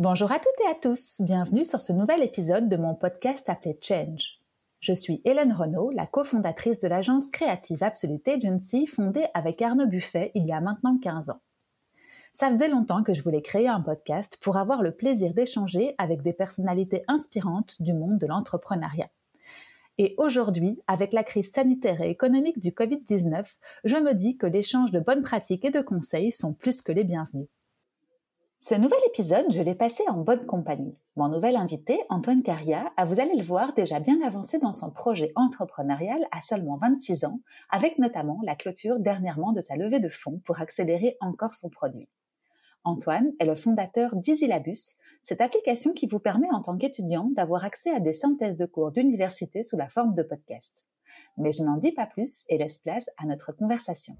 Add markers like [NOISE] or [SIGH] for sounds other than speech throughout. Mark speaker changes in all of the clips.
Speaker 1: Bonjour à toutes et à tous, bienvenue sur ce nouvel épisode de mon podcast appelé Change. Je suis Hélène Renaud, la cofondatrice de l'agence créative Absolute Agency fondée avec Arnaud Buffet il y a maintenant 15 ans. Ça faisait longtemps que je voulais créer un podcast pour avoir le plaisir d'échanger avec des personnalités inspirantes du monde de l'entrepreneuriat. Et aujourd'hui, avec la crise sanitaire et économique du Covid-19, je me dis que l'échange de bonnes pratiques et de conseils sont plus que les bienvenus. Ce nouvel épisode, je l'ai passé en bonne compagnie. Mon nouvel invité, Antoine Caria, a, vous allez le voir, déjà bien avancé dans son projet entrepreneurial à seulement 26 ans, avec notamment la clôture dernièrement de sa levée de fonds pour accélérer encore son produit. Antoine est le fondateur d'Isilabus, cette application qui vous permet en tant qu'étudiant d'avoir accès à des synthèses de cours d'université sous la forme de podcast. Mais je n'en dis pas plus et laisse place à notre conversation.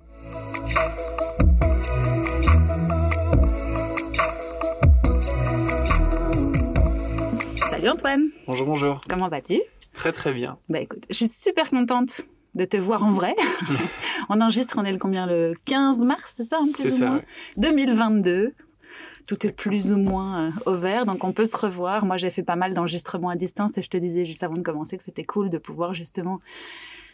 Speaker 1: Salut Antoine.
Speaker 2: Bonjour, bonjour.
Speaker 1: Comment vas-tu?
Speaker 2: Très très bien.
Speaker 1: Bah écoute, je suis super contente de te voir en vrai. [LAUGHS] on enregistre, on est le combien? Le 15 mars, c'est ça
Speaker 2: C'est ça.
Speaker 1: 2022. Tout est plus ou moins euh, au vert, donc on peut se revoir. Moi, j'ai fait pas mal d'enregistrements à distance et je te disais juste avant de commencer que c'était cool de pouvoir justement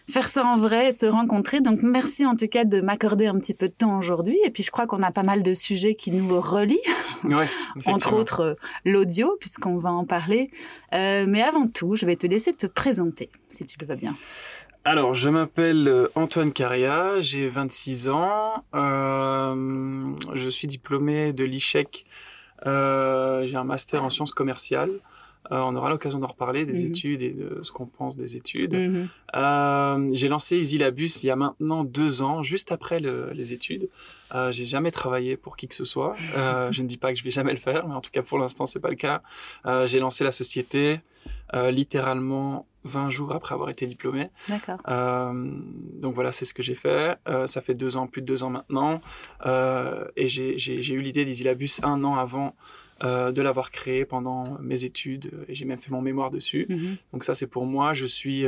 Speaker 1: faire ça en vrai, se rencontrer. Donc merci en tout cas de m'accorder un petit peu de temps aujourd'hui. Et puis je crois qu'on a pas mal de sujets qui nous relient,
Speaker 2: Ouais, [LAUGHS]
Speaker 1: entre autres euh, l'audio, puisqu'on va en parler. Euh, mais avant tout, je vais te laisser te présenter, si tu le veux bien.
Speaker 2: Alors, je m'appelle euh, Antoine Caria, j'ai 26 ans, euh, je suis diplômé de l'ICHEC, euh, j'ai un master en sciences commerciales. Euh, on aura l'occasion d'en reparler, des
Speaker 1: Mhm.
Speaker 2: études et de ce qu'on pense des études.
Speaker 1: Mhm.
Speaker 2: J'ai lancé Isilabus il y a maintenant deux ans, juste après le- les études. J'ai jamais travaillé pour qui que ce soit. Je ne dis pas que je vais jamais le faire, mais en tout cas pour l'instant c'est pas le cas. J'ai lancé la société littéralement 20 jours après avoir été diplômé.
Speaker 1: D'accord.
Speaker 2: Euh, donc voilà, c'est ce que j'ai fait. Euh, ça fait deux ans, plus de deux ans maintenant. Euh, et j'ai eu l'idée d'Isilabus un an avant euh, de l'avoir créé pendant mes études. Et j'ai même fait mon mémoire dessus.
Speaker 1: Mhm.
Speaker 2: Donc ça, c'est pour moi. Je suis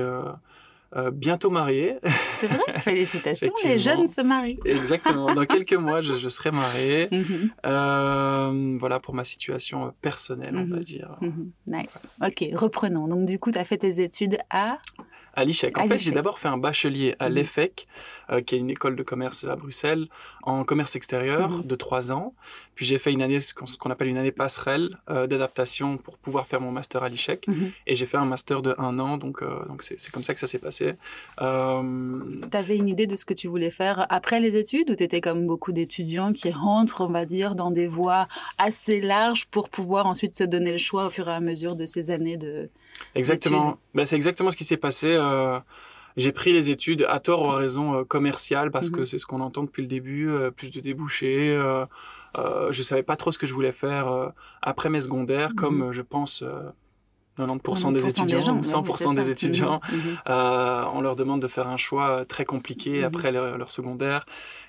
Speaker 2: euh, bientôt marié.
Speaker 1: C'est vrai? [LAUGHS] Félicitations, les jeunes se marient.
Speaker 2: Exactement. Dans quelques mois, je, je serai marié. [LAUGHS]
Speaker 1: Mhm.
Speaker 2: Euh, voilà pour ma situation euh, personnelle, on va
Speaker 1: Mhm.
Speaker 2: dire.
Speaker 1: Mhm. Nice. Ok, reprenons. Donc du coup, tu as fait tes études à...
Speaker 2: À l'ICHEC. En
Speaker 1: À
Speaker 2: fait, j'ai d'abord fait un bachelier à
Speaker 1: Mhm.
Speaker 2: l'EFEC, euh, qui est une école de commerce à Bruxelles, en commerce extérieur
Speaker 1: Mhm.
Speaker 2: de trois ans. Puis j'ai fait une année, ce qu'on appelle une année passerelle euh, d'adaptation pour pouvoir faire mon master à l'ICHEC.
Speaker 1: Mhm.
Speaker 2: Et j'ai fait un master de un an, donc euh, donc c'est comme ça que ça s'est passé.
Speaker 1: Tu avais une idée de ce que tu voulais faire après les études ou tu étais comme beaucoup d'étudiants qui rentrent, on va dire, dans des voies assez larges pour pouvoir ensuite se donner le choix au fur et à mesure de ces années de...
Speaker 2: Exactement. Bah, c'est exactement ce qui s'est passé. euh, j'ai pris les études à tort ou à raison euh, commerciales parce que
Speaker 1: Mhm.
Speaker 2: c'est ce qu'on entend depuis le début, euh, plus de débouchés. Je savais pas trop ce que je voulais faire après mes secondaires, comme
Speaker 1: Mhm.
Speaker 2: euh, je pense euh, 90%,
Speaker 1: 90%
Speaker 2: des étudiants,
Speaker 1: gens, ouais,
Speaker 2: 100%
Speaker 1: c'est
Speaker 2: des étudiants.
Speaker 1: Mhm.
Speaker 2: Euh, on leur demande de faire un choix très compliqué après leur, leur secondaire.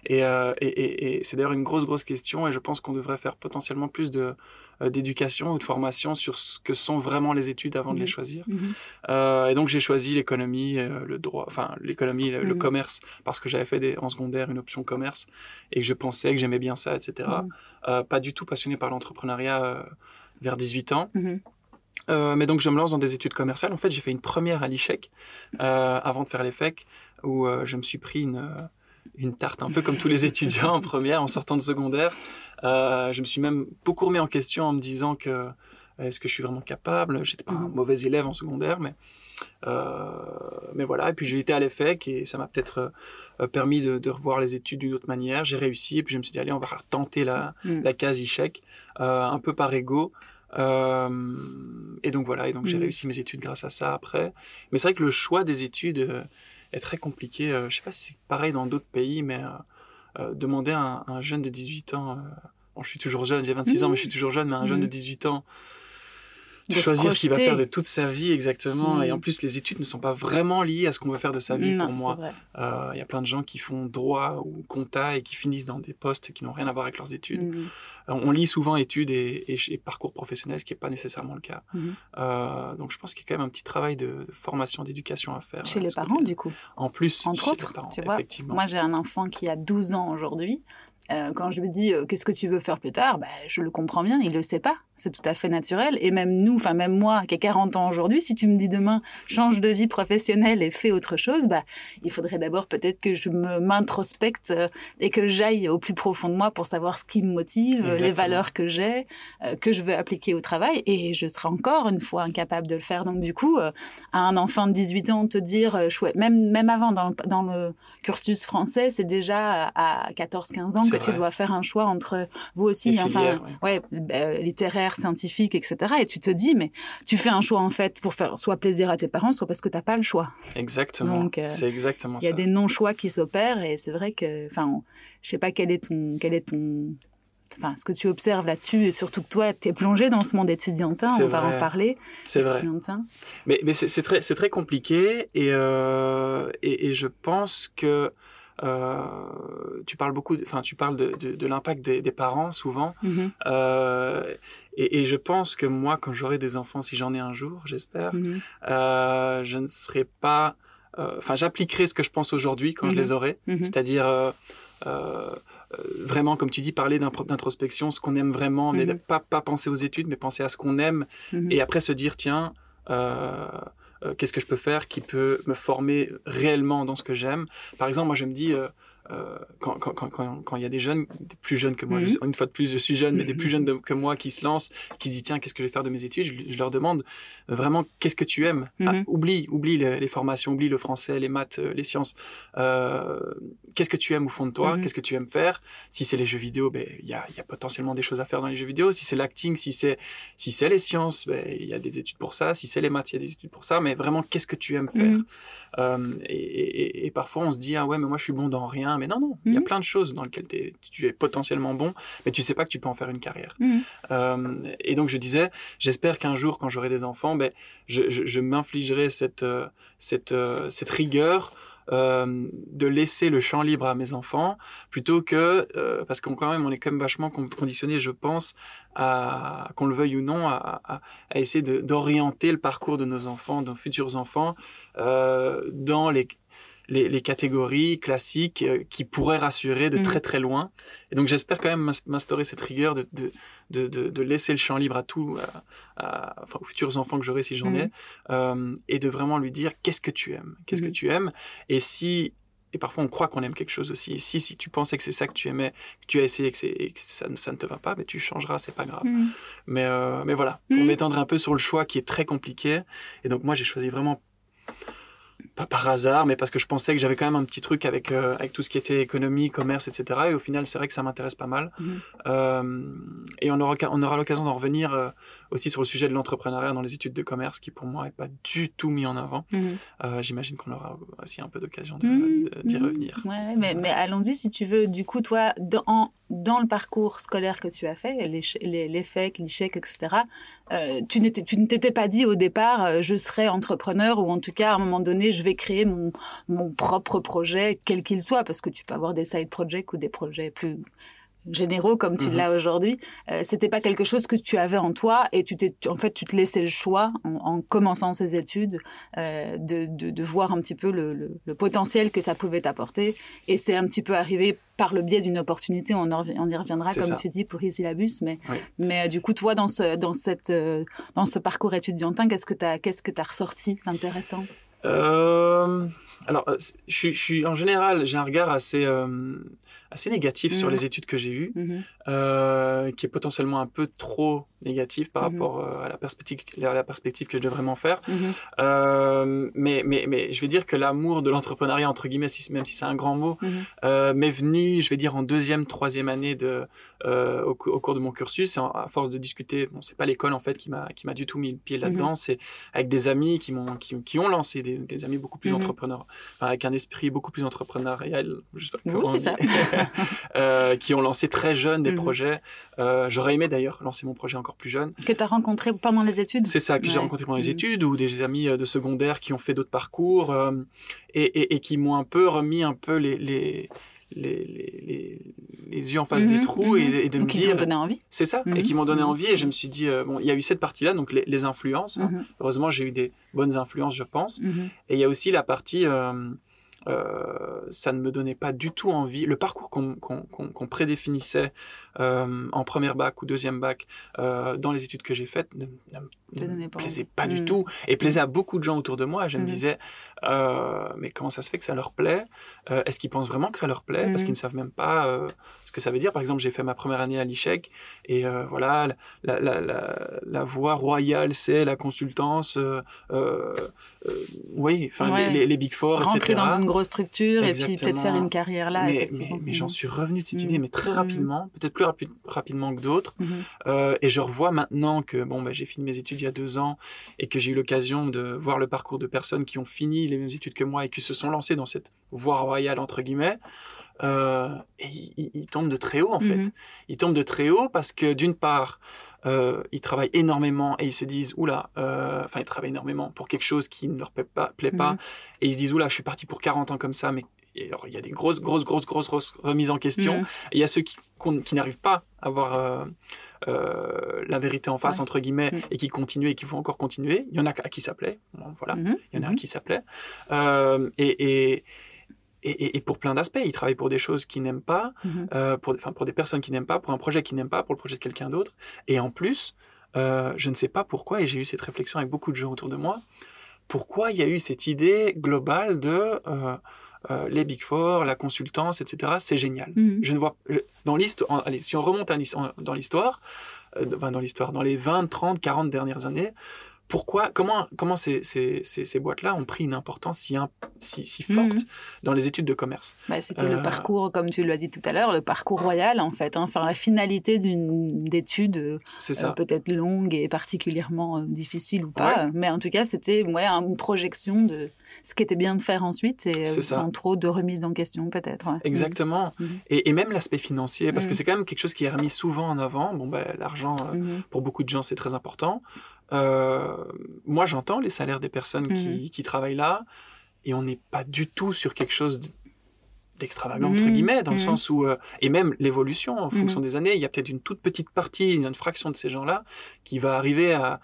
Speaker 2: Et, euh, et, et- et c'est d'ailleurs une grosse, grosse question. Et je pense qu'on devrait faire potentiellement plus de d'éducation ou de formation sur ce que sont vraiment les études avant de les
Speaker 1: Mhm.
Speaker 2: choisir.
Speaker 1: Mhm.
Speaker 2: Euh, et donc j'ai choisi l'économie, euh, le droit, enfin l'économie, le, le
Speaker 1: Mhm.
Speaker 2: commerce, parce que j'avais fait des, en secondaire une option commerce et que je pensais que j'aimais bien ça, etc. Euh, pas du tout passionné par l'entrepreneuriat euh, vers 18 ans. Euh, mais donc je me lance dans des études commerciales. En fait, j'ai fait une première à l'ICHEC euh, avant de faire l'EFEC, où euh, je me suis pris une, euh, une tarte, un peu comme tous les [LAUGHS] étudiants en première, en sortant de secondaire. Euh, je me suis même beaucoup remis en question en me disant que euh, est-ce que je suis vraiment capable? J'étais pas un
Speaker 1: Mhm.
Speaker 2: mauvais élève en secondaire, mais euh, mais voilà. Et puis j'ai été à l'EFEC et ça m'a peut-être permis de, de revoir les études d'une autre manière. J'ai réussi et puis je me suis dit allez, on va tenter la,
Speaker 1: Mhm.
Speaker 2: la case ICHEC, euh, un peu par ego. Euh, et donc voilà, et donc j'ai
Speaker 1: Mhm.
Speaker 2: réussi mes études grâce à ça après. Mais c'est vrai que le choix des études est très compliqué. Je sais pas si c'est pareil dans d'autres pays, mais euh, demander à un, un jeune de 18 ans, euh, bon, je suis toujours jeune, j'ai 26 ans, mais je suis toujours jeune, mais un jeune de
Speaker 1: Mhm.
Speaker 2: 18 ans, choisir ce qu'il va faire de toute sa vie exactement. Et en mm. plus, les études ne sont pas vraiment liées à ce qu'on va faire de sa vie pour moi. Euh, il y a plein de gens qui font droit ou compta et qui finissent dans des postes qui n'ont rien à voir avec leurs études. Mm. Euh, on lit souvent études et, parcours professionnels, ce qui n'est pas nécessairement le cas. Mm. Euh, donc je pense qu'il y a quand même un petit travail de, formation, d'éducation à faire.
Speaker 1: Chez les parents, du coup.
Speaker 2: En plus,
Speaker 1: entre autres, tu vois. Moi, j'ai un enfant qui a 12 ans aujourd'hui. Quand je lui dis qu'est-ce que tu veux faire plus tard, bah, je le comprends bien, il ne le sait pas c'est tout à fait naturel. Et même nous, enfin même moi qui ai 40 ans aujourd'hui, si tu me dis demain change de vie professionnelle et fais autre chose, bah il faudrait d'abord peut-être que je m'introspecte euh, et que j'aille au plus profond de moi pour savoir ce qui me motive, les valeurs que j'ai, euh, que je veux appliquer au travail. Et je serai encore une fois incapable de le faire. Donc du coup, euh, à un enfant de 18 ans, te dire chouette, même même avant dans le, dans le cursus français, c'est déjà à 14-15 ans tu dois faire un choix entre vous aussi, enfin ouais, littéraire scientifique, etc. Et tu te dis, mais tu fais un choix en fait pour faire soit plaisir à tes parents, soit parce que tu n'as pas le choix.
Speaker 2: Exactement. Donc, euh, c'est exactement
Speaker 1: ça. Il y a des non-choix qui s'opèrent et c'est vrai que, enfin, je sais pas quel est ton, quel est ton, enfin, ce que tu observes là-dessus et surtout que toi, tu es plongé dans ce monde étudiantin, on va en parler.
Speaker 2: C'est vrai. Mais, mais c'est très, très compliqué et, euh, et, et, je pense que tu parles beaucoup, enfin, tu parles de, de, l'impact des, des, parents souvent. Mm-hmm. Euh, et, et, je pense que moi, quand j'aurai des enfants, si j'en ai un jour, j'espère, mm-hmm. euh, je ne serai pas, euh, enfin, j'appliquerai ce que je pense aujourd'hui quand je mm-hmm. les aurai, c'est-à-dire euh, vraiment, comme tu dis, parler d'introspection, ce qu'on aime vraiment, mais pas, pas penser aux études, mais penser à ce qu'on aime, et après se dire, tiens, euh, euh, qu'est-ce que je peux faire qui peut me former réellement dans ce que j'aime. Par exemple, moi je me dis, euh, euh, quand il quand, quand, y a des jeunes, des plus jeunes que moi, mhm. une fois de plus je suis jeune, mais des [LAUGHS] plus jeunes que moi qui se lancent, qui se disent tiens qu'est-ce que je vais faire de mes études, je, leur demande vraiment qu'est-ce que tu aimes? Ah, mhm. oublie, oublie les, formations, oublie le français, les maths, euh, les sciences. qu'est-ce que tu aimes au fond de toi, mhm. qu'est-ce que tu aimes faire? Si c'est les jeux vidéo, ben il y a, y a, potentiellement des choses à faire dans les jeux vidéo. Si c'est l'acting, si c'est si c'est les sciences, ben il y a des études pour ça. Si c'est les maths, il y a des études pour ça. Mais vraiment qu'est-ce que tu aimes faire? Et, et, et, parfois on se dit ah ouais mais moi je suis bon dans rien. Mais non non, il y a plein de choses dans lesquelles tu es potentiellement bon, mais tu sais pas que tu peux en faire une carrière. Euh, et donc je disais, j'espère qu'un jour, quand j'aurai des enfants, je, je, m'infligerai cette, euh, euh, cette rigueur de laisser le champ libre à mes enfants plutôt que parce qu'on quand même on est quand même vachement conditionné je pense à qu'on le veuille ou non à essayer d'orienter le parcours de nos enfants de nos futurs enfants dans les les, catégories classiques euh, qui pourraient rassurer de mm. très très loin. Et donc j'espère quand même m'instaurer cette rigueur de, de, de, laisser le champ libre à tout, enfin, aux futurs enfants que j'aurai si j'en mm. ai, euh, et de vraiment lui dire qu'est-ce que tu aimes, qu'est-ce que mm. tu aimes? Et si et parfois on croit qu'on aime quelque chose aussi. Et si, si tu pensais que c'est ça que tu aimais, que tu as essayé et que, ça, ça, ne te va pas, mais tu changeras, c'est pas grave. Mais, euh, mais voilà, pour m'étendre un peu sur le choix qui est très compliqué. Et donc moi j'ai choisi vraiment pas par hasard, mais parce que je pensais que j'avais quand même un petit truc avec, euh, avec tout ce qui était économie, commerce, etc. Et au final, c'est vrai que ça m'intéresse pas mal. Mhm. Euh, et on aura, on aura l'occasion d'en revenir euh, aussi sur le sujet de l'entrepreneuriat dans les études de commerce, qui pour moi n'est pas du tout mis en avant. Mhm. Euh, j'imagine qu'on aura aussi un peu d'occasion mhm. d'y revenir.
Speaker 1: Ouais, mais, mais allons-y si tu veux. Du coup, toi, dans, dans le parcours scolaire que tu as fait, les, les, l'ICHEC, etc., euh, tu ne t'étais pas dit au départ, euh, je serai entrepreneur ou en tout cas, à un moment donné, je vais créer mon, mon propre projet, quel qu'il soit, parce que tu peux avoir des side projects ou des projets plus généraux comme tu mhm. l'as aujourd'hui, euh, c'était pas quelque chose que tu avais en toi et tu t'es, en fait, tu te laissais le choix en, commençant ces études euh, de, de, de, voir un petit peu le, le, potentiel que ça pouvait t'apporter. Et c'est un petit peu arrivé par le biais d'une opportunité, on, on, y reviendra comme tu dis pour Isilabus, mais, mais euh, du coup, toi, dans ce, dans cette, euh, dans ce parcours étudiantin, qu'est-ce que tu as, qu'est-ce que as ressorti d'intéressant?
Speaker 2: Alors, je, je, suis en général, j'ai un regard assez, assez négatif sur mmh. les études que j'ai eues, mmh. euh, qui est potentiellement un peu trop négatif par mmh. rapport euh, à, la perspective, à la perspective que je devrais vraiment faire. Euh, mais, mais, mais je vais dire que l'amour de l'entrepreneuriat, entre guillemets, si, même si c'est un grand mot, m'est venu, je vais dire, en deuxième, troisième année de, au, cours de mon cursus. à force de discuter, bon, c'est pas l'école en fait qui m'a du tout mis le pied là-dedans, c'est avec des amis qui m'ont qui, qui, ont lancé des, des amis beaucoup plus entrepreneurs, avec un esprit beaucoup plus entrepreneurial.
Speaker 1: Oui, c'est ça. [LAUGHS] [LAUGHS]
Speaker 2: euh, qui ont lancé très jeunes des mhm. projets. Euh, J'aurais aimé d'ailleurs lancer mon projet en, encore plus jeune.
Speaker 1: Que tu as rencontré pendant les études?
Speaker 2: C'est ça, que j'ai rencontré pendant les mmh. études, ou des amis de secondaire qui ont fait d'autres parcours et, et, qui m'ont un peu remis un peu les, les les, les, yeux en face des mhm, trous et, mhm. de me
Speaker 1: dire. Qui donné envie.
Speaker 2: C'est ça, et qui m'ont donné mhm. envie. Et je me suis dit, euh, bon, il y a eu cette partie-là, donc les, influences. Hein. Heureusement, j'ai eu des bonnes influences, je pense. Et il y a aussi la partie. Euh, euh, ça ne me donnait pas du tout envie. Le parcours qu'on prédéfinissait euh, en première bac ou deuxième bac euh, dans les études que j'ai faites ne, me plaisait pas du mm. tout et plaisait à beaucoup de gens autour de moi. Je me mm. disais, mais comment ça se fait que ça leur plaît? Est-ce qu'ils pensent vraiment que ça leur plaît? Parce mm. qu'ils ne savent même pas que ça veut dire. Par exemple, j'ai fait ma première année à l'ICHEC et voilà, la, la, la, la, voie royale, c'est la consultance. oui, enfin les, les, Big Four,
Speaker 1: Rentrer dans une grosse structure et puis peut-être faire une carrière là.
Speaker 2: Mais, mais, j'en suis revenu de cette idée, mais très rapidement, peut-être plus rapidement que d'autres. Mhm. Euh, et je revois maintenant que bon, bah, j'ai fini mes études il y a deux ans et que j'ai eu l'occasion de voir le parcours de personnes qui ont fini les mêmes études que moi et qui se sont lancées dans cette voie royale, entre guillemets. Euh, et ils, tombent de très haut, en fait. Mhm. Ils tombent de très haut parce que, d'une part, euh, ils travaillent énormément et ils se disent oula, enfin ils travaillent énormément pour quelque chose qui ne leur plaît pas, plaît pas mhm. et ils se disent oula, je suis parti pour 40 ans comme ça, mais alors, il y a des grosses, grosses, grosses, grosses, remises en question. Et il y a ceux qui, qui n'arrivent pas à avoir euh, euh, la vérité en face, entre guillemets, et qui continuent et qui vont encore continuer. Il y en a à qui ça plaît. voilà. Il y en a à qui ça plaît. Euh, et, et et, et, pour plein d'aspects. Ils travaillent pour des choses qu'ils n'aiment pas, pour, enfin, pour des personnes qu'ils n'aiment pas, pour un projet qu'ils n'aiment pas, pour le projet de quelqu'un d'autre. Et en plus, je ne sais pas pourquoi, et j'ai eu cette réflexion avec beaucoup de gens autour de moi, pourquoi il y a eu cette idée globale de euh, les Big Four, la consultance, etc. C'est génial. Mhm. Je ne vois dans l'histoire. Allez, si on remonte dans l'histoire, euh, dans l'histoire, dans les 20, 30, 40 dernières années, pourquoi, comment, comment ces, ces, ces, boîtes-là ont pris une importance si, si, si forte mhm. dans les études de commerce?
Speaker 1: Bah, C'était le euh, parcours, comme tu l'as dit tout à l'heure, le parcours royal, en fait. Hein. enfin, la finalité d'une étude euh, peut-être longue et particulièrement euh, difficile ou pas. Mais en tout cas, c'était ouais, une projection de ce qui était bien de faire ensuite et sans trop de remise en question, peut-être.
Speaker 2: Exactement. Mhm. Et, et, même l'aspect financier, parce que mhm. c'est quand même quelque chose qui est remis souvent en avant. Bon, ben, l'argent, pour beaucoup de gens, c'est très important. Euh, moi, j'entends les salaires des personnes qui, mhm. qui, travaillent là, et on n'est pas du tout sur quelque chose d'extravagant, entre mhm. guillemets, dans le mhm. sens où, euh, et même l'évolution en fonction des années, il y a peut-être une toute petite partie, une, fraction de ces gens-là qui va arriver à,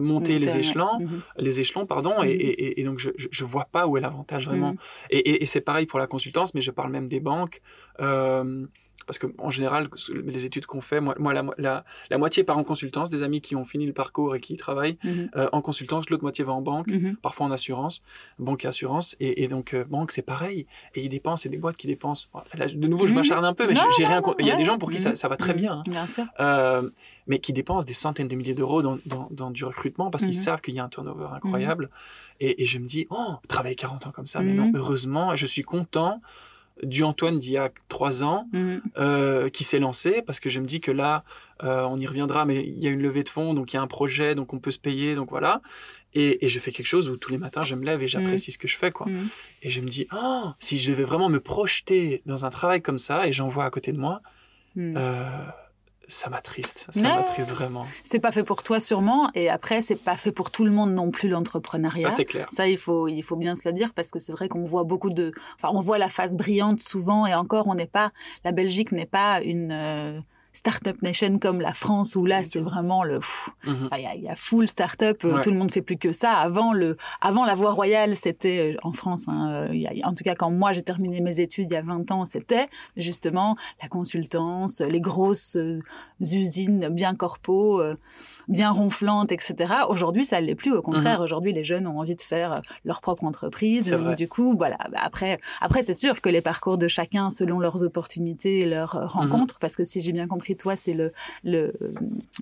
Speaker 2: monter les échelons, les échelons, pardon, et, et, et, donc je, je, vois pas où est l'avantage vraiment. Et, c'est pareil pour la consultance, mais je parle même des banques. Euh, parce qu'en général, les études qu'on fait, moi, moi la, la, moitié part en consultance, des amis qui ont fini le parcours et qui travaillent mhm. euh, en consultance, l'autre moitié va en banque, mhm. parfois en assurance, banque et assurance, et, donc euh, banque c'est pareil, et ils dépensent, c'est des boîtes qui dépensent. de nouveau, je mhm. m'acharne un peu, mais j'ai rien. Il y a des gens pour qui ça, ça va très bien,
Speaker 1: hein. bien sûr.
Speaker 2: Euh, mais qui dépensent des centaines de milliers d'euros dans, dans, dans, du recrutement parce qu'ils savent qu'il y a un turnover incroyable. Et, et, je me dis, oh, travailler 40 ans comme ça, mais non, heureusement, je suis content du Antoine d'il y a trois ans mhm. euh, qui s'est lancé parce que je me dis que là, euh, on y reviendra, mais il y a une levée de fonds, donc il y a un projet, donc on peut se payer, donc voilà. Et, je fais quelque chose où tous les matins je me lève et j'apprécie mhm. ce que je fais, quoi. Mhm. Et je me dis, oh, si je devais vraiment me projeter dans un travail comme ça et j'en vois à côté de moi, euh, ça m'attriste, ça m'attriste vraiment.
Speaker 1: C'est pas fait pour toi sûrement, et après c'est pas fait pour tout le monde non plus l'entrepreneuriat.
Speaker 2: Ça c'est clair.
Speaker 1: Ça il faut il faut bien se le dire parce que c'est vrai qu'on voit beaucoup de, enfin on voit la face brillante souvent et encore on n'est pas, la Belgique n'est pas une euh, Startup Nation comme la France où là c'est vraiment le mhm. il y, a full startup up tout le monde fait plus que ça. Avant le avant la voie royale c'était euh, en France hein, euh, en tout cas quand moi j'ai terminé mes études il y a 20 ans c'était justement la consultance les grosses euh, usines bien corpo bien ronflantes etc aujourd'hui ça l'est plus. Au contraire mhm. aujourd'hui les jeunes ont envie de faire leur propre entreprise. Du coup voilà bah, après après c'est sûr que les parcours de chacun selon leurs opportunités et leurs rencontres mhm. parce que si j'ai bien compris compris, toi, c'est le, le,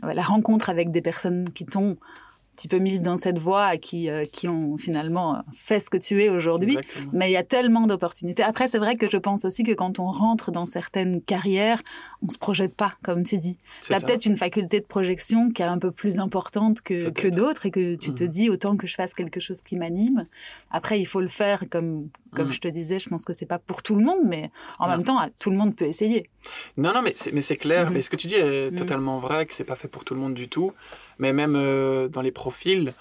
Speaker 1: la rencontre avec des personnes qui t'ont un petit peu mise dans cette voie, qui, euh, qui ont finalement fait ce que tu es aujourd'hui. Mais il y a tellement d'opportunités. Après, c'est vrai que je pense aussi que quand on rentre dans certaines carrières, on se projette pas, comme tu dis. Tu as peut-être une faculté de projection qui est un peu plus importante que, que d'autres et que tu te mhm. dis autant que je fasse quelque chose qui m'anime. Après, il faut le faire comme Comme je te disais, je pense que c'est pas pour tout le monde, mais en même temps, tout le monde peut essayer.
Speaker 2: Non, non, mais c'est, clair. Mais ce que tu dis est totalement vrai, que c'est pas fait pour tout le monde du tout. Mais même dans les profils,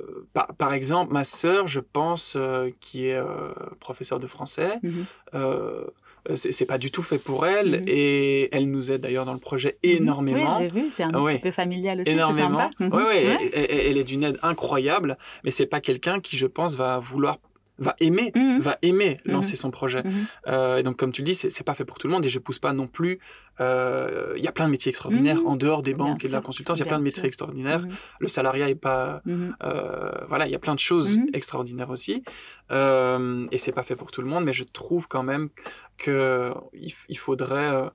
Speaker 2: euh, par, exemple, ma sœur, je pense, euh, qui est euh, professeure de français, mhm. C'est pas du tout fait pour elle mhm. et elle nous aide d'ailleurs dans le projet mhm. énormément.
Speaker 1: Oui, j'ai vu, c'est un petit peu familial aussi, c'est sympa.
Speaker 2: Oui, oui, elle, est d'une aide incroyable, mais c'est pas quelqu'un qui, je pense, va vouloir va aimer, mhm. va aimer mhm. lancer son projet. Mhm. Euh, et donc, comme tu le dis, c'est pas fait pour tout le monde et je pousse pas non plus. Euh, il y a plein de métiers extraordinaires en dehors des banques et de la consultance. Il y a plein de métiers extraordinaires. Le salariat est pas. Euh, voilà, il y a plein de choses extraordinaires aussi. et c'est pas fait pour tout le monde, mais je trouve quand même que il, faudrait.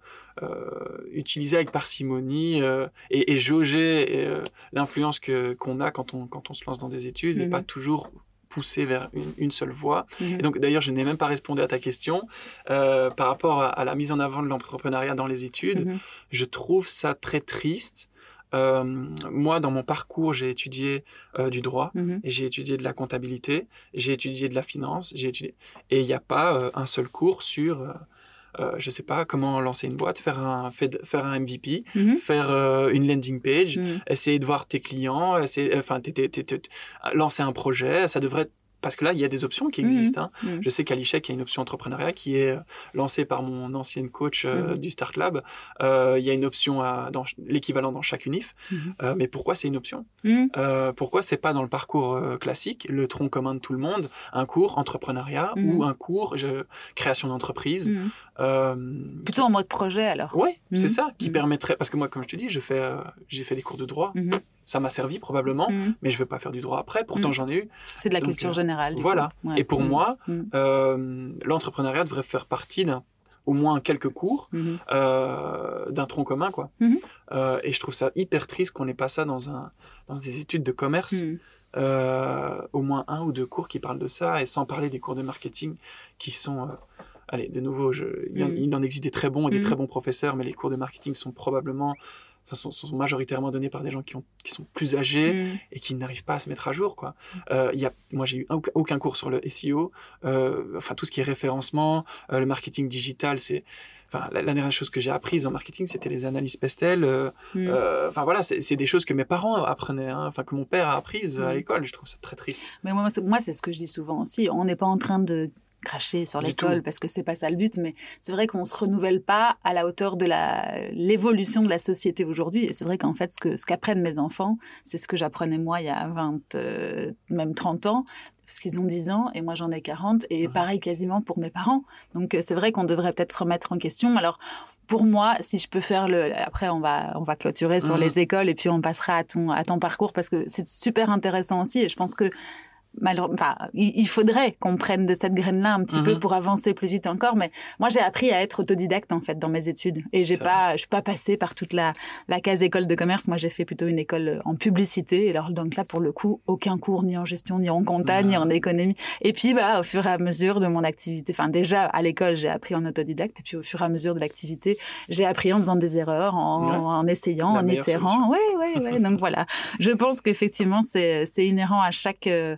Speaker 2: utiliser avec parcimonie et, et, jauger l'influence que qu'on a quand on quand on se lance dans des études et pas toujours pousser vers une, seule voie. Mhm. Et donc, d'ailleurs, je n'ai même pas répondu à ta question euh, par rapport à, la mise en avant de l'entrepreneuriat dans les études. Mhm. Je trouve ça très triste. Euh, moi, dans mon parcours, j'ai étudié euh, du droit, mhm. et j'ai étudié de la comptabilité, j'ai étudié de la finance, j'ai étudié, et il n'y a pas un seul cours sur euh, je sais pas comment lancer une boîte, faire un, faire un MVP, mhm. faire euh, une landing page, mhm. essayer de voir tes clients, essayer, enfin, lancer un projet. Ça devrait parce que là, il y a des options qui existent. Hein. Mmh. Mmh. Je sais qu'à l'ICHEC, il y a une option entrepreneuriat qui est euh, lancée par mon ancienne coach euh, mmh. du Start Lab. Euh, il y a une option à, dans l'équivalent dans chaque UNIF. mais pourquoi c'est une option? Pourquoi c'est pas dans le parcours classique, le tronc commun de tout le monde, un cours entrepreneuriat ou un cours création d'entreprise
Speaker 1: Plutôt en mode projet alors.
Speaker 2: Oui, c'est ça qui permettrait. Parce que moi, comme je te dis, je fais, j'ai fait des cours de droit ça m'a servi probablement, mm. mais je veux pas faire du droit après. Pourtant, mm. j'en ai eu.
Speaker 1: C'est de la culture euh, générale.
Speaker 2: Voilà. Et pour mm. moi, euh, l'entrepreneuriat devrait faire partie d'un au moins quelques cours mm-hmm. euh, d'un tronc commun, quoi. Mm-hmm. et je trouve ça hyper triste qu'on n'ait pas ça dans un dans des études de commerce. au moins un ou deux cours qui parlent de ça, et sans parler des cours de marketing qui sont allez, de nouveau, je, il, en existe des très bons et des très bons professeurs, mais les cours de marketing sont probablement sont, sont, majoritairement donnés par des gens qui, ont, qui sont plus âgés mm. et qui n'arrivent pas à se mettre à jour. Quoi. Euh, y a, moi, j'ai eu aucun cours sur le SEO, euh, enfin tout ce qui est référencement, euh, le marketing digital, c'est Enfin, la, dernière chose que j'ai apprise en marketing, c'était les analyses Pestel. Euh, mm. enfin voilà, c'est des choses que mes parents apprenaient, hein, enfin que mon père a apprises à mm. l'école. Je trouve ça très triste.
Speaker 1: Mais moi, moi c'est ce que je dis souvent aussi. On n'est pas en train de cracher sur l'école parce que c'est pas ça le but, mais c'est vrai qu'on se renouvelle pas à la hauteur de la l'évolution de la société aujourd'hui. Et c'est vrai qu'en fait, ce que ce qu'apprennent mes enfants, c'est ce que j'apprenais moi il y a 20, euh, même 30 ans, parce qu'ils ont 10 ans et moi j'en ai 40, et pareil quasiment pour mes parents. Donc euh, c'est vrai qu'on devrait peut-être se remettre en question. Alors pour moi, si je peux faire le, après on va on va clôturer sur les écoles et puis on passera à ton à ton parcours parce que c'est super intéressant aussi et je pense que enfin, il faudrait qu'on prenne de cette graine-là un petit peu mhm. pour avancer plus vite encore. Mais moi, j'ai appris à être autodidacte en fait dans mes études, et j'ai pas, je suis pas passée par toute la, la case école de commerce. Moi, j'ai fait plutôt une école en publicité. Et alors donc là, pour le coup, aucun cours ni en gestion, ni en compta, ni en économie. Et puis, bah, au fur et à mesure de mon activité, enfin déjà à l'école, j'ai appris en autodidacte, et puis au fur et à mesure de l'activité, j'ai appris en faisant des erreurs, en, en essayant, en itérant. Oui, oui, oui. donc voilà, je pense qu'effectivement, c'est inhérent à chaque euh,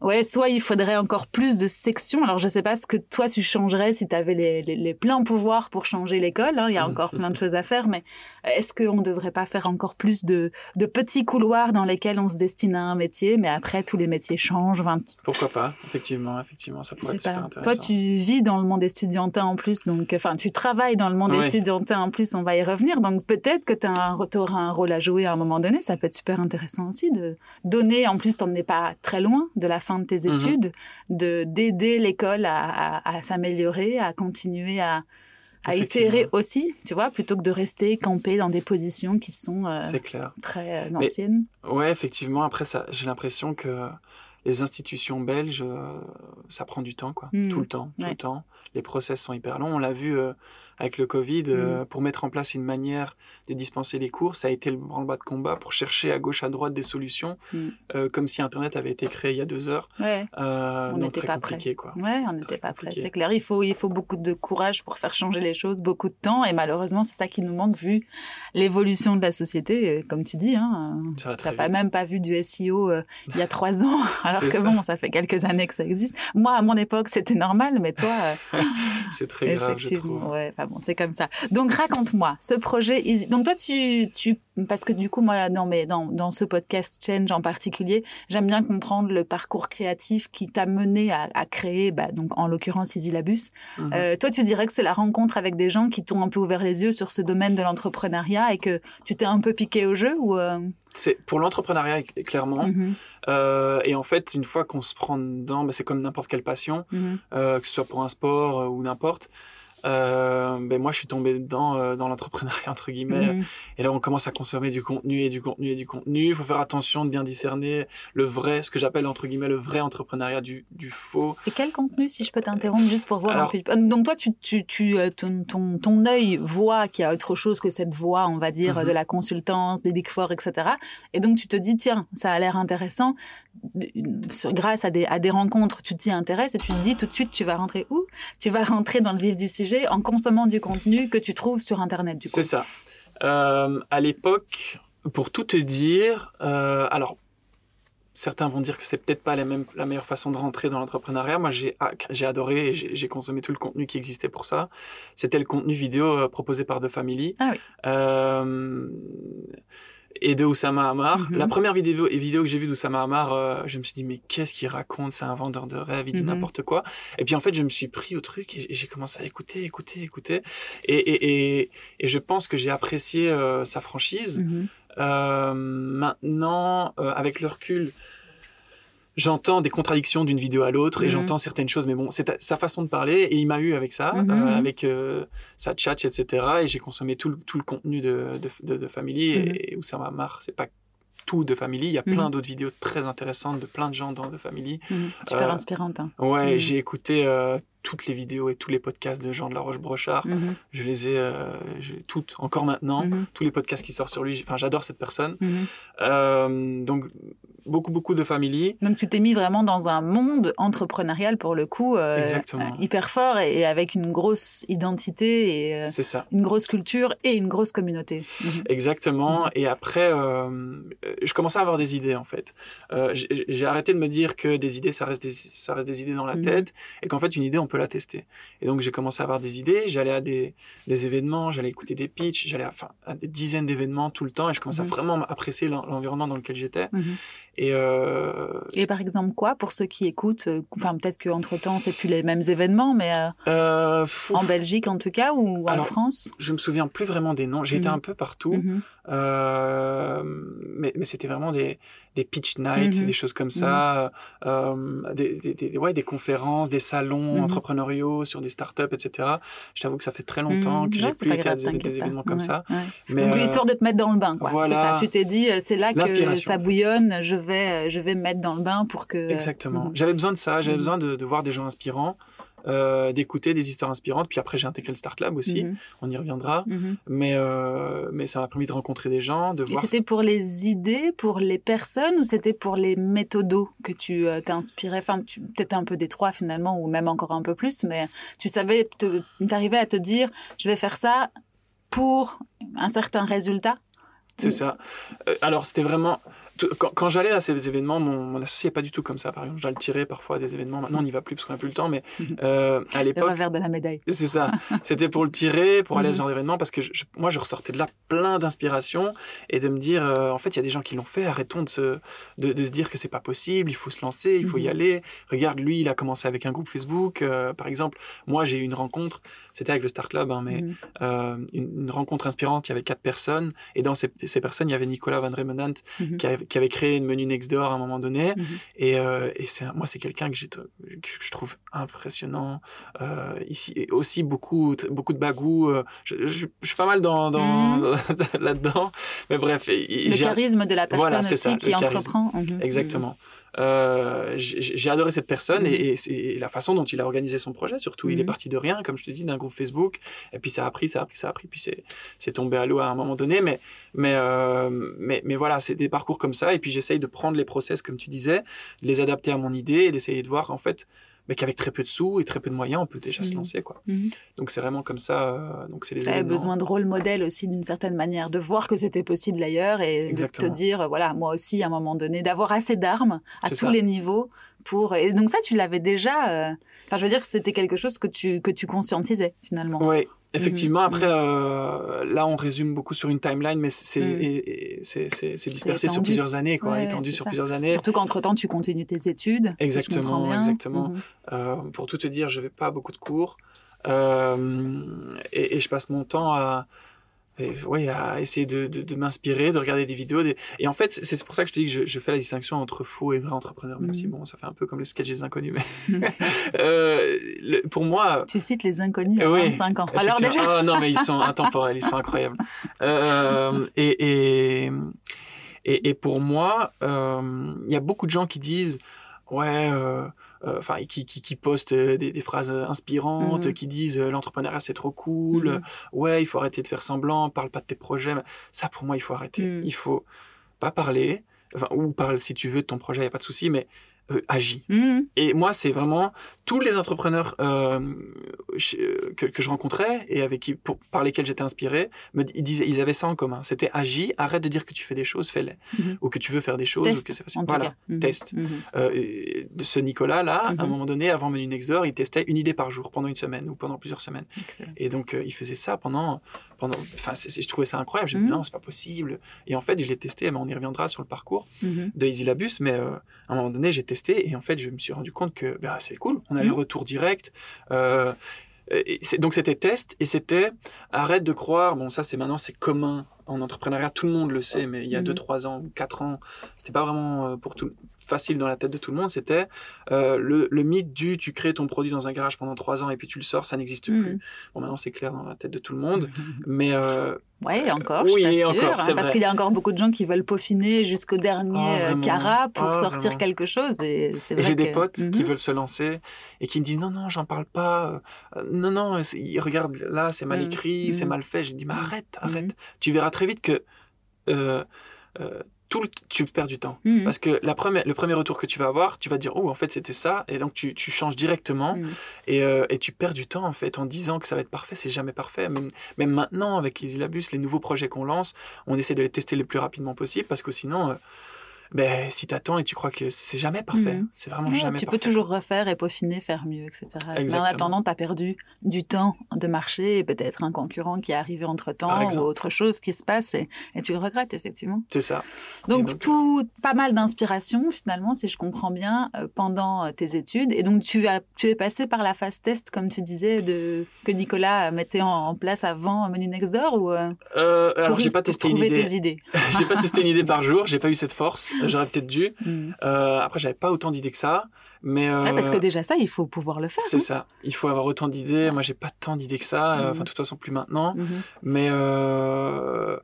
Speaker 1: Ouais, soit il faudrait encore plus de sections. Alors, je sais pas ce que toi tu changerais si tu avais les, les, les, pleins pouvoirs pour changer l'école. Hein. Il y a encore plein de choses à faire, mais est-ce qu'on ne devrait pas faire encore plus de, de, petits couloirs dans lesquels on se destine à un métier, mais après tous les métiers changent
Speaker 2: Pourquoi pas? Effectivement, effectivement, ça pourrait être super intéressant.
Speaker 1: Toi, tu vis dans le monde estudiantin en plus, donc enfin, tu travailles dans le monde estudiantin en plus. On va y revenir, donc peut-être que tu auras un rôle à jouer à un moment donné. Ça peut être super intéressant aussi de donner. En plus, tu n'en es pas très loin de la fin de tes mhm. études, de d'aider l'école à, s'améliorer, à continuer à, à itérer aussi, tu vois, plutôt que de rester campé dans des positions qui sont euh, très euh, anciennes.
Speaker 2: ouais, effectivement. Après, j'ai l'impression que les institutions belges, euh, ça prend du temps, quoi. Hmm. Tout le temps, tout le temps. Les process sont hyper longs. On l'a vu avec le Covid, euh, pour mettre en place une manière de dispenser les cours. Ça a été le branle-bas de combat pour chercher à gauche, à droite des solutions,
Speaker 1: Mm.
Speaker 2: euh, comme si Internet avait été créé il y a deux heures.
Speaker 1: Ouais.
Speaker 2: Euh,
Speaker 1: On n'était pas
Speaker 2: quoi.
Speaker 1: Ouais, on n'était pas prêt, c'est clair. Il faut, il faut beaucoup de courage pour faire changer les choses, beaucoup de temps. Et malheureusement, c'est ça qui nous manque vu l'évolution de la société. Comme tu dis, hein, tu n'as pas même pas vu du SEO il y a trois [LAUGHS] ans, [LAUGHS] alors que
Speaker 2: ça.
Speaker 1: bon, ça fait quelques années que ça existe. Moi, à mon époque, c'était normal, mais toi, [LAUGHS]
Speaker 2: C'est très grave, je trouve.
Speaker 1: ouais, bon, c'est comme ça. Donc raconte-moi ce projet. Donc toi, tu, tu, parce que du coup, moi, dans, mes, dans, dans ce podcast Change en particulier, j'aime bien comprendre le parcours créatif qui t'a mené à, à créer, bah, donc en l'occurrence Isilabus.
Speaker 2: Mhm.
Speaker 1: Euh, toi, tu dirais que c'est la rencontre avec des gens qui t'ont un peu ouvert les yeux sur ce domaine de l'entrepreneuriat et que tu t'es un peu piqué au jeu ou euh,
Speaker 2: C'est pour l'entrepreneuriat, clairement.
Speaker 1: mhm,
Speaker 2: Euh, et en fait, une fois qu'on se prend dedans, bah, c'est comme n'importe quelle passion,
Speaker 1: mhm.
Speaker 2: que ce soit pour un sport ou n'importe. Euh, ben moi, je suis tombé dedans euh, dans l'entrepreneuriat entre guillemets.
Speaker 1: Mhm.
Speaker 2: Et là, on commence à consommer du contenu et du contenu et du contenu. Il faut faire attention de bien discerner le vrai, ce que j'appelle entre guillemets le vrai entrepreneuriat du, du faux.
Speaker 1: Et quel contenu, si je peux t'interrompre, juste pour voir
Speaker 2: Alors-
Speaker 1: un peu. Donc toi, tu, tu, tu, euh, ton, ton, ton œil voit qu'il y a autre chose que cette voix, on va dire,
Speaker 2: Mhm.
Speaker 1: de la consultance, des Big Four, etc. Et donc tu te dis, tiens, ça a l'air intéressant. Sur- Grâce à des, à des rencontres, tu t'y intéresses et tu te dis tout de suite, tu vas rentrer où? Tu vas rentrer dans le vif du sujet en consommant du contenu que tu trouves sur Internet.
Speaker 2: C'est ça. Euh, à l'époque, pour tout te dire, euh, alors certains vont dire que c'est peut-être pas la, même, la meilleure façon de rentrer dans l'entrepreneuriat. Moi, j'ai j'ai adoré et j'ai j'ai consommé tout le contenu qui existait pour ça. C'était le contenu vidéo euh, proposé par The Family.
Speaker 1: Ah oui.
Speaker 2: Euh, et de Oussama Hamar.
Speaker 1: Mhm.
Speaker 2: La première vidéo, vidéo que j'ai vue d'Oussama Hamar, euh, je me suis dit, mais qu'est-ce qu'il raconte? C'est un vendeur de rêves, il dit
Speaker 1: Mhm.
Speaker 2: n'importe quoi. Et puis en fait, je me suis pris au truc et j'ai commencé à écouter, écouter, écouter. Et, et, et, et je pense que j'ai apprécié euh, sa franchise.
Speaker 1: Mhm.
Speaker 2: Euh, maintenant, avec le recul, j'entends des contradictions d'une vidéo à l'autre et
Speaker 1: Mhm.
Speaker 2: j'entends certaines choses, mais bon, c'est sa façon de parler et il m'a eu avec ça,
Speaker 1: Mhm.
Speaker 2: euh, avec euh, sa chat, etc. Et j'ai consommé tout le, tout le contenu de, de, de, de Family
Speaker 1: Mhm.
Speaker 2: et, et Oussama Mar, c'est pas tout de Family, il y a plein
Speaker 1: Mhm.
Speaker 2: d'autres vidéos très intéressantes de plein de gens dans de Family.
Speaker 1: Mhm. Super
Speaker 2: Euh,
Speaker 1: inspirante. hein.
Speaker 2: Ouais,
Speaker 1: Mhm.
Speaker 2: j'ai écouté euh, toutes les vidéos et tous les podcasts de Jean de la Roche-Brochard.
Speaker 1: Mhm.
Speaker 2: Je les ai j'ai toutes, encore maintenant.
Speaker 1: Mhm.
Speaker 2: Tous les podcasts qui sortent sur lui, enfin, j'adore cette personne.
Speaker 1: Mhm.
Speaker 2: Donc, beaucoup, beaucoup de Family.
Speaker 1: Donc tu t'es mis vraiment dans un monde entrepreneurial pour le coup euh, euh, hyper fort et, avec une grosse identité et euh,
Speaker 2: ça.
Speaker 1: une grosse culture et une grosse communauté. Mhm. [LAUGHS]
Speaker 2: Exactement.
Speaker 1: Mhm.
Speaker 2: Et après, euh, je commençais à avoir des idées, en fait. J'ai arrêté de me dire que des idées, ça reste des, ça reste des idées dans la
Speaker 1: Mhm.
Speaker 2: tête et qu'en fait, une idée, on peut la tester. Et donc, j'ai commencé à avoir des idées. J'allais à des, des événements, j'allais écouter des pitchs, j'allais à, enfin, à des dizaines d'événements tout le temps et je commençais
Speaker 1: Mhm.
Speaker 2: à vraiment apprécier l'en- l'environnement dans lequel j'étais. Et euh,
Speaker 1: Et par exemple quoi pour ceux qui écoutent euh, Enfin peut-être qu'entre temps c'est plus les mêmes événements, mais euh,
Speaker 2: euh,
Speaker 1: en Belgique en tout cas ou en
Speaker 2: Alors,
Speaker 1: France?
Speaker 2: je me souviens plus vraiment des noms. J'étais
Speaker 1: Mhm.
Speaker 2: un peu partout. Mais mais c'était vraiment des, des pitch nights,
Speaker 1: Mhm.
Speaker 2: des choses comme ça, euh, des, des, des- ouais, des conférences, des salons
Speaker 1: Mhm.
Speaker 2: entrepreneuriaux sur des startups, etc. Je t'avoue que ça fait très longtemps
Speaker 1: Mhm.
Speaker 2: que
Speaker 1: Non,
Speaker 2: j'ai plus été à des, des
Speaker 1: t'inquiète pas.
Speaker 2: événements comme
Speaker 1: Ouais,
Speaker 2: ça.
Speaker 1: ouais.
Speaker 2: Mais,
Speaker 1: Donc
Speaker 2: euh,
Speaker 1: histoire de te mettre dans le bain, quoi.
Speaker 2: voilà.
Speaker 1: C'est ça. Tu t'es dit, euh, c'est là que ça bouillonne. Je vais, euh, je vais me mettre dans le bain pour que.
Speaker 2: Exactement. J'avais besoin de ça, j'avais besoin de, de voir des gens inspirants, euh, d'écouter des histoires inspirantes. Puis après, j'ai intégré le Start Lab aussi,
Speaker 1: Mhm.
Speaker 2: on y reviendra.
Speaker 1: Mhm.
Speaker 2: Mais, euh, mais ça m'a permis de rencontrer des gens, de
Speaker 1: Et
Speaker 2: voir.
Speaker 1: c'était pour les idées, pour les personnes, ou c'était pour les méthodos que tu euh, t'es inspiré Enfin, tu peut-être un peu des trois finalement, ou même encore un peu plus, mais tu savais, t'arrivais à te dire, je vais faire ça pour un certain résultat?
Speaker 2: C'est ça. Euh, alors, c'était vraiment. Quand, quand j'allais à ces événements, mon, mon associé n'est pas du tout comme ça. Par exemple, je dois le tirer parfois à des événements. Maintenant, on n'y va plus parce qu'on n'a plus le temps. Mais [LAUGHS] euh, à
Speaker 1: Le
Speaker 2: l'époque,
Speaker 1: revers de la médaille. [LAUGHS]
Speaker 2: c'est ça. C'était pour le tirer, pour aller à ce
Speaker 1: Mhm.
Speaker 2: genre d'événement. Parce que je- moi, je ressortais de là plein d'inspiration et de me dire euh, en fait, il y a des gens qui l'ont fait. Arrêtons de se, de, de se dire que c'est pas possible. Il faut se lancer, il faut y
Speaker 1: Mhm.
Speaker 2: aller. Regarde, lui, il a commencé avec un groupe Facebook. euh, par exemple, moi, j'ai eu une rencontre. C'était avec le Star Club, hein, mais
Speaker 1: Mhm.
Speaker 2: euh, une, une rencontre inspirante. Il y avait quatre personnes. Et dans ces, ces personnes, il y avait Nicolas Van Remenant qui, avait, qui avait créé une menu Nextdoor à un moment donné.
Speaker 1: Mhm.
Speaker 2: Et, euh, et c'est, moi, c'est quelqu'un que, que je trouve impressionnant. Euh, ici, et aussi beaucoup, beaucoup de bagou. euh, je, je- je suis pas mal dans, dans, [LAUGHS] là-dedans. Mais bref. et-
Speaker 1: Le charisme de la personne
Speaker 2: Voilà,
Speaker 1: aussi
Speaker 2: ça,
Speaker 1: qui
Speaker 2: le charisme.
Speaker 1: entreprend. Mhm.
Speaker 2: Euh, j'ai adoré cette personne
Speaker 1: Mhm.
Speaker 2: et, et, la façon dont il a organisé son projet, surtout. Il est
Speaker 1: Mhm.
Speaker 2: parti de rien, comme je te dis, d'un groupe Facebook. Et puis ça a pris, ça a pris, ça a pris. Puis c'est tombé à l'eau à un moment donné. Mais, mais, euh, mais, mais voilà, c'est des parcours comme ça. Et puis j'essaye de prendre les process, comme tu disais, de les adapter à mon idée et d'essayer de voir, en fait, mais qu'avec très peu de sous et très peu de moyens, on peut déjà se
Speaker 1: Mhm.
Speaker 2: lancer. Quoi.
Speaker 1: Mhm.
Speaker 2: Donc c'est vraiment comme ça. euh, donc c'est les
Speaker 1: Tu avais besoin de rôle modèle aussi d'une certaine manière, de voir que c'était possible ailleurs et de te dire, voilà, moi aussi, à un moment donné, d'avoir assez d'armes à tous
Speaker 2: ça.
Speaker 1: les niveaux pour. Et donc ça, tu l'avais déjà. euh, Enfin, je veux dire, c'était quelque chose que tu que tu conscientisais finalement.
Speaker 2: Oui, effectivement.
Speaker 1: Mhm.
Speaker 2: Après, euh, là, on résume beaucoup sur une timeline, mais c'est
Speaker 1: Mhm.
Speaker 2: dispersé sur plusieurs années, quoi,
Speaker 1: Ouais,
Speaker 2: étendu sur
Speaker 1: ça.
Speaker 2: plusieurs années.
Speaker 1: Surtout qu'entre temps, tu continues tes études. si je
Speaker 2: Exactement, exactement.
Speaker 1: Mhm.
Speaker 2: Euh, pour tout te dire, je vais pas beaucoup de cours euh, et, et je passe mon temps à, ouais, à essayer de, de, de m'inspirer, de regarder des vidéos. des- Et en fait, c'est pour ça que je te dis que je, je fais la distinction entre faux et vrai entrepreneur, même si
Speaker 1: Mhm.
Speaker 2: bon, ça fait un peu comme le sketch des inconnus. Mais [LAUGHS] [LAUGHS] euh, le- pour moi,
Speaker 1: Tu cites les inconnus à
Speaker 2: Oui,
Speaker 1: 25 ans. Alors déjà.
Speaker 2: Ah, non, mais ils sont intemporels, ils sont incroyables. Euh, et, et, et, et pour moi, euh, il y a beaucoup de gens qui disent, ouais, euh, euh, enfin, qui, qui, qui postent euh, des, des phrases inspirantes,
Speaker 1: Mhm.
Speaker 2: qui disent euh, l'entrepreneuriat c'est trop cool,
Speaker 1: Mhm.
Speaker 2: ouais, il faut arrêter de faire semblant, parle pas de tes projets. Ça, pour moi, il faut arrêter.
Speaker 1: Mhm.
Speaker 2: Il faut pas parler, enfin, ou parle si tu veux de ton projet, il n'y a pas de souci, mais euh, agis. Et moi, c'est vraiment tous les entrepreneurs euh, euh, que, que je rencontrais et avec qui, pour, par lesquels j'étais inspiré, me, ils, disaient, ils avaient ça en commun. C'était agis, arrête de dire que tu fais des choses, fais-les.
Speaker 1: Mhm.
Speaker 2: Ou que tu veux faire des choses, ou que
Speaker 1: Test,
Speaker 2: c'est Voilà,
Speaker 1: cas. Mhm.
Speaker 2: test. Euh, ce Nicolas-là, à un
Speaker 1: Mhm.
Speaker 2: moment donné, avant Menu Next Door, il testait une idée par jour pendant une semaine ou pendant plusieurs semaines.
Speaker 1: Excellent.
Speaker 2: Et donc, euh, il faisait ça pendant. pendant enfin, je trouvais ça incroyable. Je me dis,
Speaker 1: Mhm.
Speaker 2: non, c'est pas possible. Et en fait, je l'ai testé, mais on y reviendra sur le parcours
Speaker 1: Mhm.
Speaker 2: de Easy Labus, mais à un moment donné, j'ai testé et en fait, je me suis rendu compte que bah, c'est cool, on a les
Speaker 1: Mhm.
Speaker 2: directs. Euh, et donc, c'était test et c'était arrête de croire, bon, ça, c'est maintenant, c'est commun en entrepreneuriat, tout le monde le sait, mais il y a
Speaker 1: Mhm.
Speaker 2: 2, 3 ans ou 4 ans, c'était pas vraiment euh, pour tout, facile dans la tête de tout le monde. C'était euh, le, le mythe du tu crées ton produit dans un garage pendant 3 ans et puis tu le sors, ça n'existe
Speaker 1: Mhm.
Speaker 2: plus. Bon, maintenant, c'est clair dans la tête de tout le monde, [LAUGHS] mais euh,
Speaker 1: Oui, encore,
Speaker 2: oui,
Speaker 1: je suis pas
Speaker 2: encore,
Speaker 1: sûre, hein, parce qu'il y a encore beaucoup de gens qui veulent peaufiner jusqu'au dernier euh,
Speaker 2: vraiment.
Speaker 1: carat pour
Speaker 2: Ah,
Speaker 1: sortir
Speaker 2: vraiment.
Speaker 1: quelque chose. Et c'est
Speaker 2: Et
Speaker 1: vrai
Speaker 2: j'ai des
Speaker 1: que-
Speaker 2: potes qui
Speaker 1: Mhm.
Speaker 2: veulent se lancer et qui me disent non, non, j'en parle pas. Euh, non, non, regardent là, c'est mal
Speaker 1: Mhm.
Speaker 2: écrit, c'est
Speaker 1: Mhm.
Speaker 2: mal fait. J'ai dit, mais
Speaker 1: Mhm.
Speaker 2: arrête, arrête. Tu verras très vite que euh, euh, tout le- tu perds du temps.
Speaker 1: Mhm.
Speaker 2: Parce que la première, le premier retour que tu vas avoir, tu vas dire, oh, en fait, c'était ça. Et donc, tu, tu changes directement
Speaker 1: Mhm.
Speaker 2: et, euh, et tu perds du temps, en fait, en disant que ça va être parfait. C'est jamais parfait. Même, même maintenant, avec Easy Labus, les nouveaux projets qu'on lance, on essaie de les tester le plus rapidement possible parce que sinon, euh, ben, si t'attends et tu crois que c'est jamais parfait,
Speaker 1: Mhm.
Speaker 2: c'est vraiment
Speaker 1: Ouais,
Speaker 2: jamais
Speaker 1: tu
Speaker 2: parfait.
Speaker 1: peux toujours refaire et peaufiner, faire mieux, etc. Mais en
Speaker 2: Exactement.
Speaker 1: attendant, tu as perdu du temps de marché et peut-être un concurrent qui est arrivé
Speaker 2: Par
Speaker 1: entre-temps ou autre chose qui se passe et, et tu le regrettes, effectivement.
Speaker 2: C'est ça.
Speaker 1: Donc,
Speaker 2: donc,
Speaker 1: tout, pas mal d'inspiration, finalement, si je comprends bien, euh, pendant euh, tes études. Et donc, tu, as, tu es passé par la phase test, comme tu disais, de, que Nicolas mettait en, en place avant Menu Next Door ou, euh,
Speaker 2: Euh, alors, j'ai pas testé une idée. [LAUGHS] j'ai pas testé une idée par jour. J'ai pas eu cette force. [LAUGHS] J'aurais peut-être dû.
Speaker 1: Mm.
Speaker 2: Euh, après, j'avais pas autant d'idées que ça. Mais euh,
Speaker 1: Ouais, Parce que déjà, ça, il faut pouvoir le faire.
Speaker 2: c'est
Speaker 1: hein.
Speaker 2: ça. Il faut avoir autant d'idées. Moi, j'ai pas tant d'idées que ça. Euh,
Speaker 1: Mhm.
Speaker 2: Enfin, de toute façon, plus maintenant.
Speaker 1: Mhm.
Speaker 2: Mais, euh...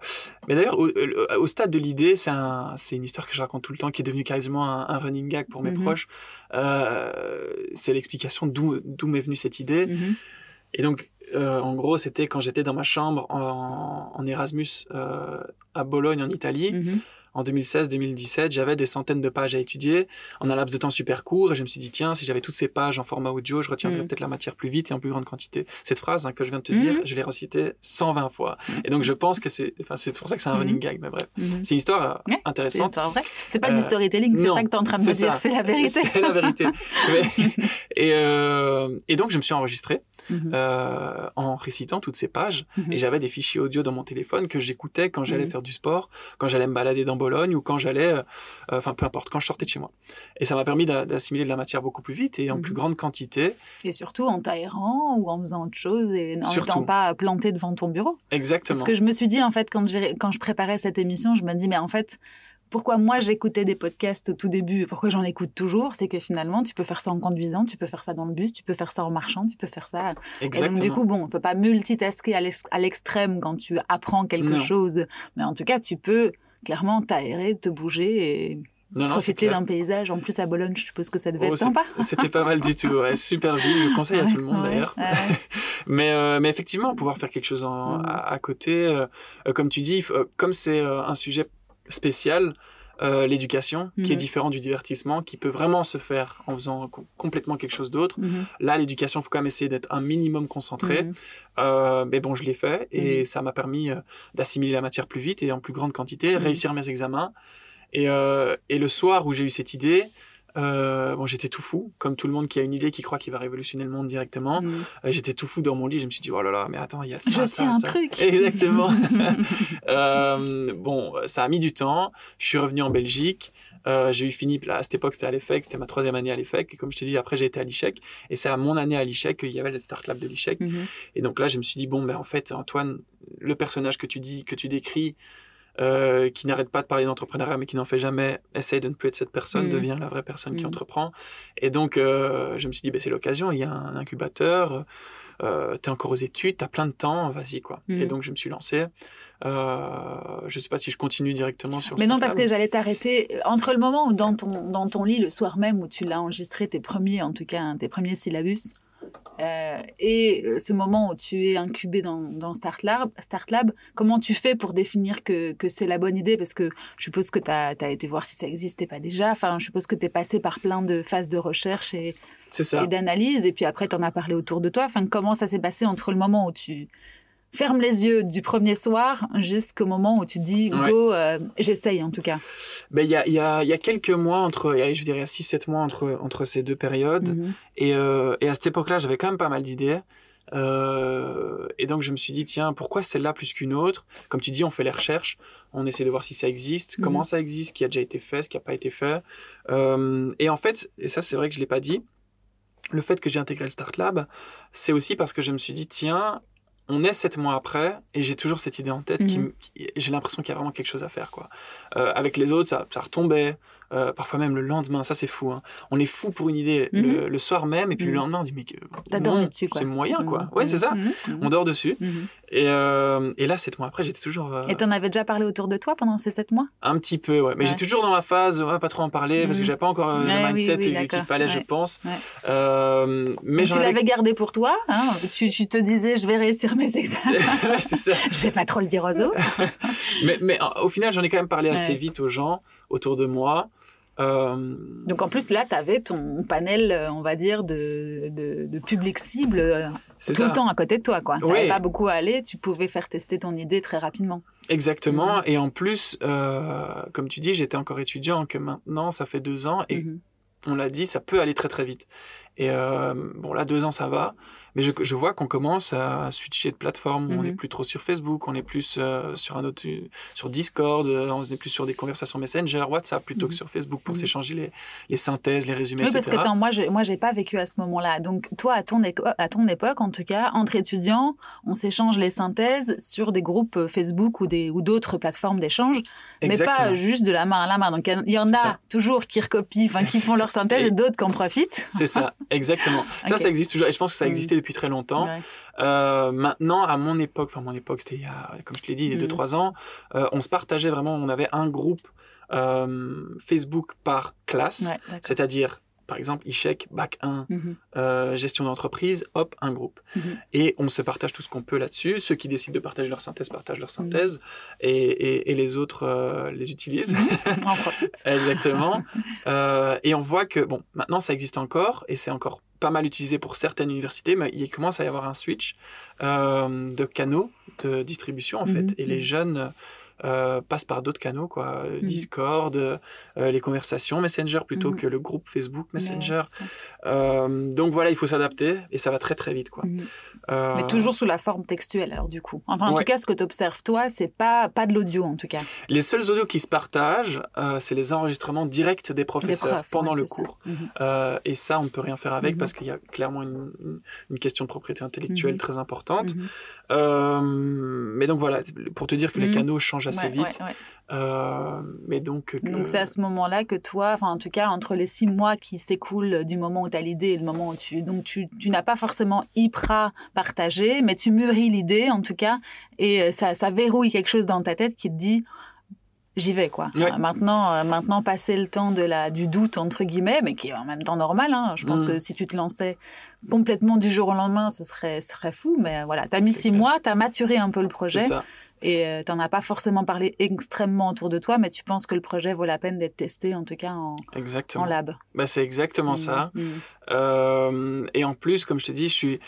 Speaker 2: mais d'ailleurs, au, stade de l'idée, c'est un, c'est une histoire que je raconte tout le temps, qui est devenue quasiment un, un running gag pour mes
Speaker 1: Mhm.
Speaker 2: proches. Euh, c'est l'explication d'où d'où m'est venue cette idée.
Speaker 1: Mhm.
Speaker 2: Et donc, euh, en gros, c'était quand j'étais dans ma chambre en, en Erasmus euh, à Bologne, en Italie.
Speaker 1: Mhm.
Speaker 2: En 2016-2017, j'avais des centaines de pages à étudier en un laps de temps super court et je me suis dit, tiens, si j'avais toutes ces pages en format audio, je retiendrais
Speaker 1: Mhm.
Speaker 2: peut-être la matière plus vite et en plus grande quantité. Cette phrase hein, que je viens de te
Speaker 1: Mhm.
Speaker 2: dire, je l'ai recitée 120 fois. Et donc, je pense que c'est enfin, c'est pour ça que c'est un
Speaker 1: Mhm.
Speaker 2: running gag, mais bref.
Speaker 1: Mhm.
Speaker 2: C'est une histoire euh,
Speaker 1: Ouais,
Speaker 2: intéressante.
Speaker 1: C'est pas
Speaker 2: Euh,
Speaker 1: du storytelling, c'est ça que tu es en train de me dire, c'est la vérité. [LAUGHS]
Speaker 2: C'est la vérité. Mais- [LAUGHS] et, euh, et donc, je me suis enregistré
Speaker 1: Mhm.
Speaker 2: euh, en récitant toutes ces pages.
Speaker 1: Mhm.
Speaker 2: Et j'avais des fichiers audio dans mon téléphone que j'écoutais quand j'allais faire du sport, quand j'allais me balader dans Bologne ou quand j'allais, euh, enfin peu importe, quand je sortais de chez moi. Et ça m'a permis d'a- d'assimiler de la matière beaucoup plus vite et en
Speaker 1: Mhm.
Speaker 2: plus grande quantité.
Speaker 1: Et surtout en t'aérant ou en faisant autre chose et en n'étant pas planté devant ton bureau.
Speaker 2: Exactement.
Speaker 1: ce que je me suis dit en fait quand, quand je préparais cette émission. Je me dis mais en fait pourquoi moi j'écoutais des podcasts au tout début et pourquoi j'en écoute toujours, c'est que finalement tu peux faire ça en conduisant, tu peux faire ça dans le bus, tu peux faire ça en marchant, tu peux faire ça. Et
Speaker 2: Exactement.
Speaker 1: donc du coup bon, on peut pas multitasker à l'ex- à l'extrême quand tu apprends quelque
Speaker 2: Non.
Speaker 1: chose, mais en tout cas tu peux clairement t'aérer, te bouger et profiter d'un paysage. En plus, à Bologne, je suppose que ça devait
Speaker 2: Oh,
Speaker 1: être sympa.
Speaker 2: C'était pas mal du tout. Ouais, [LAUGHS] super ville. Je le conseille à tout le monde
Speaker 1: Ouais,
Speaker 2: d'ailleurs. [LAUGHS] Mais, euh, mais effectivement, pouvoir faire quelque chose en-
Speaker 1: Mhm.
Speaker 2: à, à côté, euh, euh, comme tu dis, euh, comme c'est un sujet spécial, euh, l'éducation, qui est
Speaker 1: Mhm.
Speaker 2: différent du divertissement, qui peut vraiment se faire en faisant co- complètement quelque chose d'autre.
Speaker 1: Mhm.
Speaker 2: Là, l'éducation, faut quand même essayer d'être un minimum concentré.
Speaker 1: Mhm.
Speaker 2: Euh, mais bon, je l'ai fait et ça m'a permis euh, d'assimiler la matière plus vite et en plus grande quantité, réussir mes examens. Et, euh, et le soir où j'ai eu cette idée, euh, bon, j'étais tout fou, comme tout le monde qui a une idée qui croit qu'il va révolutionner le monde directement.
Speaker 1: Mhm.
Speaker 2: Euh, J'étais tout fou dans mon lit, je me suis dit, oh là là, mais attends, il y a ça,
Speaker 1: Je
Speaker 2: ça,
Speaker 1: sais un
Speaker 2: ça.
Speaker 1: truc. [LAUGHS]
Speaker 2: Exactement. [LAUGHS] Euh, bon, ça a mis du temps. Je suis revenu en Belgique. Euh, j'ai eu fini, là, à cette époque, c'était à l'EFEC, c'était ma troisième année à l'EFEC. Et comme je te dis, après, j'ai été à l'ICHEC. Et c'est à mon année à l'ICHEC qu'il y avait le Start Lab de l'ICHEC.
Speaker 1: Mhm.
Speaker 2: Et donc là, je me suis dit, bon, ben, en fait, Antoine, le personnage que tu dis, que tu décris, euh, qui n'arrête pas de parler d'entrepreneuriat, mais qui n'en fait jamais, essaye de ne plus être cette personne,
Speaker 1: Mhm.
Speaker 2: devient la vraie personne qui
Speaker 1: Mhm.
Speaker 2: entreprend. Et donc, euh, je me suis dit, ben, c'est l'occasion, il y a un incubateur, euh, tu es encore aux études, tu as plein de temps, vas-y, quoi. Et donc, je me suis lancé. Euh, je sais pas si je continue directement sur
Speaker 1: Mais non, parce que j'allais t'arrêter. Entre le moment où dans ton, dans ton lit, le soir même, où tu l'as enregistré, tes premiers, en tout cas, hein, tes premiers syllabus, euh, et euh, ce moment où tu es incubé dans, dans Start, Lab, Start Lab, comment tu fais pour définir que, que c'est la bonne idée? Parce que je suppose que tu as, été voir si ça existait pas déjà. Enfin, je suppose que tu es passé par plein de phases de recherche et d'analyse, et puis après, tu en as parlé autour de toi. Enfin, comment ça s'est passé entre le moment où tu fermes les yeux du premier soir jusqu'au moment où tu dis
Speaker 2: Ouais.
Speaker 1: go, euh, j'essaye en tout cas
Speaker 2: Ben, il y, a, y, a, il y a quelques mois, entre, je dirais 6-7 mois entre, entre ces deux périodes.
Speaker 1: Mhm.
Speaker 2: Et, euh, et à cette époque-là, j'avais quand même pas mal d'idées. Euh, et donc, je me suis dit, tiens, pourquoi celle-là plus qu'une autre? Comme tu dis, on fait les recherches, on essaie de voir si ça existe,
Speaker 1: Mhm.
Speaker 2: comment ça existe, ce qui a déjà été fait, ce qui n'a pas été fait. Euh, et en fait, et ça, c'est vrai que je ne l'ai pas dit, le fait que j'ai intégré le Start Lab, c'est aussi parce que je me suis dit, tiens, on est sept mois après et j'ai toujours cette idée en tête qui, qui- j'ai l'impression qu'il y a vraiment quelque chose à faire quoi. Euh, avec les autres ça, ça retombait euh, parfois même le lendemain ça c'est fou hein. on est fou pour une idée le, le soir même et puis le
Speaker 1: Mhm.
Speaker 2: lendemain on dit mais
Speaker 1: dormi dessus, quoi.
Speaker 2: c'est moyen quoi
Speaker 1: Mhm.
Speaker 2: ouais c'est ça
Speaker 1: Mhm. Mhm.
Speaker 2: on dort dessus
Speaker 1: Mhm.
Speaker 2: et, euh, et là sept mois après j'étais toujours euh,
Speaker 1: Et t'en avais déjà parlé autour de toi pendant ces sept mois?
Speaker 2: Un petit peu ouais mais
Speaker 1: Ouais.
Speaker 2: j'étais toujours dans ma phase ouais, pas trop en parler parce que
Speaker 1: Mhm.
Speaker 2: j'avais pas encore euh,
Speaker 1: Ouais,
Speaker 2: le mindset
Speaker 1: oui,
Speaker 2: qu'il fallait je pense. Euh, mais
Speaker 1: Tu
Speaker 2: avais-
Speaker 1: l'avais gardé pour toi hein tu, tu te disais je vais réussir mes [LAUGHS] examens
Speaker 2: c'est ça [LAUGHS]
Speaker 1: je vais pas trop le dire aux autres [LAUGHS]
Speaker 2: mais, mais euh, au final, j'en ai quand même parlé assez vite aux gens autour de moi. Euh,
Speaker 1: donc en plus là tu avais ton panel euh, on va dire de, de, de public cible euh, tout
Speaker 2: ça,
Speaker 1: le temps à côté de toi
Speaker 2: Oui.
Speaker 1: t'avais pas beaucoup à aller tu pouvais faire tester ton idée très rapidement
Speaker 2: exactement.
Speaker 1: Mhm.
Speaker 2: Et en plus, euh, comme tu dis, j'étais encore étudiant, que maintenant, ça fait deux ans, et
Speaker 1: Mhm.
Speaker 2: on l'a dit, ça peut aller très très vite. Et euh, bon, là, deux ans, ça va. Mais je, je vois qu'on commence à switcher de plateforme. On
Speaker 1: Mhm.
Speaker 2: n'est plus trop sur Facebook, on est plus euh, sur un autre, sur Discord, euh, on est plus sur des conversations Messenger, WhatsApp plutôt que
Speaker 1: Mhm.
Speaker 2: sur Facebook pour
Speaker 1: Mhm.
Speaker 2: s'échanger les, les synthèses, les résumés,
Speaker 1: Oui, parce
Speaker 2: etc.
Speaker 1: que attends, moi, je, moi, j'ai pas vécu à ce moment-là. Donc, toi, à ton, à ton époque, en tout cas, entre étudiants, on s'échange les synthèses sur des groupes euh, Facebook ou des ou d'autres plateformes d'échange, mais pas juste de la main à la main. Donc, il y en- a
Speaker 2: ça.
Speaker 1: toujours qui recopient, enfin, qui font leur synthèse
Speaker 2: Et- [LAUGHS]
Speaker 1: et d'autres qui en profitent.
Speaker 2: C'est ça, [LAUGHS] exactement. Ça, ça existe toujours. Et je pense que ça
Speaker 1: Mhm.
Speaker 2: existait depuis très longtemps.
Speaker 1: Ouais.
Speaker 2: Euh, maintenant, à mon époque, enfin mon époque, c'était il y a, comme je te l'ai dit, il y a
Speaker 1: Mhm.
Speaker 2: 2-3 ans, euh, on se partageait vraiment, on avait un groupe euh, Facebook par classe,
Speaker 1: Ouais,
Speaker 2: c'est-à-dire, par exemple, ICHEC, Bac 1,
Speaker 1: Mhm.
Speaker 2: euh, gestion d'entreprise, hop, un groupe.
Speaker 1: Mhm.
Speaker 2: Et on se partage tout ce qu'on peut là-dessus. Ceux qui décident de partager leur synthèse partagent
Speaker 1: Mhm.
Speaker 2: leur synthèse, et, et- et les autres euh, les utilisent.
Speaker 1: On en profite. [LAUGHS]
Speaker 2: Exactement. Euh, et on voit que, bon, maintenant ça existe encore et c'est encore pas mal utilisé pour certaines universités, mais il commence à y avoir un switch de canaux de distribution en fait.
Speaker 1: Mhm,
Speaker 2: Et les
Speaker 1: mhm.
Speaker 2: jeunes euh, passent par d'autres canaux, quoi. Euh,
Speaker 1: Mhm.
Speaker 2: Discord, euh, les conversations, Messenger plutôt
Speaker 1: Mhm.
Speaker 2: que le groupe Facebook Messenger.
Speaker 1: Ouais,
Speaker 2: donc voilà, il faut s'adapter et ça va très très vite, quoi.
Speaker 1: Mhm. Mais toujours sous la forme textuelle, alors du coup. Enfin, en
Speaker 2: Ouais.
Speaker 1: tout cas, ce que tu observes, toi, c'est pas, pas de l'audio, en tout cas.
Speaker 2: Les seuls audios qui se partagent, c'est les enregistrements directs des
Speaker 1: Des
Speaker 2: professeurs
Speaker 1: profs,
Speaker 2: pendant
Speaker 1: ouais,
Speaker 2: le
Speaker 1: ça.
Speaker 2: cours. Et ça, on ne peut rien faire avec parce qu'il y a clairement une, une- une question de propriété intellectuelle très importante. Mais donc voilà, pour te dire que les canaux changent assez
Speaker 1: Ouais,
Speaker 2: vite.
Speaker 1: ouais, ouais.
Speaker 2: Euh, mais donc, que-
Speaker 1: Donc c'est à ce moment-là que toi, enfin en tout cas entre les six mois qui s'écoulent du moment où tu as l'idée et le moment où tu... Donc tu, tu n'as pas forcément hyper partagé, mais tu mûris l'idée en tout cas, et euh, ça, ça verrouille quelque chose dans ta tête qui te dit, j'y vais quoi.
Speaker 2: Ouais.
Speaker 1: Euh, Maintenant, euh, maintenant passer le temps de la du doute entre guillemets, mais qui est en même temps normal. Hein. Je pense
Speaker 2: Mm.
Speaker 1: que si tu te lançais complètement du jour au lendemain, ce serait ce serait fou. Mais voilà, t'as mis six
Speaker 2: clair.
Speaker 1: mois, t'as maturé un peu le
Speaker 2: C'est
Speaker 1: projet
Speaker 2: ça.
Speaker 1: Et euh, t'en as pas forcément parlé extrêmement autour de toi, mais tu penses que le projet vaut la peine d'être testé en tout cas en,
Speaker 2: Exactement.
Speaker 1: en lab.
Speaker 2: Bah, c'est exactement
Speaker 1: Mm,
Speaker 2: ça.
Speaker 1: mm.
Speaker 2: Euh, et en plus, comme je te dis, j'ai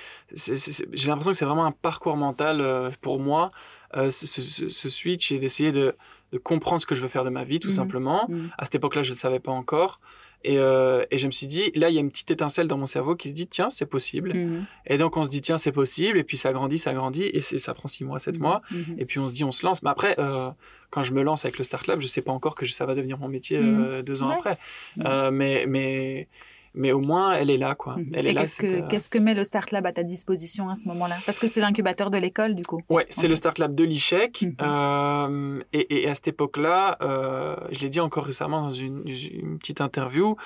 Speaker 2: l'impression que c'est vraiment un parcours mental euh, pour moi, euh, ce, ce- ce- ce switch et d'essayer de, de comprendre ce que je veux faire de ma vie, tout
Speaker 1: Mhm.
Speaker 2: simplement. À cette époque-là, je ne le savais pas encore. Et, euh, et je me suis dit, là, il y a une petite étincelle dans mon cerveau qui se dit, tiens, c'est possible.
Speaker 1: Mhm.
Speaker 2: Et donc, on se dit, tiens, c'est possible. Et puis, ça grandit, ça grandit. Et ça prend six mois, sept mois.
Speaker 1: Mhm.
Speaker 2: Et puis, on se dit, on se lance. Mais après, euh, quand je me lance avec le Start Lab, je sais pas encore que ça va devenir mon métier
Speaker 1: Mhm.
Speaker 2: euh, deux ans
Speaker 1: Ouais.
Speaker 2: après.
Speaker 1: Mhm.
Speaker 2: Mais, mais, mais au moins, elle est là, quoi.
Speaker 1: Mhm.
Speaker 2: Elle
Speaker 1: Et
Speaker 2: est là.
Speaker 1: qu'est-ce que met le Start Lab à ta disposition à ce moment-là? Parce que c'est l'incubateur de l'école du coup.
Speaker 2: Ouais, c'est le Start Lab de l'ICHEC.
Speaker 1: Mhm.
Speaker 2: Euh, et, et à cette époque-là, euh, je l'ai dit encore récemment dans une, une petite interview,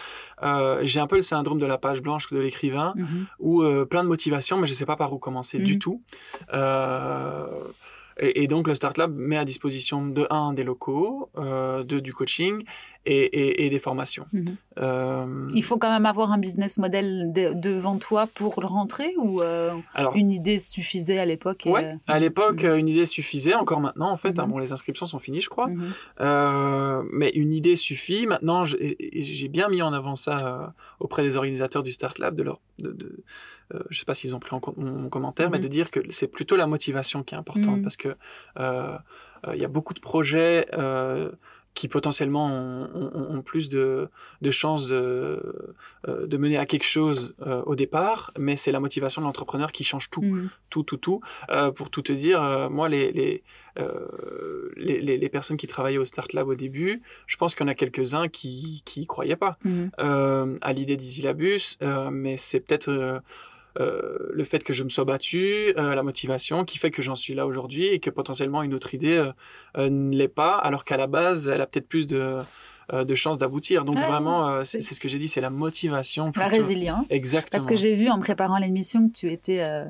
Speaker 2: euh, j'ai un peu le syndrome de la page blanche de l'écrivain,
Speaker 1: Mhm.
Speaker 2: où plein de motivation, mais je ne sais pas par où commencer du tout. Et, et donc le Start Lab met à disposition de un des locaux, euh, deux du coaching et, et, et des formations.
Speaker 1: Mhm.
Speaker 2: Euh,
Speaker 1: Il faut quand même avoir un business model de- devant toi pour le rentrer ou euh,
Speaker 2: alors,
Speaker 1: une idée suffisait à l'époque et,
Speaker 2: ouais,
Speaker 1: euh,
Speaker 2: à l'époque, euh, une idée suffisait. Encore maintenant, en fait, hein,
Speaker 1: Mhm.
Speaker 2: bon, les inscriptions sont finies, je crois.
Speaker 1: mhm.
Speaker 2: Mais une idée suffit. Maintenant, j'ai bien mis en avant ça auprès des organisateurs du Start Lab, de leur, de, de- euh, je sais pas s'ils ont pris en compte mon, mon commentaire, mais
Speaker 1: Mhm.
Speaker 2: de dire que c'est plutôt la motivation qui est importante
Speaker 1: Mhm.
Speaker 2: parce que euh, euh, il y a beaucoup de projets euh, qui potentiellement ont, ont- ont plus de, de chances de, de mener à quelque chose euh, au départ, mais c'est la motivation de l'entrepreneur qui change tout
Speaker 1: Mhm.
Speaker 2: tout, tout, tout. Euh, pour tout te dire, euh, moi, les, les, euh, les, les- les personnes qui travaillaient au Start Lab au début, je pense qu'il y en a quelques-uns qui qui y croyaient pas euh, à l'idée d'Isilabus, euh, mais c'est peut-être euh, le fait que je me sois battu, euh, la motivation, qui fait que j'en suis là aujourd'hui et que potentiellement une autre idée euh, ne l'est pas, alors qu'à la base, elle a peut-être plus de, de chances d'aboutir. Donc
Speaker 1: Ouais,
Speaker 2: vraiment,
Speaker 1: c'est-
Speaker 2: ce que j'ai dit, c'est la motivation.
Speaker 1: La résilience.
Speaker 2: Exactement.
Speaker 1: Parce que j'ai vu en préparant l'émission que tu étais euh,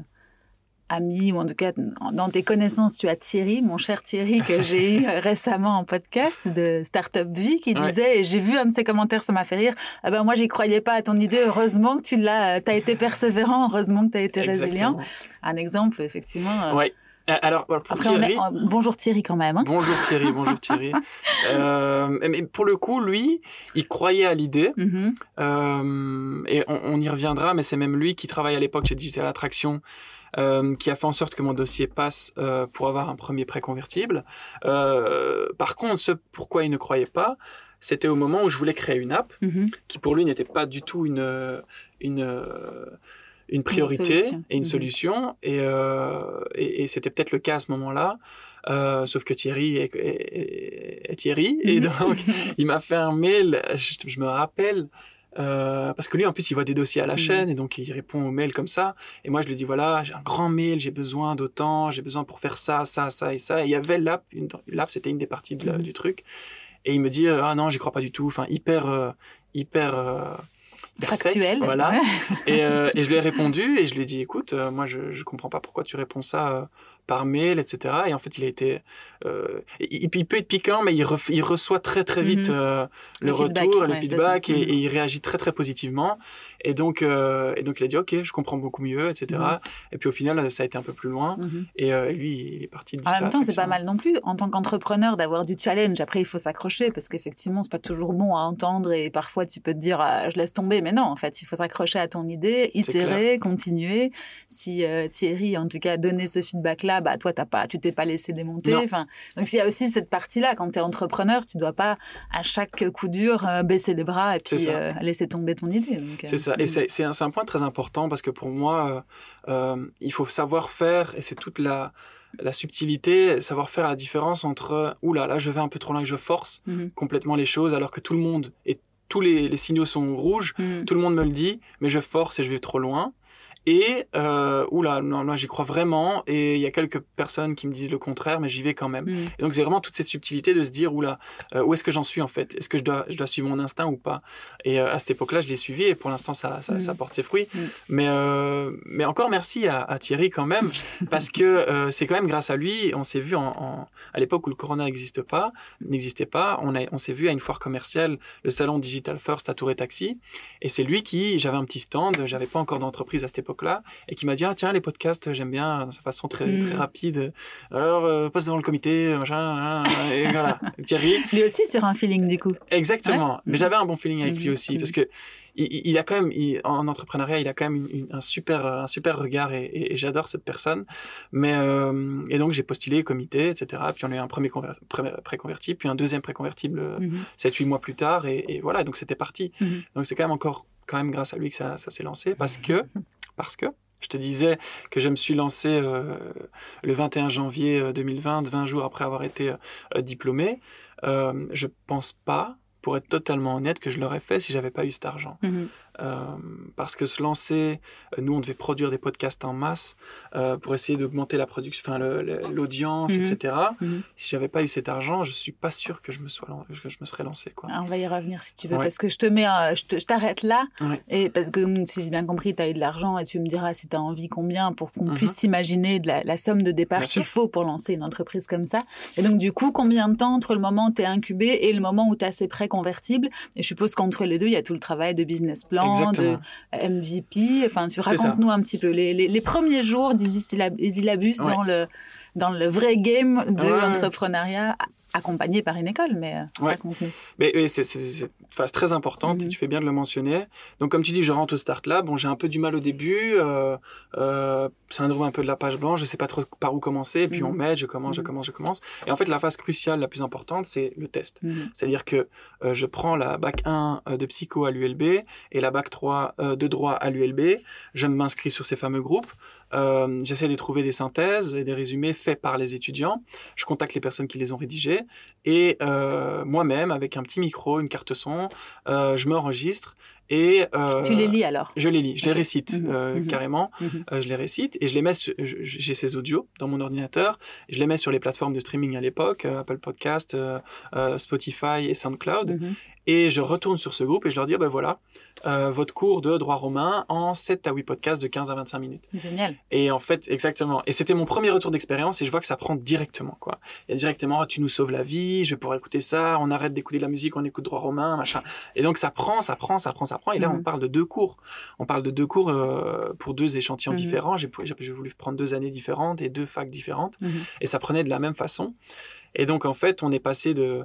Speaker 1: ami, ou en tout cas dans tes connaissances, tu as Thierry, mon cher Thierry, que [LAUGHS] j'ai eu euh, récemment en podcast de Startup Vie, qui
Speaker 2: Ouais.
Speaker 1: disait, et j'ai vu un de ses commentaires, ça m'a fait rire, ah ben moi j'y croyais pas à ton idée, heureusement que tu l'as, tu as été persévérant, heureusement que tu as été résilient. Un exemple, effectivement. euh,
Speaker 2: Ouais. Euh, Alors, pour
Speaker 1: Après, on
Speaker 2: Thierry,
Speaker 1: est... bonjour Thierry quand même. hein.
Speaker 2: Bonjour Thierry, bonjour [LAUGHS] Thierry. Euh, mais pour le coup, lui, il croyait à l'idée.
Speaker 1: Mhm.
Speaker 2: Euh, et on, on y reviendra, mais c'est même lui qui travaille à l'époque chez Digital Attraction, euh, qui a fait en sorte que mon dossier passe euh, pour avoir un premier prêt convertible. Euh, par contre, ce pourquoi il ne croyait pas, c'était au moment où je voulais créer une app,
Speaker 1: Mhm.
Speaker 2: qui pour lui n'était pas du tout une, une, une priorité
Speaker 1: solution.
Speaker 2: et une
Speaker 1: Mhm.
Speaker 2: solution. Et, euh, et, et c'était peut-être le cas à ce moment-là. Euh, sauf que Thierry est, est- est Thierry. Et
Speaker 1: Mhm.
Speaker 2: donc, [LAUGHS] il m'a fait un mail, je, je me rappelle, euh, parce que lui, en plus, il voit des dossiers à la
Speaker 1: Mhm.
Speaker 2: chaîne et donc il répond aux mails comme ça. Et moi, je lui dis voilà, j'ai un grand mail, j'ai besoin d'autant, j'ai besoin pour faire ça, ça, ça et ça. Et il y avait l'app, l'app, c'était une des parties de
Speaker 1: Mhm.
Speaker 2: du truc. Et il me dit ah non, j'y crois pas du tout. Enfin, hyper, euh, hyper. euh, sec,
Speaker 1: Factuel.
Speaker 2: voilà.
Speaker 1: Ouais.
Speaker 2: et, euh, et je lui ai répondu et je lui ai dit écoute, euh, moi je, je comprends pas pourquoi tu réponds ça euh, par mail, etc. Et en fait, il a été. euh, il, il peut être piquant, mais il, reçoit très très vite
Speaker 1: Mhm.
Speaker 2: euh, le,
Speaker 1: Le feedback,
Speaker 2: retour, le
Speaker 1: ouais,
Speaker 2: feedback, et, et il réagit très très positivement. Et donc, euh, et donc il a dit ok, je comprends beaucoup mieux, etc.
Speaker 1: Mhm.
Speaker 2: Et puis au final, ça a été un peu plus loin.
Speaker 1: Mhm.
Speaker 2: Et lui, il est parti de
Speaker 1: En même temps, c'est pas mal non plus en tant qu'entrepreneur d'avoir du challenge. Après, il faut s'accrocher parce qu'effectivement, c'est pas toujours bon à entendre et parfois tu peux te dire ah, je laisse tomber, mais non, en fait, il faut s'accrocher à ton idée, itérer, continuer. Si Thierry, en tout cas, a donné ce feedback-là, bah toi, t'as pas, tu t'es pas laissé démonter. Enfin, donc il y a aussi cette partie-là. Quand tu es entrepreneur, tu dois pas à chaque coup dur euh, baisser les bras et
Speaker 2: C'est
Speaker 1: puis euh, laisser tomber ton idée. Donc, euh,
Speaker 2: C'est ça. Et c'est c'est un, c'est un point très important parce que pour moi, il faut savoir faire, et c'est toute la, la subtilité, savoir faire la différence entre, oula, là, je vais un peu trop loin et je force
Speaker 1: Mhm.
Speaker 2: complètement les choses alors que tout le monde, et tous les, les signaux sont rouges,
Speaker 1: Mhm.
Speaker 2: tout le monde me le dit, mais je force et je vais trop loin. Et, euh, oula, non, non, j'y crois vraiment. Et il y a quelques personnes qui me disent le contraire, mais j'y vais quand même.
Speaker 1: Mm.
Speaker 2: Et donc, c'est vraiment toute cette subtilité de se dire, oula, euh, où est-ce que j'en suis en fait? Est-ce que je dois, je dois suivre mon instinct ou pas? Et euh, à cette époque-là, je l'ai suivi et pour l'instant, ça, ça,
Speaker 1: Mm.
Speaker 2: ça porte ses fruits.
Speaker 1: Mm.
Speaker 2: Mais, euh, mais encore merci à, à Thierry quand même, [LAUGHS] parce que euh, c'est quand même grâce à lui, on s'est vu en, en- à l'époque où le Corona n'existe pas, n'existait pas, on, a, on s'est vu à une foire commerciale, le salon Digital First à Tour et Taxi. Et c'est lui qui, j'avais un petit stand, j'avais pas encore d'entreprise à cette époque-là, et qui m'a dit, ah, tiens, les podcasts, j'aime bien, de façon très,
Speaker 1: Mm.
Speaker 2: très rapide. Alors, euh, passe devant le comité, machin, hein, et voilà. [LAUGHS] Thierry,
Speaker 1: Lui aussi sur un feeling du coup.
Speaker 2: Exactement.
Speaker 1: Ouais.
Speaker 2: Mais j'avais un bon feeling avec lui
Speaker 1: Mhm.
Speaker 2: aussi parce que il, a quand même, il- en entrepreneuriat, il a quand même une- une- un super, un super regard et, et- et j'adore cette personne. Mais euh, et donc j'ai postulé comité, etc. Puis on a eu un premier conver- pré- préconvertible, puis un deuxième préconvertible euh,
Speaker 1: Mhm.
Speaker 2: 7-8 mois plus tard et, et voilà. Donc c'était parti.
Speaker 1: Mhm.
Speaker 2: Donc c'est quand même encore, quand même grâce à lui que ça, ça s'est lancé parce que, [LAUGHS] parce que. Je te disais que je me suis lancé euh, le 21 janvier euh, 2020, 20 jours après avoir été euh, diplômé. Euh, je pense pas, pour être totalement honnête, que je l'aurais fait si j'avais pas eu cet argent.
Speaker 1: Mhm.
Speaker 2: Euh, parce que se lancer, euh, nous on devait produire des podcasts en masse euh, pour essayer d'augmenter la production, l'audience, etc.
Speaker 1: Mhm.
Speaker 2: Si j'avais pas eu cet argent, je suis pas sûr que je me sois, que je me serais lancé quoi.
Speaker 1: Ah, On va y revenir si tu veux,
Speaker 2: Ouais.
Speaker 1: parce que je te mets, un- je te- je t'arrête là,
Speaker 2: Ouais.
Speaker 1: et parce que si j'ai bien compris, tu as eu de l'argent et tu me diras si tu as envie combien pour qu'on
Speaker 2: Mhm.
Speaker 1: puisse t'imaginer de la, la somme de départ qu'il faut pour lancer une entreprise comme ça. Et donc du coup, combien de temps entre le moment où tu es incubé et le moment où tu as ces prêts convertibles Et je suppose qu'entre les deux, il y a tout le travail de business plan, de
Speaker 2: Exactement.
Speaker 1: MVP. Enfin, tu racontes-nous un petit peu les, les, les premiers jours d'Easy Syllab- Easy Labus
Speaker 2: Ouais.
Speaker 1: dans le dans le vrai game de
Speaker 2: Ouais.
Speaker 1: l'entrepreneuriat accompagné par une école, mais euh,
Speaker 2: Ouais. Mais, mais c'est c'est- c'est une phase très importante, et
Speaker 1: Mhm.
Speaker 2: tu fais bien de le mentionner. Donc, comme tu dis, je rentre au start là. Bon, j'ai un peu du mal au début. Euh, euh, syndrome un peu de la page blanche. Je sais pas trop par où commencer. Et puis, on m'aide, je commence, je
Speaker 1: Mhm.
Speaker 2: commence, je commence. Et en fait, la phase cruciale, la plus importante, c'est le test. C'est-à-dire que euh, je prends la bac 1 euh, de psycho à l'ULB et la bac 3 euh, de droit à l'ULB. Je m'inscris sur ces fameux groupes. Euh, J'essaie de trouver des synthèses et des résumés faits par les étudiants. Je contacte les personnes qui les ont rédigés. Et euh, moi-même, avec un petit micro, une carte son, euh, je m'enregistre. Et, euh,
Speaker 1: Tu les lis alors?
Speaker 2: Je les lis, je les récite
Speaker 1: Mhm,
Speaker 2: euh,
Speaker 1: mhm.
Speaker 2: carrément.
Speaker 1: Mhm.
Speaker 2: Euh, je les récite et je les mets. J'ai ces audios dans mon ordinateur. Je les mets sur les plateformes de streaming à l'époque, euh, Apple Podcast, euh, Spotify et SoundCloud. Et je retourne sur ce groupe et je leur dis, ah ben voilà, euh, votre cours de droit romain en 7 à 8 podcasts de 15 à 25 minutes.
Speaker 1: Génial.
Speaker 2: Et en fait, exactement. Et c'était mon premier retour d'expérience et je vois que ça prend directement, quoi. A directement, Ah, tu nous sauves la vie, je vais pouvoir écouter ça, on arrête d'écouter de la musique, on écoute droit romain, machin. Et donc ça prend, ça prend, ça prend, ça prend. Et là,
Speaker 1: Mhm.
Speaker 2: on parle de deux cours. On parle de deux cours euh, pour deux échantillons
Speaker 1: Mhm.
Speaker 2: différents. J'ai voulu prendre deux années différentes et deux facs différentes.
Speaker 1: Mhm.
Speaker 2: Et ça prenait de la même façon. Et donc, en fait, on est passé de,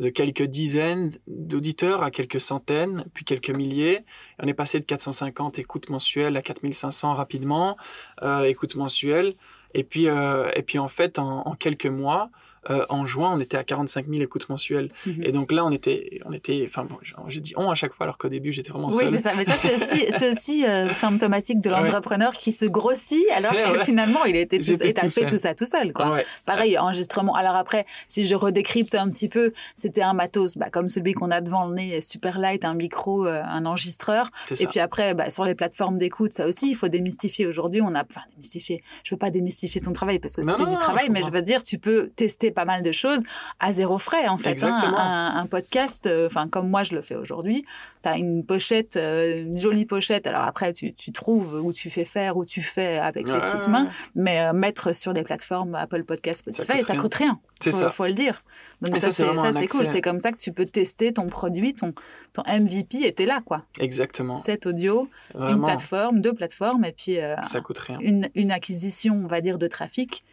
Speaker 2: de quelques dizaines d'auditeurs à quelques centaines, puis quelques milliers. On est passé de 450 écoutes mensuelles à 4500 rapidement, euh, écoutes mensuelles. Et puis, euh, et puis en fait, en, en quelques mois, euh, en juin, on était à 45 000 écoutes mensuelles.
Speaker 1: Mhm.
Speaker 2: Et donc là, on était, on était, enfin, bon, j'ai dit on à chaque fois, alors qu'au début, j'étais vraiment
Speaker 1: Oui,
Speaker 2: seul.
Speaker 1: c'est ça. Mais ça, c'est aussi, euh, symptomatique de
Speaker 2: Ouais.
Speaker 1: l'entrepreneur qui se grossit alors que
Speaker 2: ouais.
Speaker 1: finalement, il était tout, t'as
Speaker 2: tout
Speaker 1: fait
Speaker 2: seul.
Speaker 1: tout ça tout seul, quoi.
Speaker 2: Ouais.
Speaker 1: Pareil, enregistrement. Alors après, si je redécrypte un petit peu, c'était un matos, bah, comme celui qu'on a devant le nez, super light, un micro, euh, un enregistreur. Et puis après, bah, sur les plateformes d'écoute, ça aussi, il faut démystifier. Aujourd'hui, on a, enfin, démystifier. Je veux pas démystifier ton travail parce que c'était du travail, mais je veux dire, tu peux tester pas mal de choses à zéro frais, en fait. hein. Un, un podcast, euh, enfin, comme moi, je le fais aujourd'hui. Tu as une pochette, euh, une jolie pochette. Alors après, tu, tu trouves où tu fais faire, où tu fais avec tes
Speaker 2: Ouais,
Speaker 1: petites mains. Mais euh, mettre sur des plateformes Apple Podcast, Spotify, ça
Speaker 2: rien.
Speaker 1: coûte rien.
Speaker 2: C'est ça.
Speaker 1: faut le dire. Donc
Speaker 2: Et
Speaker 1: ça,
Speaker 2: ça, c'est
Speaker 1: ça, cool. C'est comme ça que tu peux tester ton produit, ton, ton MVP était là, quoi.
Speaker 2: Exactement.
Speaker 1: Cet audio, une plateforme, deux plateformes, et puis
Speaker 2: ça coûte rien.
Speaker 1: une, une acquisition, on va dire, de trafic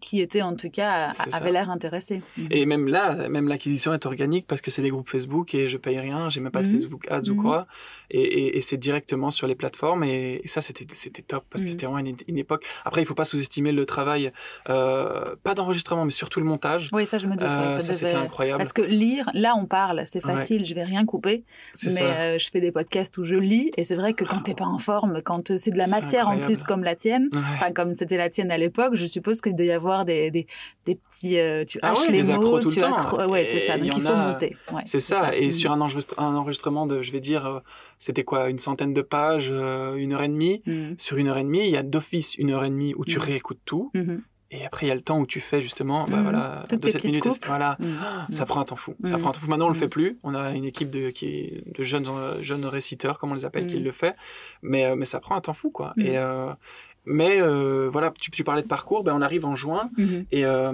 Speaker 1: qui était en tout cas, avait l'air intéressé.
Speaker 2: Et même là, même l'acquisition est organique parce que c'est des groupes Facebook et je paye rien, j'ai même pas de
Speaker 1: Mhm.
Speaker 2: Facebook Ads ou
Speaker 1: Mhm.
Speaker 2: quoi. Et, et- et c'est directement sur les plateformes et, et ça, c'était c'était top parce que
Speaker 1: Mhm.
Speaker 2: c'était vraiment une, une époque. Après, il faut pas sous-estimer le travail, euh, pas d'enregistrement, mais surtout le montage.
Speaker 1: Oui, ça, je me doute. ouais,
Speaker 2: Euh,
Speaker 1: ça
Speaker 2: ça, c'était incroyable.
Speaker 1: Parce que lire, là, on parle, c'est
Speaker 2: Ouais.
Speaker 1: facile, je vais rien couper. Mais euh, je fais des podcasts où je lis, et c'est vrai que quand t'es pas en forme, quand euh, c'est de la matière en plus comme la tienne,
Speaker 2: Ouais.
Speaker 1: enfin comme c'était la tienne à l'époque, je suppose qu'il doit y avoir avoir des, des, des petits. euh, tu
Speaker 2: Ah ouais,
Speaker 1: les
Speaker 2: accros
Speaker 1: mots,
Speaker 2: tout le
Speaker 1: tu
Speaker 2: temps.
Speaker 1: accro- Ouais, c'est ça. Donc il faut
Speaker 2: a-
Speaker 1: monter. Ouais,
Speaker 2: C'est ça. Et
Speaker 1: Mm.
Speaker 2: sur un, enregistre- un enregistrement de, je vais dire, euh, c'était quoi, une centaine de pages, euh, une heure et demie.
Speaker 1: Mm.
Speaker 2: Sur une heure et demie, il y a d'office une heure et demie où tu
Speaker 1: Mhm.
Speaker 2: réécoutes tout.
Speaker 1: Mhm.
Speaker 2: Et après, il y a le temps où tu fais justement, bah
Speaker 1: Mhm.
Speaker 2: voilà,
Speaker 1: Toutes
Speaker 2: de cette
Speaker 1: petites
Speaker 2: minute.
Speaker 1: coupes.
Speaker 2: Voilà.
Speaker 1: Mm. [GASPS]
Speaker 2: Ça prend un temps fou. Ça prend un temps fou. Maintenant, on le fait plus. On a une équipe de, qui est de jeunes, jeunes réciteurs, comme on les appelle, qui le fait. Mais, mais ça prend un temps fou, quoi. Et, euh, mais euh, voilà, tu, tu parlais de parcours. Ben, on arrive en juin.
Speaker 1: Mhm.
Speaker 2: Et, euh,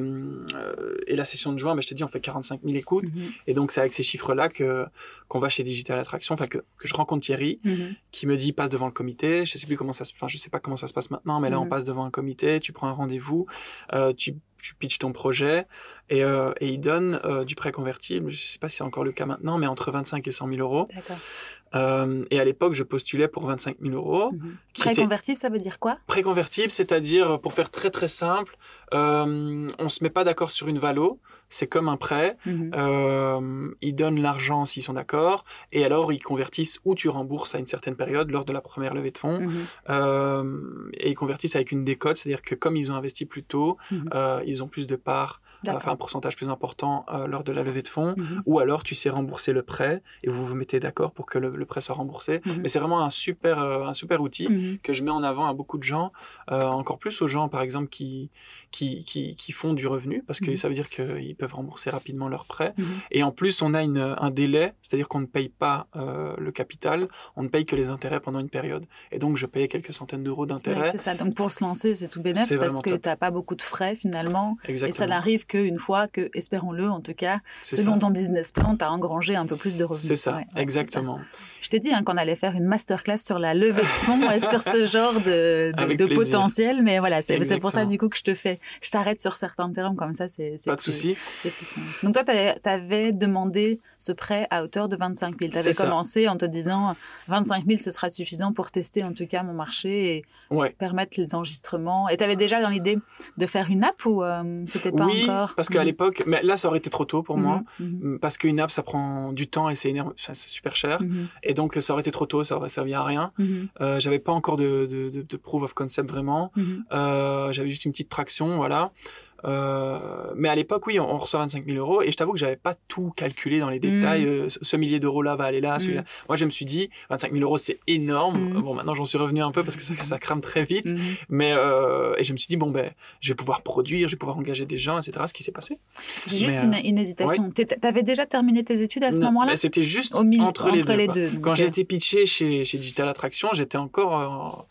Speaker 2: euh, et la session de juin, ben, je te dis, on fait 45 000 écoutes.
Speaker 1: Mhm.
Speaker 2: Et donc, c'est avec ces chiffres-là que qu'on va chez Digital Attraction, enfin que, que je rencontre Thierry,
Speaker 1: Mhm.
Speaker 2: qui me dit passe devant le comité. Je sais plus comment ça se, enfin je sais pas comment ça se passe maintenant, mais là on passe devant un comité, tu prends un rendez-vous, euh, tu tu pitches ton projet et, euh, et il donne euh, du prêt convertible. Je sais pas si c'est encore le cas maintenant, mais entre 25 et 100 000 euros. Euh, et à l'époque, je postulais pour 25 000 euros. Était-
Speaker 1: Préconvertible, ça veut dire quoi?
Speaker 2: Préconvertible, c'est-à-dire, pour faire très très simple, euh, on se met pas d'accord sur une valo, c'est comme un prêt.
Speaker 1: Mhm.
Speaker 2: Euh, ils donnent l'argent s'ils sont d'accord, et alors ils convertissent ou tu rembourses à une certaine période lors de la première levée de fonds,
Speaker 1: Mhm.
Speaker 2: euh, et ils convertissent avec une décote, c'est-à-dire que comme ils ont investi plus tôt,
Speaker 1: Mhm.
Speaker 2: euh, ils ont plus de parts, euh. Enfin un pourcentage plus important euh, lors de la levée de fonds,
Speaker 1: Mhm.
Speaker 2: ou alors tu sais rembourser le prêt et vous vous mettez d'accord pour que le, le prêt soit remboursé.
Speaker 1: Mhm.
Speaker 2: Mais c'est vraiment un super, euh, un super outil
Speaker 1: Mhm.
Speaker 2: que je mets en avant à beaucoup de gens, euh, encore plus aux gens par exemple qui, qui, qui, qui font du revenu, parce que ça veut dire qu'ils peuvent rembourser rapidement leur prêt. Et en plus, on a une, un délai, c'est-à-dire qu'on ne paye pas le capital, on ne paye que les intérêts pendant une période. Et donc, je payais quelques centaines d'euros
Speaker 1: Ouais,
Speaker 2: d'intérêts.
Speaker 1: c'est ça. Donc pour se lancer, c'est tout bénef
Speaker 2: C'est
Speaker 1: parce que tu n'as pas beaucoup de frais finalement. Et ça
Speaker 2: Exactement.
Speaker 1: Qu'une fois que, espérons-le en tout cas, selon
Speaker 2: ça.
Speaker 1: ton business plan, tu as engrangé un peu plus de revenus.
Speaker 2: C'est ça,
Speaker 1: Ouais, ouais, c'est ça.
Speaker 2: exactement.
Speaker 1: Je t'ai dit hein, qu'on allait faire une masterclass sur la levée de fonds et sur ce genre de, de, potentiel. Mais voilà, c'est pour ça du coup que je te fais. Je t'arrête sur certains termes comme ça, c'est
Speaker 2: Pas de souci.
Speaker 1: C'est plus simple. Donc toi, tu avais demandé ce prêt à hauteur de 25 000. Tu avais
Speaker 2: ça.
Speaker 1: commencé en te disant 25 000, ce sera suffisant pour tester en tout cas mon marché et
Speaker 2: Ouais.
Speaker 1: permettre les enregistrements. Et tu avais déjà dans l'idée de faire une app ou euh, c'était pas
Speaker 2: oui,
Speaker 1: encore
Speaker 2: parce qu'à
Speaker 1: Mhm.
Speaker 2: l'époque, mais là, ça aurait été trop tôt pour moi.
Speaker 1: Mhm, mhm,
Speaker 2: Parce qu'une app, ça prend du temps et c'est énorme, enfin, c'est super cher.
Speaker 1: mhm,
Speaker 2: Et donc, ça aurait été trop tôt, ça aurait servi à rien.
Speaker 1: mhm,
Speaker 2: Euh, j'avais pas encore de, de, de, de proof of concept vraiment.
Speaker 1: mhm.
Speaker 2: Euh, j'avais juste une petite traction, voilà. Euh, mais à l'époque, oui, on, on reçoit 25 000 euros et je t'avoue que j'avais pas tout calculé dans les détails.
Speaker 1: Mm.
Speaker 2: Euh, ce, millier d'euros là va aller là, celui-là. Moi, je me suis dit, 25 000 euros, c'est énorme.
Speaker 1: Mm.
Speaker 2: Bon, maintenant, j'en suis revenu un peu parce que ça, ça crame très vite.
Speaker 1: Mhm.
Speaker 2: Mais euh, et je me suis dit, bon, ben, je vais pouvoir produire, je vais pouvoir engager des gens, etc. Ce qui s'est passé.
Speaker 1: J'ai juste
Speaker 2: Mais,
Speaker 1: une, une hésitation. Tu avais déjà terminé tes études à ce moment-là?
Speaker 2: C'était juste
Speaker 1: Au milieu,
Speaker 2: entre, les deux. Quand j'ai
Speaker 1: euh,
Speaker 2: été pitché chez, chez Digital Attraction, j'étais encore, euh,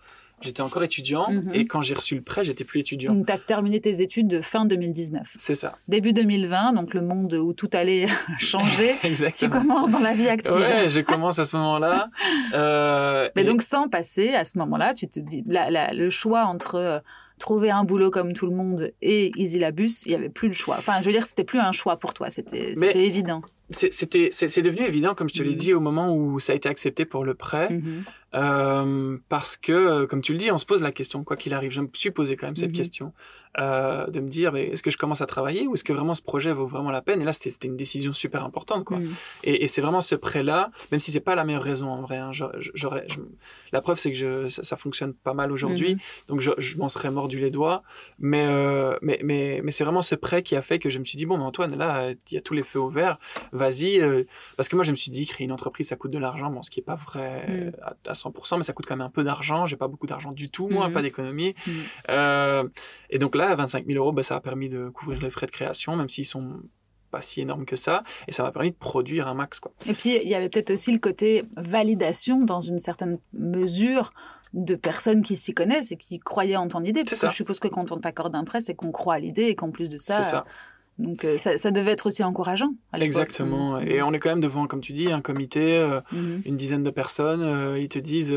Speaker 2: j'étais encore étudiant.
Speaker 1: Mhm.
Speaker 2: Et quand j'ai reçu le prêt, j'étais plus étudiant.
Speaker 1: Donc, tu as terminé tes études de fin 2019.
Speaker 2: C'est ça.
Speaker 1: Début 2020, donc le monde où tout allait [LAUGHS] changer, tu
Speaker 2: Exactement.
Speaker 1: commences dans la vie active.
Speaker 2: Ouais, je commence à ce moment-là. [LAUGHS] Euh,
Speaker 1: Mais
Speaker 2: et-
Speaker 1: donc, sans passer, à ce moment-là, tu te dis, la- la- le choix entre euh, trouver un boulot comme tout le monde et Easy Labus, il n'y avait plus le choix. Enfin, je veux dire, c'était plus un choix pour toi, c'était évident.
Speaker 2: c'est- c'était, c'est, c'est devenu évident, comme je te l'ai
Speaker 1: Mhm.
Speaker 2: dit, au moment où ça a été accepté pour le prêt,
Speaker 1: Mhm.
Speaker 2: Euh, parce que, euh, comme tu le dis, on se pose la question, quoi qu'il arrive. Je me suis posé quand même cette
Speaker 1: Mhm.
Speaker 2: question, euh, de me dire, mais est-ce que je commence à travailler ou est-ce que vraiment ce projet vaut vraiment la peine? Et là, c'était, c'était une décision super importante, quoi.
Speaker 1: Mhm.
Speaker 2: Et, et c'est vraiment ce prêt-là, même si c'est pas la meilleure raison en vrai. hein, j'aurais- j'aurais- je- la preuve, c'est que je, ça, ça fonctionne pas mal aujourd'hui,
Speaker 1: Mhm.
Speaker 2: donc je, je m'en serais mordu les doigts. Mais, euh, mais, mais, mais c'est vraiment ce prêt qui a fait que je me suis dit bon, mais Antoine, là, il y a tous les feux au vert. Vas-y, euh, parce que moi, je me suis dit créer une entreprise, ça coûte de l'argent, bon, ce qui est pas vrai
Speaker 1: Mhm.
Speaker 2: à, à 100%, mais ça coûte quand même un peu d'argent. J'ai pas beaucoup d'argent du tout, moi,
Speaker 1: Mhm.
Speaker 2: pas d'économie.
Speaker 1: Mhm.
Speaker 2: Euh, et donc là, 25 000 euros, bah, ça a permis de couvrir les frais de création, même s'ils sont pas si énormes que ça, et ça m'a permis de produire un max, quoi.
Speaker 1: Et puis, il y avait peut-être aussi le côté validation dans une certaine mesure de personnes qui s'y connaissent et qui croyaient en ton idée. Parce que je suppose que quand on t'accorde un prêt, c'est qu'on croit à l'idée et qu'en plus de ça,
Speaker 2: ça.
Speaker 1: donc euh, ça, ça devait être aussi encourageant. à.
Speaker 2: Exactement.
Speaker 1: Mhm.
Speaker 2: Et on est quand même devant, comme tu dis, un comité, euh,
Speaker 1: Mhm.
Speaker 2: une dizaine de personnes. euh, ils te disent,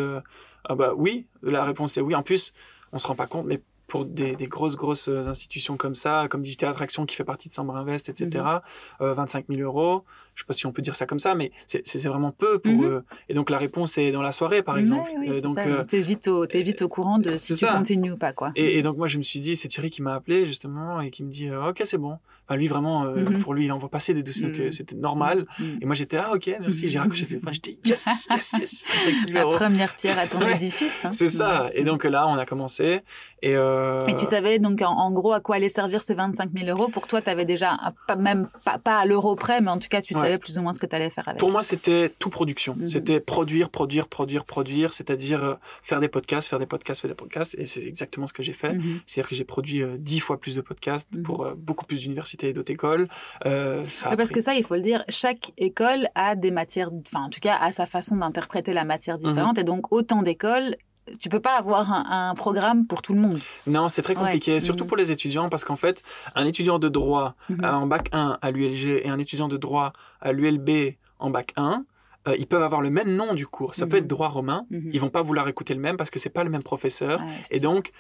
Speaker 2: ah bah oui, la réponse est oui. En plus, on se rend pas compte, mais pour des, des grosses, grosses institutions comme ça, comme Digital Attraction qui fait partie de Sambre Invest, etc.,
Speaker 1: Mhm.
Speaker 2: euh, 25 000 euros, je sais pas si on peut dire ça comme ça, mais c'est vraiment peu pour
Speaker 1: Mhm.
Speaker 2: eux. Et donc la réponse est dans la soirée, par exemple.
Speaker 1: Oui,
Speaker 2: Euh, donc,
Speaker 1: ça.
Speaker 2: euh,
Speaker 1: vite, au, t'es vite au courant de si
Speaker 2: c'est
Speaker 1: tu
Speaker 2: ça.
Speaker 1: continues ou pas, quoi.
Speaker 2: et, et donc moi je me suis dit, c'est Thierry qui m'a appelé justement et qui me dit, euh, ok c'est bon. Enfin lui vraiment, euh,
Speaker 1: Mhm.
Speaker 2: pour lui il envoie passer des dossiers, donc euh,
Speaker 1: Mhm.
Speaker 2: c'était normal.
Speaker 1: Mhm.
Speaker 2: Et moi j'étais, ah ok merci, j'ai raccroché le téléphone, j'étais yes, [LAUGHS] yes, yes, 25 000
Speaker 1: La première pierre à ton [LAUGHS] édifice. hein.
Speaker 2: C'est ça. Et donc là on a commencé. Et, euh,
Speaker 1: Et tu savais donc en, en gros à quoi allaient servir ces 25 000 euros? Pour toi, tu avais déjà, un- pas, même pas, pas à l'euro près, mais en tout cas, tu
Speaker 2: Ouais.
Speaker 1: Savais plus ou moins ce que tu allais faire avec.
Speaker 2: Pour moi, c'était tout production.
Speaker 1: Mhm.
Speaker 2: C'était produire, produire, produire, produire, c'est-à-dire euh, faire des podcasts, faire des podcasts, faire des podcasts. Et c'est exactement ce que j'ai fait.
Speaker 1: Mhm.
Speaker 2: C'est-à-dire que j'ai produit euh, dix fois plus de podcasts
Speaker 1: Mhm.
Speaker 2: pour euh, beaucoup plus d'universités et d'autres écoles. Euh, ça
Speaker 1: parce
Speaker 2: pris-
Speaker 1: que ça, il faut le dire, chaque école a des matières, enfin en tout cas a sa façon d'interpréter la matière différente, et donc autant d'écoles, tu peux pas avoir un, un programme pour tout le monde.
Speaker 2: Non, c'est très
Speaker 1: Ouais.
Speaker 2: compliqué, surtout
Speaker 1: Mhm.
Speaker 2: pour les étudiants, parce qu'en fait, un étudiant de droit
Speaker 1: Mhm.
Speaker 2: euh, en bac 1 à l'ULG et un étudiant de droit à l'ULB en bac 1, euh, ils peuvent avoir le même nom du cours. Ça peut
Speaker 1: Mhm.
Speaker 2: être droit romain.
Speaker 1: Mhm.
Speaker 2: Ils vont pas vouloir écouter le même parce que c'est pas le même professeur. Et donc,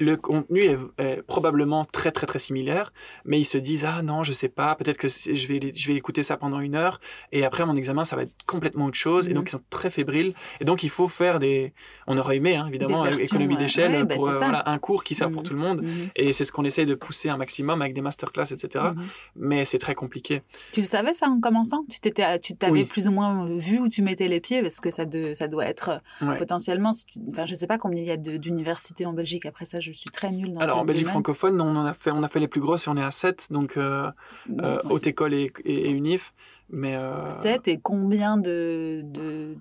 Speaker 2: le contenu est, est probablement très très très similaire, mais ils se disent ah non je sais pas, peut-être que je vais je vais écouter ça pendant une heure et après à mon examen ça va être complètement autre chose et
Speaker 1: Mhm.
Speaker 2: donc ils sont très fébriles et donc il faut faire des, on aurait aimé hein, évidemment
Speaker 1: versions,
Speaker 2: économie
Speaker 1: ouais.
Speaker 2: d'échelle
Speaker 1: Ouais, bah,
Speaker 2: pour euh, voilà, un cours qui sert pour
Speaker 1: Mhm.
Speaker 2: tout le monde
Speaker 1: Mhm.
Speaker 2: et c'est ce qu'on essaye de pousser un maximum avec des masterclass etc. Mais c'est très compliqué.
Speaker 1: Tu le savais ça en commençant? Tu t'étais, tu t'avais
Speaker 2: Oui.
Speaker 1: plus ou moins vu où tu mettais les pieds parce que ça, de, ça doit être euh,
Speaker 2: Ouais.
Speaker 1: potentiellement. Enfin, je sais pas combien il y a d'universités en Belgique. Après ça, je suis très nulle dans
Speaker 2: Alors en Belgique francophone, on en a fait, on a fait les plus grosses et on est à 7, donc euh, euh,
Speaker 1: Ouais.
Speaker 2: haute école et, et, et unif. Mais euh,
Speaker 1: 7 et combien de, de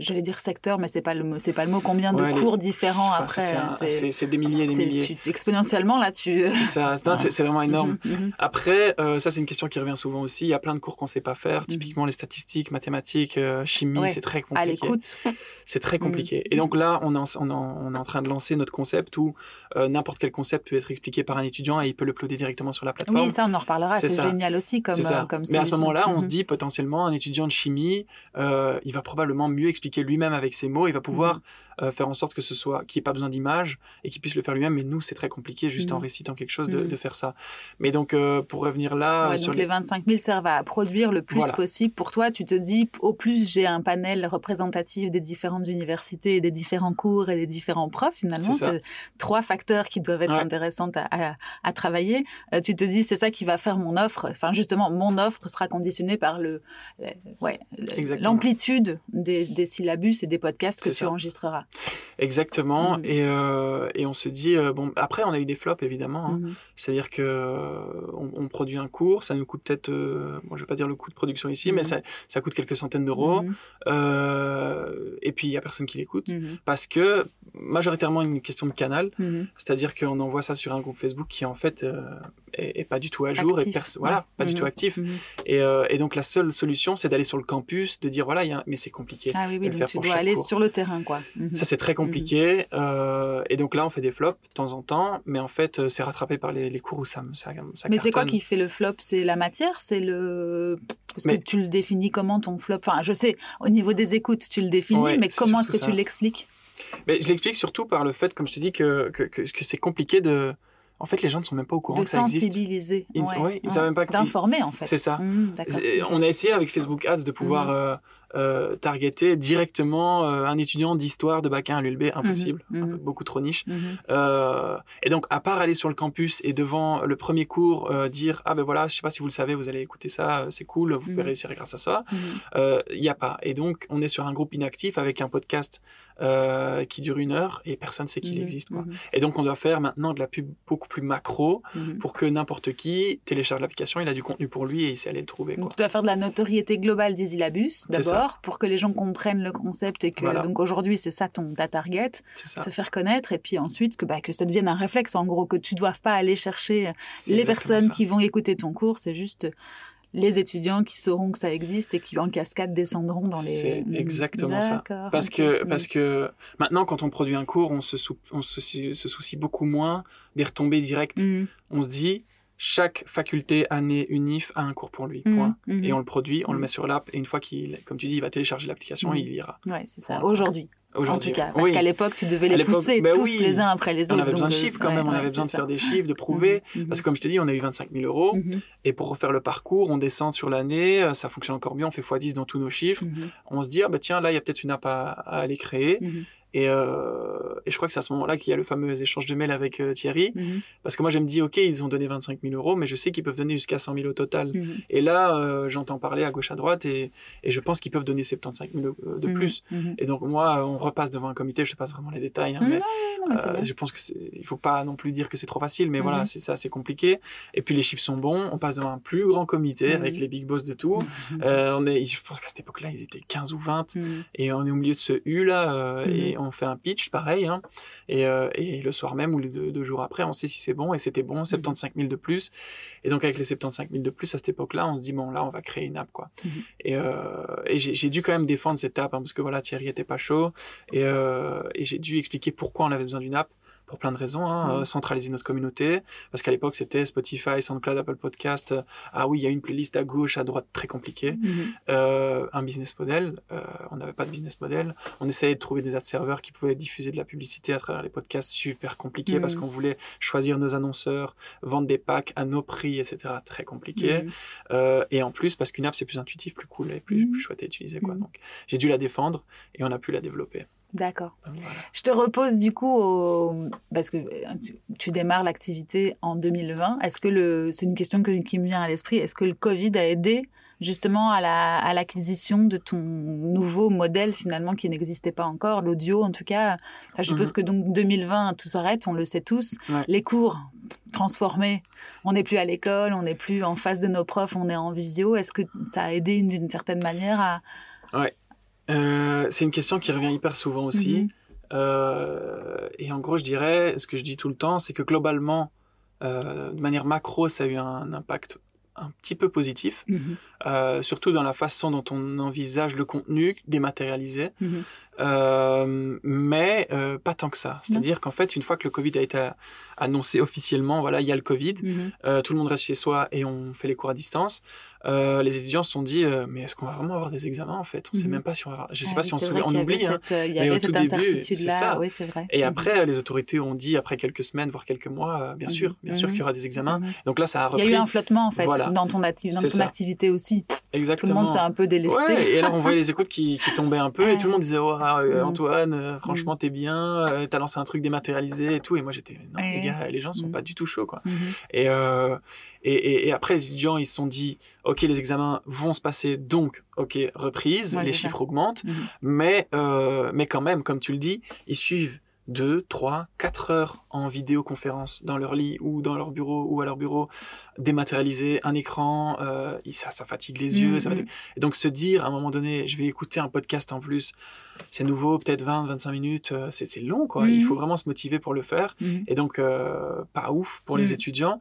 Speaker 1: j'allais dire secteur, mais c'est pas le mot, c'est pas le mot. Combien
Speaker 2: Ouais,
Speaker 1: de
Speaker 2: les-
Speaker 1: cours différents
Speaker 2: enfin,
Speaker 1: après
Speaker 2: c'est
Speaker 1: hein, c'est-
Speaker 2: des milliers et des milliers.
Speaker 1: tu- exponentiellement là, tu.
Speaker 2: C'est vraiment énorme.
Speaker 1: Mhm, mhm.
Speaker 2: Après, euh, ça c'est une question qui revient souvent aussi. Il y a plein de cours qu'on sait pas faire.
Speaker 1: Mhm.
Speaker 2: Typiquement les statistiques, mathématiques, euh, chimie,
Speaker 1: Ouais.
Speaker 2: c'est très
Speaker 1: À
Speaker 2: compliqué.
Speaker 1: l'écoute.
Speaker 2: C'est très compliqué. Et donc là, on est, en, on, en- on est en train de lancer notre concept où euh, n'importe quel concept peut être expliqué par un étudiant et il peut l'uploader directement sur la plateforme.
Speaker 1: Oui, ça on en reparlera.
Speaker 2: C'est
Speaker 1: génial aussi comme
Speaker 2: ça.
Speaker 1: comme
Speaker 2: Mais à ce moment-là, on se dit potentiellement un étudiant de chimie, il va probablement mieux expliquer lui-même avec ses mots. Il va pouvoir
Speaker 1: Mhm.
Speaker 2: Euh, faire en sorte que ce soit qu'il n'y ait pas besoin d'image et qu'il puisse le faire lui-même. Mais nous, c'est très compliqué juste en
Speaker 1: Mhm.
Speaker 2: récitant quelque chose de,
Speaker 1: Mhm.
Speaker 2: de faire ça. Mais donc, euh, pour revenir là,
Speaker 1: Ouais,
Speaker 2: sur
Speaker 1: donc
Speaker 2: les-
Speaker 1: les 25 000 servent à produire le plus
Speaker 2: Voilà.
Speaker 1: possible. Pour toi, tu te dis, au plus j'ai un panel représentatif des différentes universités et des différents cours et des différents profs, finalement,
Speaker 2: C'est
Speaker 1: trois facteurs qui doivent être
Speaker 2: Ouais.
Speaker 1: intéressants à, à- à travailler. Euh, tu te dis, c'est ça qui va faire mon offre. Enfin, justement, mon offre sera conditionnée par le, le- ouais, l'amplitude des, des syllabus et des podcasts que tu
Speaker 2: ça.
Speaker 1: enregistreras.
Speaker 2: Exactement.
Speaker 1: Mhm.
Speaker 2: Et, euh, et on se dit, euh, bon, après, on a eu des flops, évidemment. hein.
Speaker 1: Mhm.
Speaker 2: C'est-à-dire que euh, on, on produit un cours, ça nous coûte peut-être, bon, je vais pas dire le coût de production ici, mais
Speaker 1: Mhm.
Speaker 2: ça, ça coûte quelques centaines d'euros.
Speaker 1: Mhm.
Speaker 2: Euh, et puis, il y a personne qui l'écoute. Parce que, majoritairement, une question de canal. C'est-à-dire qu'on envoie ça sur un groupe Facebook qui, en fait, est, est pas du tout à jour.
Speaker 1: Actif.
Speaker 2: Et voilà, pas du
Speaker 1: Mhm.
Speaker 2: tout actif.
Speaker 1: Mhm.
Speaker 2: Et, euh, et donc, la seule solution, c'est d'aller sur le campus, de dire, voilà, il y a... mais c'est compliqué.
Speaker 1: Ah oui,
Speaker 2: de
Speaker 1: oui,
Speaker 2: le
Speaker 1: donc
Speaker 2: faire
Speaker 1: tu
Speaker 2: pour
Speaker 1: dois aller
Speaker 2: cours.
Speaker 1: sur le terrain, quoi. Mhm.
Speaker 2: Ça, c'est très compliqué. euh, et donc là, on fait des flops de temps en temps, mais en fait, euh, c'est rattrapé par les, les cours où ça, ça, ça
Speaker 1: Mais c'est quoi qui fait le flop? C'est la matière? C'est le. Parce
Speaker 2: Mais-
Speaker 1: que tu le définis comment ton flop? Enfin, je sais, au niveau des écoutes, tu le définis,
Speaker 2: Ouais,
Speaker 1: mais comment est-ce que tu l'expliques?
Speaker 2: Mais je l'explique surtout par le fait, comme je te dis, que, que, que, que c'est compliqué de. En fait, les gens ne sont même pas au courant
Speaker 1: De
Speaker 2: que ça existe.
Speaker 1: sensibiliser.
Speaker 2: Ils-
Speaker 1: ouais,
Speaker 2: ouais, ils
Speaker 1: ouais.
Speaker 2: savent même pas que-
Speaker 1: D'informer, en fait.
Speaker 2: C'est ça.
Speaker 1: D'accord.
Speaker 2: Et
Speaker 1: ok.
Speaker 2: On a essayé avec Facebook Ads de pouvoir
Speaker 1: Mhm.
Speaker 2: euh, euh, targeter directement euh, un étudiant d'histoire de bac 1 à l'ULB, impossible,
Speaker 1: Mhm,
Speaker 2: un peu- beaucoup trop niche. Euh, et donc, à part aller sur le campus et devant le premier cours euh, dire ah ben voilà, je sais pas si vous le savez, vous allez écouter ça, euh, c'est cool, vous pouvez réussir grâce à ça. Euh, Il n'y a pas. Et donc, on est sur un groupe inactif avec un podcast euh, qui dure une heure et personne sait qu'il
Speaker 1: Mhm.
Speaker 2: existe. Quoi.
Speaker 1: Mhm.
Speaker 2: Et donc, on doit faire maintenant de la pub beaucoup plus macro
Speaker 1: Mhm.
Speaker 2: pour que n'importe qui télécharge l'application, il a du contenu pour lui et il sait aller le trouver. Quoi.
Speaker 1: Donc, tu dois faire de la notoriété globale des
Speaker 2: ça.
Speaker 1: d'abord, pour que les gens comprennent le concept et que,
Speaker 2: Voilà.
Speaker 1: donc aujourd'hui, c'est ça ton, ta target,
Speaker 2: ça.
Speaker 1: te faire connaître, et puis ensuite, que, bah, que ça devienne un réflexe, en gros, que tu ne doives pas aller chercher les personnes
Speaker 2: ça.
Speaker 1: qui vont écouter ton cours, c'est juste les étudiants qui sauront que ça existe et qui en cascade descendront dans les.
Speaker 2: C'est exactement ça. Parce que, parce que maintenant, quand on produit un cours, on se, sou- on se, soucie beaucoup moins des retombées directes.
Speaker 1: Mm.
Speaker 2: On se dit, chaque faculté, année, unif a un cours pour lui.
Speaker 1: Mm.
Speaker 2: Point.
Speaker 1: Mhm.
Speaker 2: Et on le produit, on le
Speaker 1: Mm.
Speaker 2: met sur l'app, et une fois qu'il, comme tu dis, il va télécharger l'application, il ira.
Speaker 1: Ouais, c'est ça. Aujourd'hui. En tout cas, parce qu'à l'époque, tu devais les pousser bah tous les uns après les autres.
Speaker 2: On avait besoin de chiffres quand même, on avait besoin de faire des chiffres, de prouver. Mhm, parce que comme je te dis, on a eu 25 000 euros. Et pour refaire le parcours, on descend sur l'année, ça fonctionne encore mieux, on fait x10 dans tous nos chiffres. On se dit, ah bah tiens, là, il y a peut-être une app à, à aller créer. Et, euh, et, je crois que c'est à ce moment-là qu'il y a le fameux échange de mails avec euh, Thierry. Mhm. Parce que moi, je me dis, OK, ils ont donné 25 000 euros, mais je sais qu'ils peuvent donner jusqu'à 100 000 au total. Mhm. Et là, euh, j'entends parler à gauche, à droite, et, et je pense qu'ils peuvent donner 75 000 de mhm. plus. Et donc, moi, on repasse devant un comité, je ne sais pas vraiment les détails, hein, mais, je pense qu'il ne faut pas non plus dire que c'est trop facile, mais voilà, c'est ça, c'est compliqué. Et puis, les chiffres sont bons, on passe devant un plus grand comité avec les big boss de tout. on est, je pense qu'à cette époque-là, ils étaient 15 ou 20, et on est au milieu de ce U, là, et on fait un pitch, pareil. Hein. Et, euh, et, le soir même ou les deux, jours après, on sait si c'est bon. Et c'était bon, 75 mhm. 000 de plus. Et donc, avec les 75 000 de plus, à cette époque-là, on se dit, bon, là, on va créer une app, quoi. Mhm. Et, euh, et j'ai dû quand même défendre cette app, hein, parce que voilà, Thierry était pas chaud. Et, euh, et j'ai dû expliquer pourquoi on avait besoin d'une app pour plein de raisons. Hein, euh, centraliser notre communauté, parce qu'à l'époque c'était Spotify, SoundCloud, Apple Podcast. Euh, ah oui, il y a une playlist à gauche, à droite, très compliqué. Mhm. Euh, un business model, on n'avait pas de business model. On essayait de trouver des ad serveurs qui pouvaient diffuser de la publicité à travers les podcasts, super compliqué parce mhm. qu'on voulait choisir nos annonceurs, vendre des packs à nos prix, etc. Très compliqué. Mhm. et en plus, parce qu'une app c'est plus intuitif, plus cool et plus, plus chouette à utiliser. Quoi. Donc j'ai dû la défendre et on a pu la développer.
Speaker 1: D'accord. Je te repose du coup, parce que tu, démarres l'activité en 2020. Est-ce que le... c'est une question qui me vient à l'esprit. Est-ce que le Covid a aidé justement à, la, à l'acquisition de ton nouveau modèle finalement qui n'existait pas encore, l'audio en tout cas? je suppose mhm. que donc 2020 tout s'arrête, on le sait tous. Les cours transformés, on n'est plus à l'école, on n'est plus en face de nos profs, on est en visio. Est-ce que ça a aidé d'une certaine manière à
Speaker 2: Ouais. Euh, c'est une question qui revient hyper souvent aussi. Mhm. Euh, et en gros, je dirais, ce que je dis tout le temps, c'est que globalement, euh, de manière macro, ça a eu un impact un petit peu positif, mhm. surtout dans la façon dont on envisage le contenu dématérialisé, mhm. mais pas tant que ça. C'est-à-dire qu'en fait, une fois que le Covid a été annoncé officiellement, voilà, il y a le Covid, tout le monde reste chez soi et on fait les cours à distance. Euh, les étudiants se sont dit euh, mais est-ce qu'on va vraiment avoir des examens en fait? On ne sait mhm. même pas si on va avoir... je sais pas si on, on oublie hein.
Speaker 1: Euh, il y avait cette incertitude là oui c'est vrai.
Speaker 2: Et mhm. après les autorités ont dit après quelques semaines voire quelques mois bien sûr mhm. bien sûr qu'il y aura des examens. Donc là ça a repris
Speaker 1: il y a eu un flottement en fait dans ton, dans ton activité aussi.
Speaker 2: Exactement
Speaker 1: tout le monde s'est un peu délesté.
Speaker 2: Et alors on [LAUGHS] voyait les écoutes qui, qui tombaient un peu et tout le monde disait oh, ah, Antoine franchement t'es bien t'as lancé un truc dématérialisé et tout. Et moi j'étais non les gars les gens sont pas du tout chauds quoi. Et et, après, les étudiants, ils se sont dit, OK, les examens vont se passer, donc, OK, reprise, les chiffres augmentent, mhm. mais, euh, mais quand même, comme tu le dis, ils suivent 2, 3, 4 heures en vidéoconférence dans leur lit ou dans leur bureau ou à leur bureau, dématérialisé, un écran, euh, ça, ça fatigue les yeux. Mhm. Et donc se dire à un moment donné, je vais écouter un podcast en plus, c'est nouveau, peut-être 20, 25 minutes, euh, c'est long quoi. Il mhm. faut vraiment se motiver pour le faire. Et donc, euh, pas ouf pour les étudiants.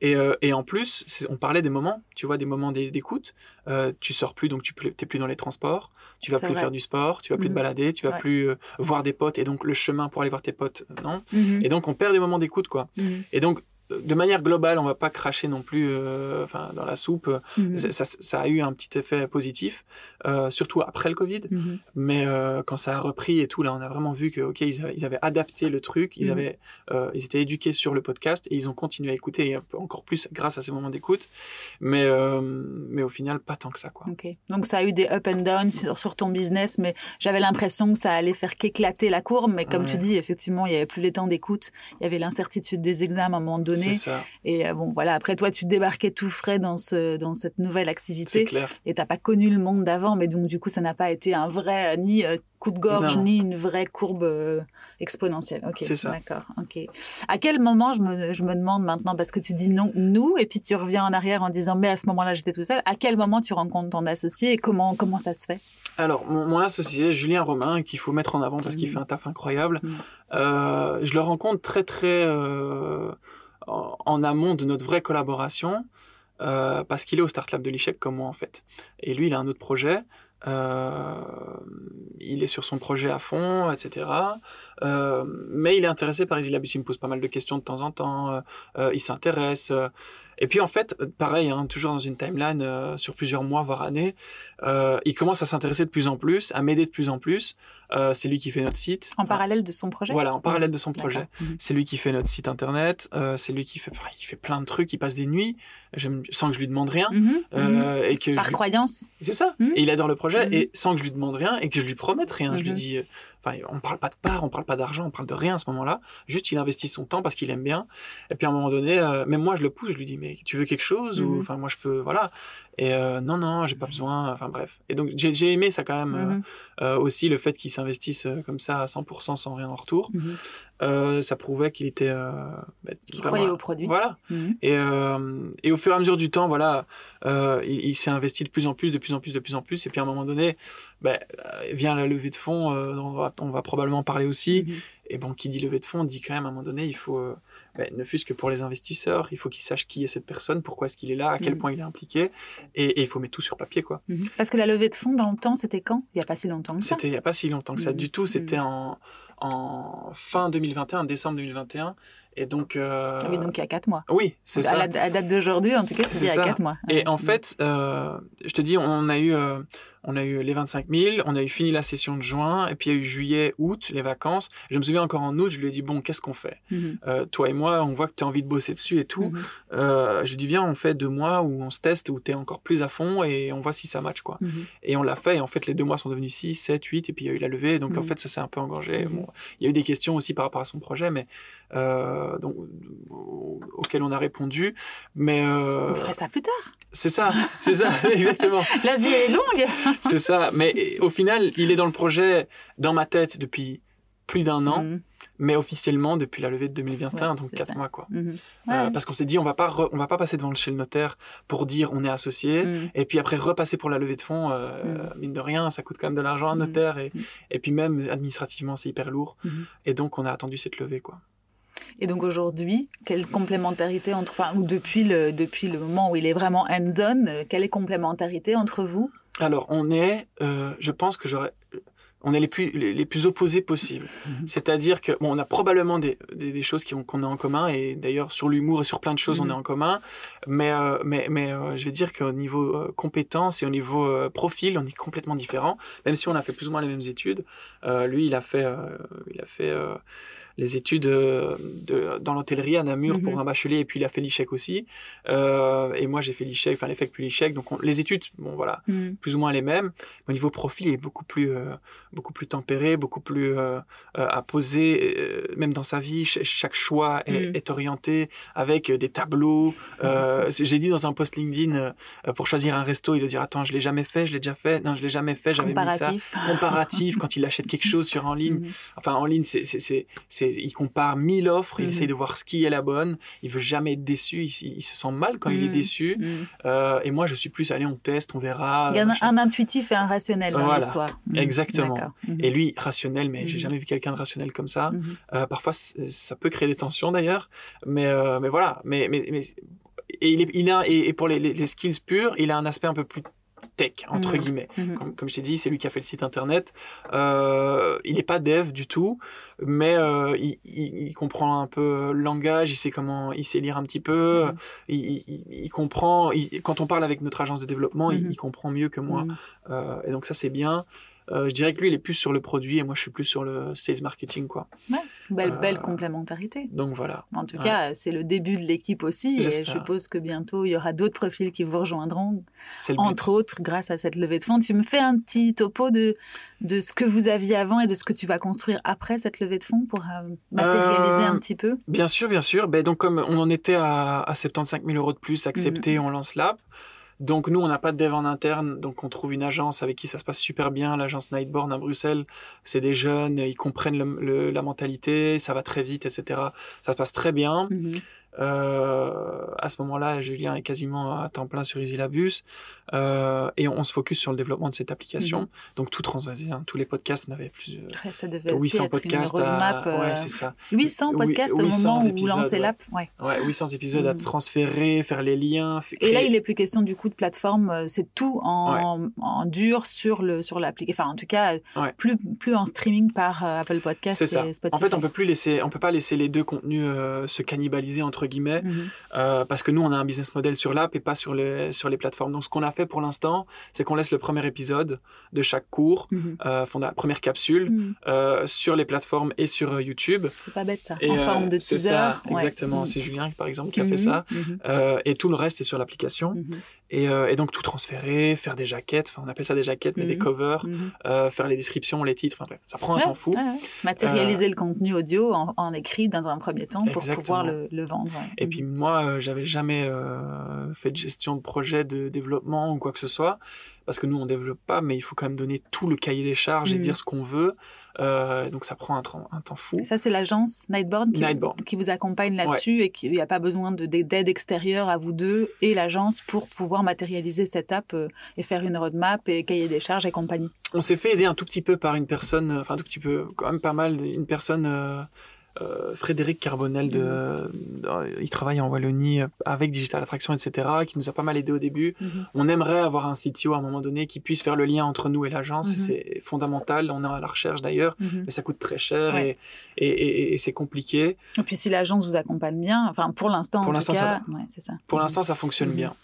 Speaker 2: Et, euh, et en plus, on parlait des moments, tu vois, des moments d'écoute. Euh, tu sors plus, donc tu n'es plus dans les transports. Tu vas plus faire du sport, tu vas plus te mhm. balader, tu vas plus euh, voir des potes. Et donc, le chemin pour aller voir tes potes, non. Mhm. Et donc, on perd des moments d'écoute, quoi. Mhm. Et donc, de manière globale, on va pas cracher non plus euh, enfin, dans la soupe. Ça, ça, a eu un petit effet positif, euh, surtout après le Covid. Mhm. Mais euh, quand ça a repris et tout, là, on a vraiment vu que, ok, ils avaient, ils avaient adapté le truc, ils, mhm. avaient, ils étaient éduqués sur le podcast et ils ont continué à écouter, encore plus grâce à ces moments d'écoute. Mais, mais au final, pas tant que ça. Quoi.
Speaker 1: Donc ça a eu des up and down sur, sur ton business, mais j'avais l'impression que ça allait faire qu'éclater la courbe. Mais comme tu dis, effectivement, il n'y avait plus les temps d'écoute, il y avait l'incertitude des examens à un moment donné ça. Et euh, bon, voilà, après toi, tu débarquais tout frais dans, ce, dans cette nouvelle activité.
Speaker 2: Clair.
Speaker 1: Et t'as pas connu le monde d'avant, mais donc du coup, ça n'a pas été un vrai, euh, ni euh, coup de gorge, ni une vraie courbe exponentielle. Ok,
Speaker 2: c'est ça.
Speaker 1: D'accord, ok. À quel moment, je me, je me demande maintenant, parce que tu dis non, nous, et puis tu reviens en arrière en disant, mais à ce moment-là, j'étais tout seul, à quel moment tu rencontres ton associé et comment, comment ça se fait?
Speaker 2: Alors, mon, associé, Julien Romain, qu'il faut mettre en avant parce qu'il mmh. fait un taf incroyable, mmh. je le rencontre très, très en amont de notre vraie collaboration, euh, parce qu'il est au Start Lab de l'ICHEC comme moi en fait. Et lui, il a un autre projet. Euh, il est sur son projet à fond, etc. Euh, mais il est intéressé par Easy il me pose pas mal de questions de temps en temps. il s'intéresse. Et puis en fait, euh, pareil, hein, toujours dans une timeline euh, sur plusieurs mois, voire années, euh, il commence à s'intéresser de plus en plus, à m'aider de plus en plus. Euh, c'est lui qui fait notre site.
Speaker 1: En parallèle de son projet
Speaker 2: Voilà, en parallèle de son projet.
Speaker 1: Mhm.
Speaker 2: C'est lui qui fait notre site internet. euh, c'est lui qui fait, il fait plein de trucs. Il passe des nuits sans que je lui demande rien.
Speaker 1: Mhm.
Speaker 2: euh, et que
Speaker 1: Par
Speaker 2: je lui-
Speaker 1: croyance
Speaker 2: c'est ça.
Speaker 1: Mhm.
Speaker 2: Et il adore le projet
Speaker 1: Mhm.
Speaker 2: et sans que je lui demande rien et que je lui promette rien. Je lui dis, euh, enfin, on parle pas de part, on parle pas d'argent, on parle de rien à ce moment-là. Juste, il investit son temps parce qu'il aime bien. Et puis à un moment donné, euh, même moi, je le pousse. Je lui dis, mais tu veux quelque chose? Ou
Speaker 1: Mhm.
Speaker 2: enfin, moi, je peux, voilà. Et euh, non, non, j'ai pas besoin. Enfin bref. Et donc j'ai aimé ça quand même euh,
Speaker 1: Mhm,
Speaker 2: euh, aussi le fait qu'il s'investisse euh, comme ça à 100% sans rien en retour.
Speaker 1: mhm.
Speaker 2: Ça prouvait qu'il était. bah, vraiment-
Speaker 1: croyait au produit.
Speaker 2: Voilà.
Speaker 1: Mhm.
Speaker 2: Et, et au fur et à mesure du temps, voilà, il, il s'est investi de plus en plus, de plus en plus, de plus en plus. Et puis à un moment donné, euh, vient la levée de fonds, dont on va, on va probablement parler aussi. Et bon, qui dit levée de fonds, dit quand même à un moment donné, il faut, ben, ne fût-ce que pour les investisseurs, il faut qu'ils sachent qui est cette personne, pourquoi est-ce qu'il est là, à quel
Speaker 1: Mhm.
Speaker 2: point il est impliqué. Et, et il faut mettre tout sur papier, quoi.
Speaker 1: Mhm. Parce que la levée de fonds, dans le temps, c'était quand? Il n'y a pas si longtemps que ça.
Speaker 2: C'était il n'y a pas si longtemps que ça
Speaker 1: Mhm.
Speaker 2: du tout. C'était en, en fin 2021, décembre 2021. Et donc. euh,
Speaker 1: Ah Oui, donc il y a 4 mois.
Speaker 2: oui, c'est
Speaker 1: à
Speaker 2: ça.
Speaker 1: la à date d'aujourd'hui, en tout cas,
Speaker 2: C'est
Speaker 1: il y a
Speaker 2: ça.
Speaker 1: 4 mois.
Speaker 2: Et
Speaker 1: Ouais.
Speaker 2: en fait, euh, je te dis, on a eu, euh, on a eu les 25 000, on a eu fini la session de juin, et puis il y a eu juillet, août, les vacances. Je me souviens encore en août, je lui ai dit bon, qu'est-ce qu'on fait?
Speaker 1: Mhm.
Speaker 2: Euh, Toi et moi, on voit que tu as envie de bosser dessus et tout.
Speaker 1: Mhm.
Speaker 2: Je lui dis viens, on fait deux mois où on se teste, où tu es encore plus à fond et on voit si ça match quoi.
Speaker 1: Mhm.
Speaker 2: Et on l'a fait, et en fait, les deux mois sont devenus 6, 7, 8, et puis il y a eu la levée, donc en fait, ça s'est un peu engorgé.
Speaker 1: Mhm.
Speaker 2: Bon, il y a eu des questions aussi par rapport à son projet, mais euh, donc, au- auxquelles on a répondu. Mais euh,
Speaker 1: On ferait ça plus tard.
Speaker 2: c'est ça, c'est ça, [LAUGHS] exactement.
Speaker 1: La vie est longue.
Speaker 2: C'est ça. Mais au final, il est dans le projet, dans ma tête, depuis plus d'un an,
Speaker 1: Mhm.
Speaker 2: mais officiellement depuis la levée de 2021,
Speaker 1: Ouais,
Speaker 2: donc quatre
Speaker 1: ça.
Speaker 2: mois, quoi.
Speaker 1: Mhm.
Speaker 2: Euh,
Speaker 1: Ouais.
Speaker 2: parce qu'on s'est dit, on va pas, re- on va pas passer devant le chez le notaire pour dire on est associé,
Speaker 1: Mhm.
Speaker 2: et puis après repasser pour la levée de fonds. euh. Mine de rien, ça coûte quand même de l'argent à un notaire, et, et puis même administrativement, c'est hyper lourd. Et donc, on a attendu cette levée, quoi.
Speaker 1: Et donc aujourd'hui, quelle complémentarité entre, enfin, ou depuis le, depuis le moment où il est vraiment hands-on, euh, quelle est complémentarité entre vous?
Speaker 2: Alors, on est, euh, je pense que j'aurais, on est les plus, les, les plus opposés possibles.
Speaker 1: Mhm.
Speaker 2: C'est-à-dire que, bon, on a probablement des, des, des choses qui ont- qu'on a en commun, et d'ailleurs, sur l'humour et sur plein de choses, on
Speaker 1: Mhm.
Speaker 2: est en commun. Mais, euh, mais, mais euh, je vais dire qu'au niveau euh, compétence et au niveau euh, profil, on est complètement différents. Même si on a fait plus ou moins les mêmes études. Euh, lui, il a fait, euh, il a fait euh, les études euh, de, dans l'hôtellerie à Namur
Speaker 1: Mhm.
Speaker 2: pour un bachelier, et puis il a fait l'ICHEC aussi. Euh, et moi, j'ai fait l'ICHEC, enfin l'EFEC puis l'ICHEC. Donc, on- les études, bon, voilà,
Speaker 1: Mhm.
Speaker 2: plus ou moins les mêmes. Mais au niveau profil, il est beaucoup plus, euh, beaucoup plus tempéré, beaucoup plus euh, euh, à poser, euh, même dans sa vie. ch- chaque choix est,
Speaker 1: Mm.
Speaker 2: est orienté avec des tableaux. Euh, J'ai dit dans un post LinkedIn, euh, pour choisir un resto, il doit dire Attends, je l'ai jamais fait, je l'ai déjà fait. Non, je l'ai jamais fait, j'avais mis ça.
Speaker 1: Comparatif. [LAUGHS]
Speaker 2: Quand il achète quelque chose sur en ligne.
Speaker 1: Mhm.
Speaker 2: Enfin, en ligne, c'est- il compare mille offres, il
Speaker 1: Mhm.
Speaker 2: essaye de voir ce qui est la bonne. Il veut jamais être déçu. Il, se sent mal quand il est
Speaker 1: Mhm.
Speaker 2: déçu.
Speaker 1: Mhm.
Speaker 2: Euh, et moi, je suis plus, allez, on teste, on verra.
Speaker 1: Il y a un,
Speaker 2: machin.
Speaker 1: un intuitif et un rationnel dans
Speaker 2: Voilà.
Speaker 1: l'histoire.
Speaker 2: Exactement. Et lui, rationnel, mais j'ai jamais vu quelqu'un de rationnel comme ça. Euh, parfois, ça peut créer des tensions d'ailleurs. Mais, euh, mais voilà. Mais, mais, mais, et, il est, il a, et, et pour les, les, les skills purs, il a un aspect un peu plus tech, entre
Speaker 1: Mhm.
Speaker 2: guillemets.
Speaker 1: Mhm.
Speaker 2: Comme, comme je t'ai dit, c'est lui qui a fait le site internet. Euh, il n'est pas dev du tout, mais euh, il, il, il comprend un peu le langage, il sait comment, il sait lire un petit peu,
Speaker 1: Mhm.
Speaker 2: il, il, comprend. il- quand on parle avec notre agence de développement, il, comprend mieux que moi. Euh, et donc ça c'est bien. Euh, je dirais que lui il est plus sur le produit et moi je suis plus sur le sales marketing quoi.
Speaker 1: Belle,
Speaker 2: Euh,
Speaker 1: belle complémentarité.
Speaker 2: Donc voilà.
Speaker 1: En tout
Speaker 2: Ouais.
Speaker 1: cas, c'est le début de l'équipe aussi. Et je suppose que bientôt, il y aura d'autres profils qui vous rejoindront,
Speaker 2: C'est le but.
Speaker 1: entre autres grâce à cette levée de fonds. Tu me fais un petit topo de, de ce que vous aviez avant et de ce que tu vas construire après cette levée de fonds pour euh, matérialiser un petit peu?
Speaker 2: Bien sûr, bien sûr. Ben, donc, comme on en était à, à 75 000 euros de plus acceptés, on lance l'app. Donc, nous, on n'a pas de dev en interne. Donc, on trouve une agence avec qui ça se passe super bien. L'agence Nightborn à Bruxelles. C'est des jeunes, ils comprennent le- le- la mentalité, ça va très vite, etc. Ça se passe très bien.
Speaker 1: Mhm.
Speaker 2: Euh, à ce moment-là, Julien est quasiment à temps plein sur Easylabus. Euh, et on, on se focus sur le développement de cette application.
Speaker 1: Mhm.
Speaker 2: Donc, tout transvasé. hein. Tous les podcasts, on avait plus de
Speaker 1: Ouais, ça devait aussi
Speaker 2: 800
Speaker 1: être
Speaker 2: podcasts.
Speaker 1: roadmap.
Speaker 2: à...
Speaker 1: euh,
Speaker 2: Ouais, c'est ça.
Speaker 1: 800
Speaker 2: Oui,
Speaker 1: podcasts au
Speaker 2: 800
Speaker 1: moment où vous lancez l'app. Ouais.
Speaker 2: Ouais, 800 épisodes à
Speaker 1: Mhm.
Speaker 2: transférer, faire les liens.
Speaker 1: Et là, il est plus question du coup de plateforme. euh, C'est tout en, en dur sur le sur l'application. Enfin, en tout cas, plus plus en streaming par euh, Apple Podcast
Speaker 2: ça.
Speaker 1: et Spotify.
Speaker 2: En fait, on peut plus laisser, on peut pas laisser les deux contenus euh, se cannibaliser entre guillemets,
Speaker 1: Mhm.
Speaker 2: euh, parce que nous, on a un business model sur l'app et pas sur les, sur les plateformes. Donc, ce qu'on a fait pour l'instant, c'est qu'on laisse le premier épisode de chaque cours, euh, fonda- première capsule,
Speaker 1: Mhm.
Speaker 2: euh, sur les plateformes et sur euh, YouTube.
Speaker 1: C'est pas bête ça.
Speaker 2: Et,
Speaker 1: en forme de
Speaker 2: c'est
Speaker 1: teaser.
Speaker 2: ça,
Speaker 1: ouais.
Speaker 2: exactement.
Speaker 1: Mhm.
Speaker 2: C'est Julien, par exemple, qui a fait ça.
Speaker 1: Mhm.
Speaker 2: Euh, et tout le reste est sur l'application.
Speaker 1: Mhm.
Speaker 2: Et, euh, et donc, tout transférer, faire des jaquettes, enfin, on appelle ça des jaquettes, mais des
Speaker 1: Mhm.
Speaker 2: covers,
Speaker 1: Mhm.
Speaker 2: euh, faire les descriptions, les titres, enfin bref, ça prend un temps fou.
Speaker 1: ouais, ouais. Matérialiser le contenu audio en, en écrit dans un premier temps pour pouvoir le, le vendre.
Speaker 2: Et puis moi, euh, j'avais jamais euh, fait de gestion de projet de développement ou quoi que ce soit, parce que nous on développe pas, mais il faut quand même donner tout le cahier des charges et
Speaker 1: Mhm.
Speaker 2: dire ce qu'on veut. Euh, donc ça prend un, temps- un temps fou.
Speaker 1: Et ça, c'est l'agence Nightboard qui, vous accompagne là-dessus et qu'il n'y a pas besoin de- d'aide extérieure à vous deux et l'agence pour pouvoir matérialiser cette app euh, et faire une roadmap et cahier des charges et compagnie.
Speaker 2: On s'est fait aider un tout petit peu par une personne, euh, enfin un tout petit peu, quand même pas mal, une personne. euh, euh, Frédéric Carbonel, de, euh, il travaille en Wallonie euh, avec Digital Attraction, etc., qui nous a pas mal aidé au début.
Speaker 1: Mhm.
Speaker 2: On aimerait avoir un CTO à un moment donné qui puisse faire le lien entre nous et l'agence.
Speaker 1: Mhm.
Speaker 2: C'est fondamental. On est à la recherche d'ailleurs, mais ça coûte très cher
Speaker 1: Ouais.
Speaker 2: et, et, et- et c'est compliqué.
Speaker 1: Et puis si l'agence vous accompagne bien, enfin pour l'instant en tout
Speaker 2: ça
Speaker 1: cas, ouais, c'est ça.
Speaker 2: Pour l'instant, ça fonctionne bien.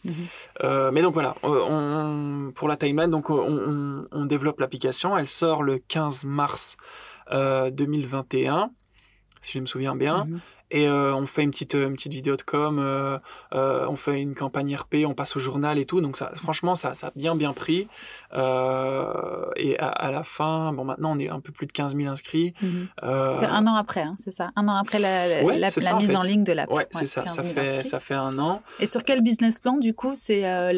Speaker 2: Euh, mais donc voilà, on, pour la timeline, donc on, on- on développe l'application. Elle sort le 15 mars euh, 2021, si je me souviens bien.
Speaker 1: Mhm.
Speaker 2: Et euh, on fait une petite, une petite vidéo de com, euh, euh, on fait une campagne RP, on passe au journal et tout. Donc ça, franchement, ça, ça a bien bien pris. Euh, et à, à la fin, bon maintenant on est un peu plus de 15 000 inscrits.
Speaker 1: Mhm.
Speaker 2: Euh,
Speaker 1: C'est un an après, hein, c'est ça. Un an après la,
Speaker 2: Ouais,
Speaker 1: la-
Speaker 2: c'est
Speaker 1: la
Speaker 2: ça, en
Speaker 1: mise
Speaker 2: fait.
Speaker 1: en ligne de l'app.
Speaker 2: Ouais, c'est ça,
Speaker 1: 15
Speaker 2: ça
Speaker 1: 000
Speaker 2: fait,
Speaker 1: inscrits.
Speaker 2: ça fait un an.
Speaker 1: Et sur quel business plan du coup C'est euh,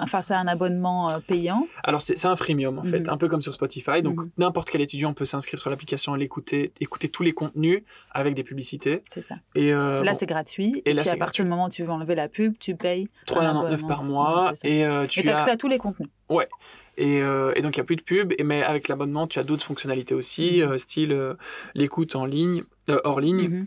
Speaker 1: enfin c'est un abonnement euh, payant?
Speaker 2: Alors c'est c'est un freemium en fait,
Speaker 1: Mhm.
Speaker 2: un peu comme sur Spotify. Donc
Speaker 1: Mhm.
Speaker 2: n'importe quel étudiant peut s'inscrire sur l'application, l'écouter, écouter tous les contenus avec des publicités.
Speaker 1: C'est ça.
Speaker 2: Et euh,
Speaker 1: là
Speaker 2: bon,
Speaker 1: c'est gratuit.
Speaker 2: Et
Speaker 1: Et,
Speaker 2: là,
Speaker 1: puis à partir du moment où tu veux enlever la pub, tu payes.
Speaker 2: 3,99
Speaker 1: abonnement.
Speaker 2: par mois
Speaker 1: Ouais,
Speaker 2: et euh, tu
Speaker 1: as accès à tous les contenus.
Speaker 2: et, euh, et donc il y a plus de pub. Et mais avec l'abonnement, tu as d'autres fonctionnalités aussi,
Speaker 1: Mhm.
Speaker 2: style l'écoute en ligne, hors ligne,
Speaker 1: Mhm.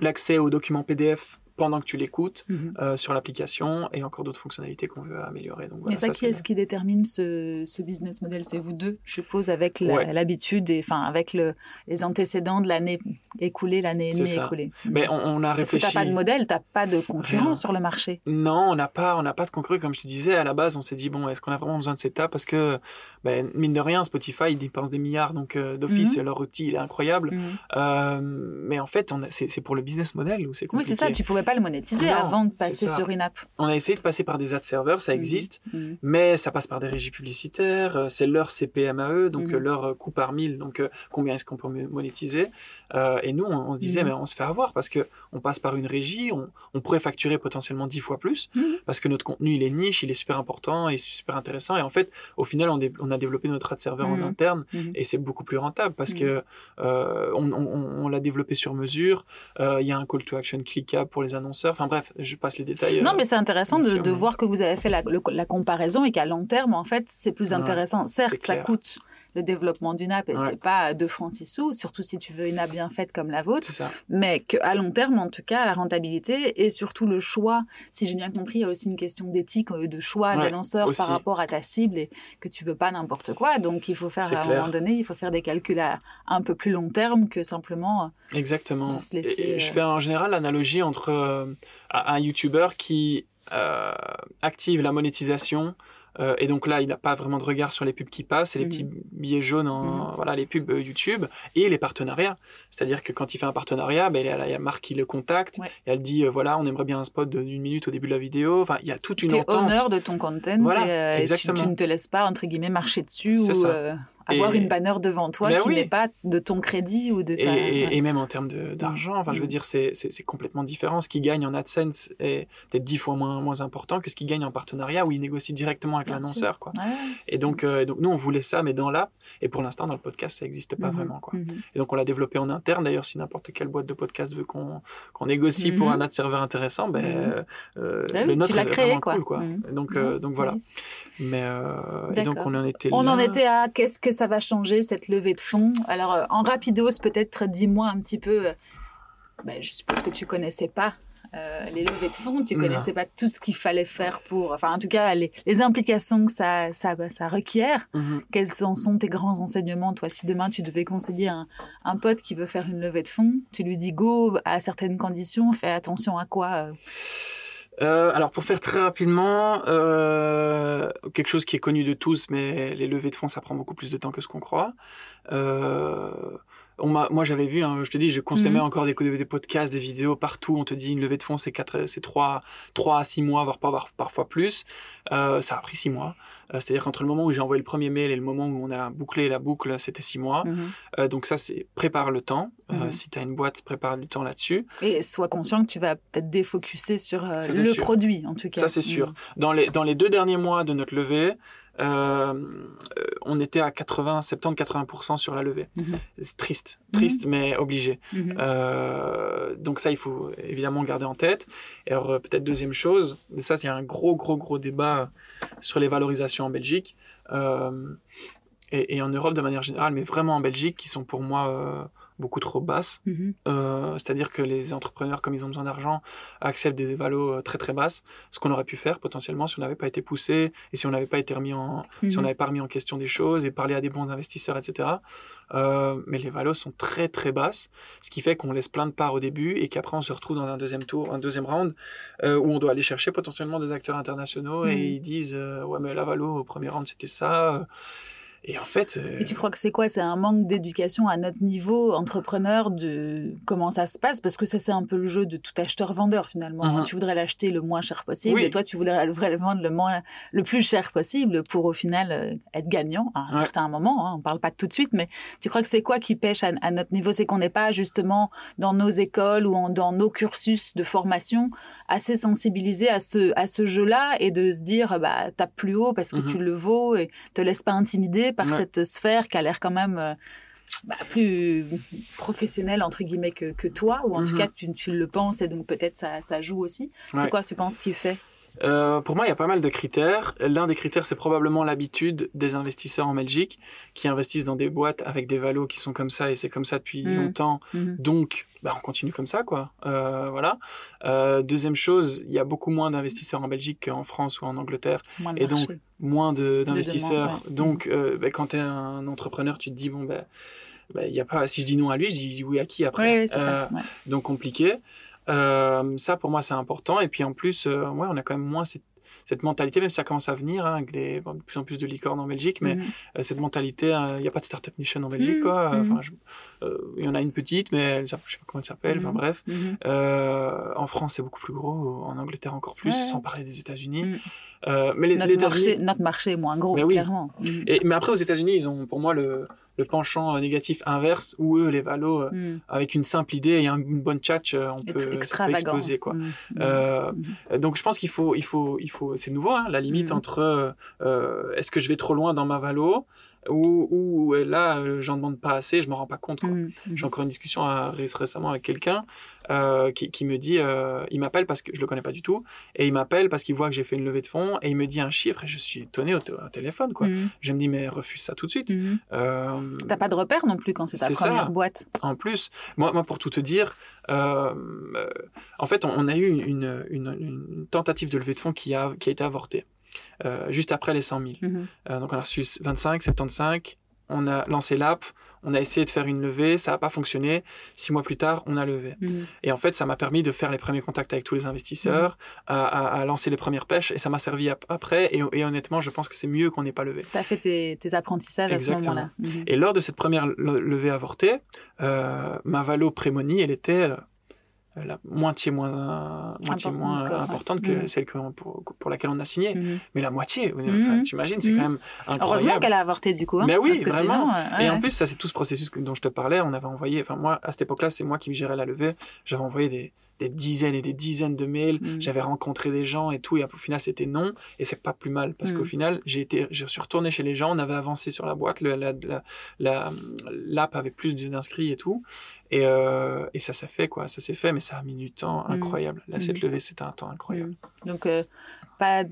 Speaker 2: l'accès aux documents PDF pendant que tu l'écoutes
Speaker 1: Mhm.
Speaker 2: euh, sur l'application et encore d'autres fonctionnalités qu'on veut améliorer. Donc voilà,
Speaker 1: Et ça, qui est-ce qui détermine ce, ce business model? C'est vous deux, je suppose, avec
Speaker 2: Ouais.
Speaker 1: l'habitude et enfin avec le, les antécédents de l'année écoulée, l'année écoulée.
Speaker 2: Mais on, on a
Speaker 1: Parce que
Speaker 2: réfléchi.
Speaker 1: t'as pas de modèle, t'as pas de concurrent sur le marché.
Speaker 2: Non, on n'a pas, on n'a pas de concurrent. Comme je te disais, à la base, on s'est dit bon, est-ce qu'on a vraiment besoin de cette app Parce que, ben, mine de rien, Spotify, ils dépensent des milliards, donc euh, d'office,
Speaker 1: Mhm.
Speaker 2: leur outil, il est incroyable.
Speaker 1: Mhm.
Speaker 2: Euh, mais en fait, c'est pour le business model où c'est
Speaker 1: Oui,
Speaker 2: compliqué.
Speaker 1: c'est ça, tu pouvais pas le monétiser
Speaker 2: Non,
Speaker 1: avant de passer sur une app.
Speaker 2: On a essayé de passer par des ad serveurs, ça
Speaker 1: Mhm.
Speaker 2: existe,
Speaker 1: Mhm.
Speaker 2: mais ça passe par des régies publicitaires. euh, C'est leur CPM à eux, donc
Speaker 1: Mhm.
Speaker 2: euh, leur euh, coût par mille. Donc combien est-ce qu'on peut monétiser Euh, Et nous, on, on se disait,
Speaker 1: Mhm.
Speaker 2: mais on se fait avoir parce que on passe par une régie, on, on pourrait facturer potentiellement dix fois plus
Speaker 1: Mhm.
Speaker 2: parce que notre contenu il est niche, il est super important et super intéressant. Et en fait, au final, on, a développé notre ad serveur en
Speaker 1: Mhm.
Speaker 2: interne
Speaker 1: Mhm.
Speaker 2: et c'est beaucoup plus rentable parce
Speaker 1: Mhm.
Speaker 2: que euh, on, l'a développé sur mesure. Euh, Il y a un call to action cliquable pour les annonceurs. Enfin bref, je passe les détails.
Speaker 1: Non,
Speaker 2: euh,
Speaker 1: mais c'est intéressant de, voir que vous avez fait la, le- la comparaison et qu'à long terme, en fait, c'est plus intéressant. Certes, ça coûte le développement d'une app et
Speaker 2: Ouais.
Speaker 1: c'est pas 2 francs 6 sous, surtout si tu veux une app bien faite comme la vôtre. Mais qu'à long terme, en tout cas, la rentabilité et surtout le choix, si j'ai bien compris, il y a aussi une question d'éthique, euh, de choix
Speaker 2: Ouais,
Speaker 1: des lanceurs
Speaker 2: aussi.
Speaker 1: par rapport à ta cible et que tu veux pas n'importe quoi. Donc, il faut faire, à un moment donné, il faut faire des calculs à un peu plus long terme que simplement. euh,
Speaker 2: Exactement.
Speaker 1: de se laisser,
Speaker 2: Et- et je fais en général l'analogie entre un un YouTuber qui euh, active la monétisation. euh, et donc là, il n'a pas vraiment de regard sur les pubs qui passent et les
Speaker 1: Mhm.
Speaker 2: petits billets jaunes, en,
Speaker 1: Mhm.
Speaker 2: voilà, les pubs euh, YouTube et les partenariats. C'est-à-dire que quand il fait un partenariat, ben, il y a la il y a Marc qui le contacte
Speaker 1: Ouais.
Speaker 2: et elle dit euh, voilà, on aimerait bien un spot d'une minute au début de la vidéo. Enfin, il y a toute une
Speaker 1: T'es
Speaker 2: entente.
Speaker 1: honneur de ton content
Speaker 2: Voilà,
Speaker 1: et, euh, tu, tu ne te laisses pas, entre guillemets, marcher dessus ou
Speaker 2: ça.
Speaker 1: Avoir
Speaker 2: Et-
Speaker 1: une banner devant toi
Speaker 2: Ben
Speaker 1: qui
Speaker 2: oui.
Speaker 1: n'est pas de ton crédit ou de ta...
Speaker 2: et-
Speaker 1: ouais.
Speaker 2: et même en termes de- d'argent, enfin, je veux
Speaker 1: Mhm.
Speaker 2: dire, c'est complètement différent. Ce qu'il gagne en AdSense est peut-être dix fois moins, moins important que ce qu'il gagne en partenariat où il négocie directement avec l'annonceur. quoi.
Speaker 1: Ouais.
Speaker 2: Et donc, euh, donc, nous, on voulait ça, mais dans l'app. Et pour l'instant, dans le podcast, ça n'existe pas
Speaker 1: Mhm.
Speaker 2: vraiment. Quoi.
Speaker 1: Mhm.
Speaker 2: Et donc, on l'a développé en interne. D'ailleurs, si n'importe quelle boîte de podcast veut qu'on qu'on négocie pour
Speaker 1: Mhm.
Speaker 2: un ad serveur intéressant, ben, euh,
Speaker 1: Ben
Speaker 2: le nôtre
Speaker 1: tu l'as
Speaker 2: est
Speaker 1: créé,
Speaker 2: vraiment
Speaker 1: quoi.
Speaker 2: cool. Quoi. Donc, euh, donc voilà. Mais, et donc, on en était
Speaker 1: On
Speaker 2: là.
Speaker 1: en était à qu'est-ce que ça va changer cette levée de fonds? Alors euh, en rapidos peut-être dis-moi un petit peu. euh, ben, je suppose que tu connaissais pas euh, les levées de fonds, tu connaissais pas tout ce qu'il fallait faire pour, enfin en tout cas les, les implications que ça, ça, ça requiert.
Speaker 2: Mhm.
Speaker 1: Quels en sont tes grands enseignements Toi, si demain tu devais conseiller un, un pote qui veut faire une levée de fonds, tu lui dis go à certaines conditions, fais attention à quoi euh?
Speaker 2: Euh, alors pour faire très rapidement, euh, quelque chose qui est connu de tous, mais les levées de fonds, ça prend beaucoup plus de temps que ce qu'on croit. Euh, on m'a, moi j'avais vu, hein, je te dis, je consommais
Speaker 1: Mhm.
Speaker 2: encore des, des podcasts, des vidéos partout. On te dit une levée de fonds, c'est quatre, c'est trois, trois à six mois, voire pas, parfois plus. Euh, ça a pris six mois. Euh, c'est-à-dire qu'entre le moment où j'ai envoyé le premier mail et le moment où on a bouclé la boucle, c'était six mois.
Speaker 1: Mhm.
Speaker 2: Euh, donc ça, c'est prépare le temps. Euh,
Speaker 1: Mhm.
Speaker 2: Si tu as une boîte, prépare du temps là-dessus.
Speaker 1: Et sois conscient que tu vas peut-être défocuser sur euh,
Speaker 2: Ça,
Speaker 1: le
Speaker 2: sûr.
Speaker 1: produit, en tout cas.
Speaker 2: Ça, c'est sûr.
Speaker 1: Mhm.
Speaker 2: Dans les, dans les deux derniers mois de notre levée, euh, euh, on était à 80, 70, 80% sur la levée.
Speaker 1: Mhm.
Speaker 2: C'est triste, triste, mais obligé. Euh, donc ça, il faut évidemment garder en tête. Et alors, peut-être deuxième chose, et ça, c'est un gros, gros, gros débat sur les valorisations en Belgique euh, et, et en Europe de manière générale, mais vraiment en Belgique, qui sont pour moi euh, beaucoup trop basses.
Speaker 1: Mhm.
Speaker 2: Euh, C'est-à-dire que les entrepreneurs, comme ils ont besoin d'argent, acceptent des valos euh, très très basses, ce qu'on aurait pu faire potentiellement si on n'avait pas été poussé et si on n'avait pas été remis en, si on
Speaker 1: Mhm.
Speaker 2: n'avait pas remis en question des choses et parlé à des bons investisseurs, etc. Euh, mais les valos sont très très basses, ce qui fait qu'on laisse plein de parts au début et qu'après on se retrouve dans un deuxième tour, un deuxième round euh, où on doit aller chercher potentiellement des acteurs internationaux et
Speaker 1: Mhm.
Speaker 2: ils disent euh, ouais mais la valo au premier round c'était ça. Et en fait, euh,
Speaker 1: Et tu crois que c'est quoi? C'est un manque d'éducation à notre niveau, entrepreneur, de comment ça se passe? Parce que ça, c'est un peu le jeu de tout acheteur-vendeur, finalement.
Speaker 2: Mhm.
Speaker 1: Tu voudrais l'acheter le moins cher possible,
Speaker 2: Oui.
Speaker 1: et toi, tu voudrais le vendre le, moins, le plus cher possible pour, au final, euh, être gagnant à un
Speaker 2: Ouais.
Speaker 1: certain moment. Hein. On parle pas de tout de suite, mais tu crois que c'est quoi qui pêche à, à notre niveau? C'est qu'on n'est pas, justement, dans nos écoles ou en- dans nos cursus de formation, assez sensibilisés à ce, à ce jeu-là, et de se dire, bah, tape plus haut parce que
Speaker 2: Mhm.
Speaker 1: tu le vaux, et te laisse pas intimider par
Speaker 2: Ouais.
Speaker 1: cette sphère qui a l'air quand même euh, bah, plus professionnelle entre guillemets que, que toi ou en tout
Speaker 2: Mhm.
Speaker 1: cas tu, tu le penses et donc peut-être ça, ça joue aussi
Speaker 2: Ouais.
Speaker 1: c'est quoi que tu penses qui fait?
Speaker 2: Euh, pour moi, il y a pas mal de critères. L'un des critères, c'est probablement l'habitude des investisseurs en Belgique qui investissent dans des boîtes avec des valos qui sont comme ça et c'est comme ça depuis
Speaker 1: Mhm.
Speaker 2: longtemps.
Speaker 1: Mhm.
Speaker 2: Donc, bah, on continue comme ça, quoi. Euh, voilà. Euh, deuxième chose, il y a beaucoup moins d'investisseurs en Belgique qu'en France ou en Angleterre, Et donc,
Speaker 1: marché.
Speaker 2: moins d'investisseurs.
Speaker 1: ouais.
Speaker 2: Donc, euh, bah, quand tu es un entrepreneur, tu te dis, bon, ben. il y a pas, si je dis non à lui, je dis oui à qui après?
Speaker 1: Oui, oui, c'est
Speaker 2: Euh,
Speaker 1: ça ouais.
Speaker 2: donc compliqué. Euh, ça, pour moi, c'est important. Et puis en plus, euh, ouais, on a quand même moins cette, cette mentalité, même si ça commence à venir, hein, avec des, bon, de plus en plus de licornes en Belgique, mais
Speaker 1: Mhm.
Speaker 2: euh, cette mentalité, il n'y a pas de Startup Nation en Belgique, quoi. je- euh, il y en a une petite, mais elle, s'appelle- je sais pas comment elle s'appelle. Enfin
Speaker 1: Mhm.
Speaker 2: bref,
Speaker 1: Mhm.
Speaker 2: Euh, en France, c'est beaucoup plus gros, en Angleterre encore plus,
Speaker 1: Ouais.
Speaker 2: sans parler des États-Unis. Euh, mais les, les
Speaker 1: notre,
Speaker 2: États-Unis,
Speaker 1: marché, notre marché est moins gros
Speaker 2: Mais oui.
Speaker 1: clairement
Speaker 2: et, mais après aux États-Unis, ils ont pour moi le, le penchant euh, négatif inverse, où eux, les valos, euh,
Speaker 1: Mhm.
Speaker 2: avec une simple idée et un- une bonne tchatch, euh, on peut, peut exploser quoi. Euh, euh, donc je pense qu'il faut, il faut, il faut, c'est nouveau, hein, la limite
Speaker 1: Mhm.
Speaker 2: entre euh, est-ce que je vais trop loin dans ma valo ou, là euh, j'en demande pas assez, je m'en rends pas compte. quoi.
Speaker 1: Mhm.
Speaker 2: J'ai encore une discussion à- récemment avec quelqu'un euh, qui, qui me dit, euh, il m'appelle parce que je le connais pas du tout, et il m'appelle parce qu'il voit que j'ai fait une levée de fonds et il me dit un chiffre et je suis étonné au, téléphone quoi.
Speaker 1: Mhm.
Speaker 2: Je me dis mais refuse ça tout de suite. Euh,
Speaker 1: T'as pas de repère non plus quand c'est ta
Speaker 2: ça.
Speaker 1: première boîte.
Speaker 2: en plus, moi, moi pour tout te dire, en fait, on, on a eu une, une- une- une tentative de levée de fonds qui a, qui a été avortée, euh, juste après les 100 000.
Speaker 1: Mhm.
Speaker 2: Euh, donc on a reçu 25, 75, on a lancé l'app, on a essayé de faire une levée, ça n'a pas fonctionné. Six mois plus tard, on a levé.
Speaker 1: Mhm.
Speaker 2: Et en fait, ça m'a permis de faire les premiers contacts avec tous les investisseurs, à, à- à lancer les premières pêches, et ça m'a servi ap- après. Et, et honnêtement, je pense que c'est mieux qu'on n'ait pas levé.
Speaker 1: T'as fait tes, tes apprentissages à ce moment-là. Mhm.
Speaker 2: Et lors de cette première le- levée avortée, euh, ma valo prémonie, elle était la moitié moins, euh, moitié
Speaker 1: Importante,
Speaker 2: moins
Speaker 1: ouais.
Speaker 2: importante que
Speaker 1: Mhm.
Speaker 2: celle que pour, pour laquelle on a signé.
Speaker 1: Mhm.
Speaker 2: Mais la moitié, enfin, t'imagines, c'est
Speaker 1: Mhm.
Speaker 2: quand même
Speaker 1: Heureusement
Speaker 2: incroyable.
Speaker 1: qu'elle a avorté du coup. hein,
Speaker 2: Mais oui,
Speaker 1: parce que
Speaker 2: vraiment.
Speaker 1: sinon, euh,
Speaker 2: Et en plus, ça, c'est tout ce processus dont je te parlais. On avait envoyé, enfin, moi, à cette époque-là, c'est moi qui gérais la levée. J'avais envoyé des, des dizaines et des dizaines de mails. J'avais rencontré des gens et tout. Et au final, c'était non. Et c'est pas plus mal parce qu'au final, j'ai été, je suis retourné chez les gens. On avait avancé sur la boîte. Le, la, la, la- l'app avait plus d'inscrits et tout. Et, euh, et ça s'est fait, quoi. Ça s'est fait, mais ça a mis du temps
Speaker 1: Mhm.
Speaker 2: incroyable. Là, cette levée, c'était un temps incroyable.
Speaker 1: Mm. Donc, euh, pas,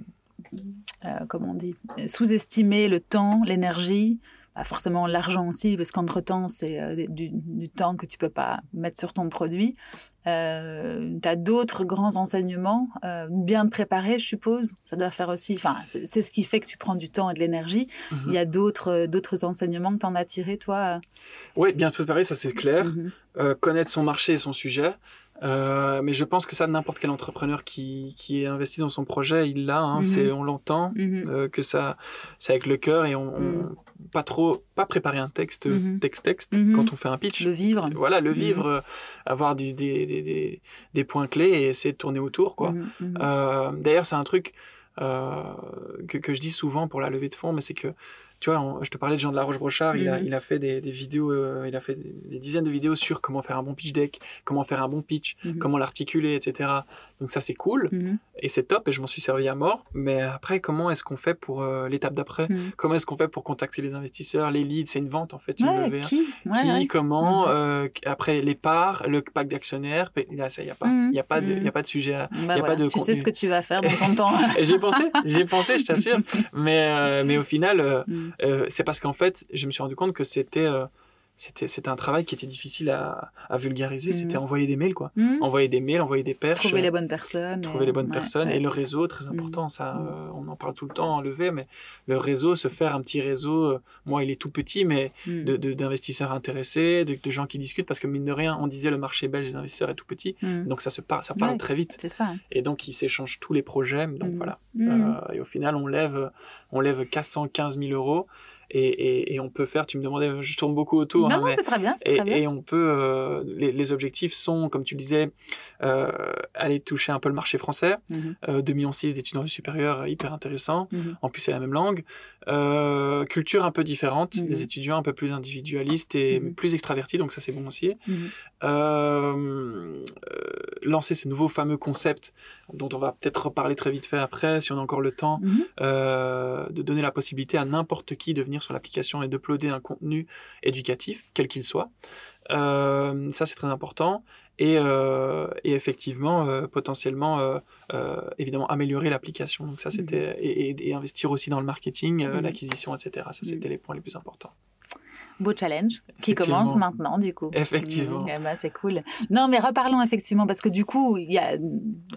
Speaker 1: euh, comment on dit, sous-estimer le temps, l'énergie forcément l'argent aussi, parce qu'entre-temps, c'est euh, du, du, temps que tu peux pas mettre sur ton produit. Euh, tu as d'autres grands enseignements, euh, bien te préparer, je suppose. Ça doit faire aussi, enfin, c'est ce qui fait que tu prends du temps et de l'énergie. Mm-hmm. Il y a d'autres d'autres enseignements que tu en as tirés, toi?
Speaker 2: Oui, bien te préparer, ça c'est clair. Mm-hmm. connaître son marché et son sujet. Euh, mais je pense que ça, n'importe quel entrepreneur qui, qui est investi dans son projet, il l'a. Hein, c'est, on l'entend mm-hmm. euh, que ça, c'est avec le cœur et on, mm. pas trop, pas préparer un texte, texte, texte quand on fait un pitch.
Speaker 1: Le vivre.
Speaker 2: Voilà, le vivre, euh, avoir du, des, des, des, des, points clés et essayer de tourner autour, quoi. Euh, d'ailleurs, c'est un truc que, que je dis souvent pour la levée de fonds, mais c'est que tu vois, je te parlais de Jean de la Roche-Brochard, il, a, mhm. il a fait des, des vidéos, euh, il a fait des, dizaines de vidéos sur comment faire un bon pitch deck, comment faire un bon pitch, mhm. comment l'articuler, etc. Donc ça, c'est cool mhm. et c'est top et je m'en suis servi à mort. Mais après, comment est-ce qu'on fait pour euh, l'étape d'après? Comment est-ce qu'on fait pour contacter les investisseurs Les leads, c'est une vente en fait.
Speaker 1: Une qui?
Speaker 2: Qui Comment euh, Après, les parts, le pack d'actionnaires, il n'y a, pas, y a, pas de, y a pas de sujet. À,
Speaker 1: bah
Speaker 2: y a pas de
Speaker 1: tu sais ce que tu vas faire dans ton temps. [LAUGHS]
Speaker 2: j'ai pensé, j'ai pensé, je t'assure. [LAUGHS] Mais, mais au final... Euh, c'est parce qu'en fait, je me suis rendu compte que c'était euh, c'était c'était un travail qui était difficile à, à vulgariser. Mhm. C'était envoyer des mails, quoi. Mhm. Envoyer des mails, envoyer des perches.
Speaker 1: Trouver les bonnes personnes.
Speaker 2: Trouver les bonnes personnes. Et le réseau, très mhm. important. Ça, euh, on en parle tout le temps, enlever, mais le réseau, se faire un petit réseau, moi, il est tout petit, mais de d'investisseurs intéressés, de, de, gens qui discutent, parce que mine de rien, on disait le marché belge des investisseurs est tout petit. Donc ça se parle, ça parle très vite.
Speaker 1: C'est ça.
Speaker 2: Et donc, ils s'échangent tous les projets. Donc voilà. et au final, on lève, on lève 415 000 euros. Et, et, on peut faire, tu me demandais, je tourne beaucoup autour.
Speaker 1: Non, hein, non, c'est très bien, et, très bien.
Speaker 2: Et on peut, euh, les, les, objectifs sont, comme tu le disais, euh, aller toucher un peu le marché français. Mm -hmm. euh, 2 millions d'étudiants du supérieur, hyper intéressant. Mhm. En plus, c'est la même langue. Euh, culture un peu différente, des mhm. étudiants un peu plus individualistes et mhm. plus extravertis, donc ça c'est bon aussi. Euh, lancer ces nouveaux fameux concepts dont on va peut-être reparler très vite fait après, si on a encore le temps, de donner la possibilité à n'importe qui de venir sur l'application et d'uploader un contenu éducatif, quel qu'il soit. Euh, ça, c'est très important. Et, euh, et effectivement, euh, potentiellement, euh, euh, évidemment, améliorer l'application. Donc ça, c'était mmh. et, et, investir aussi dans le marketing, mmh. l'acquisition, etc. Ça, c'était les points les plus importants
Speaker 1: beau challenge qui commence maintenant du coup.
Speaker 2: Effectivement.
Speaker 1: Mmh, bah, c'est cool. Non mais reparlons effectivement parce que du coup il y a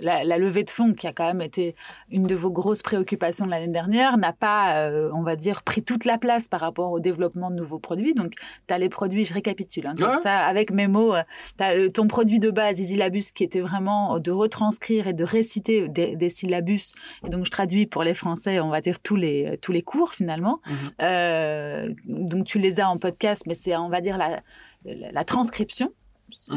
Speaker 1: la, la, levée de fonds qui a quand même été une de vos grosses préoccupations de l'année dernière n'a pas euh, on va dire pris toute la place par rapport au développement de nouveaux produits. Donc tu as les produits, je récapitule hein, comme ça avec mes mots, euh, tu as ton produit de base Isilabus qui était vraiment de retranscrire et de réciter des, des syllabus et donc je traduis pour les français, on va dire tous les tous les cours finalement. Mmh. Euh, donc tu les as en mais c'est, on va dire, la, transcription.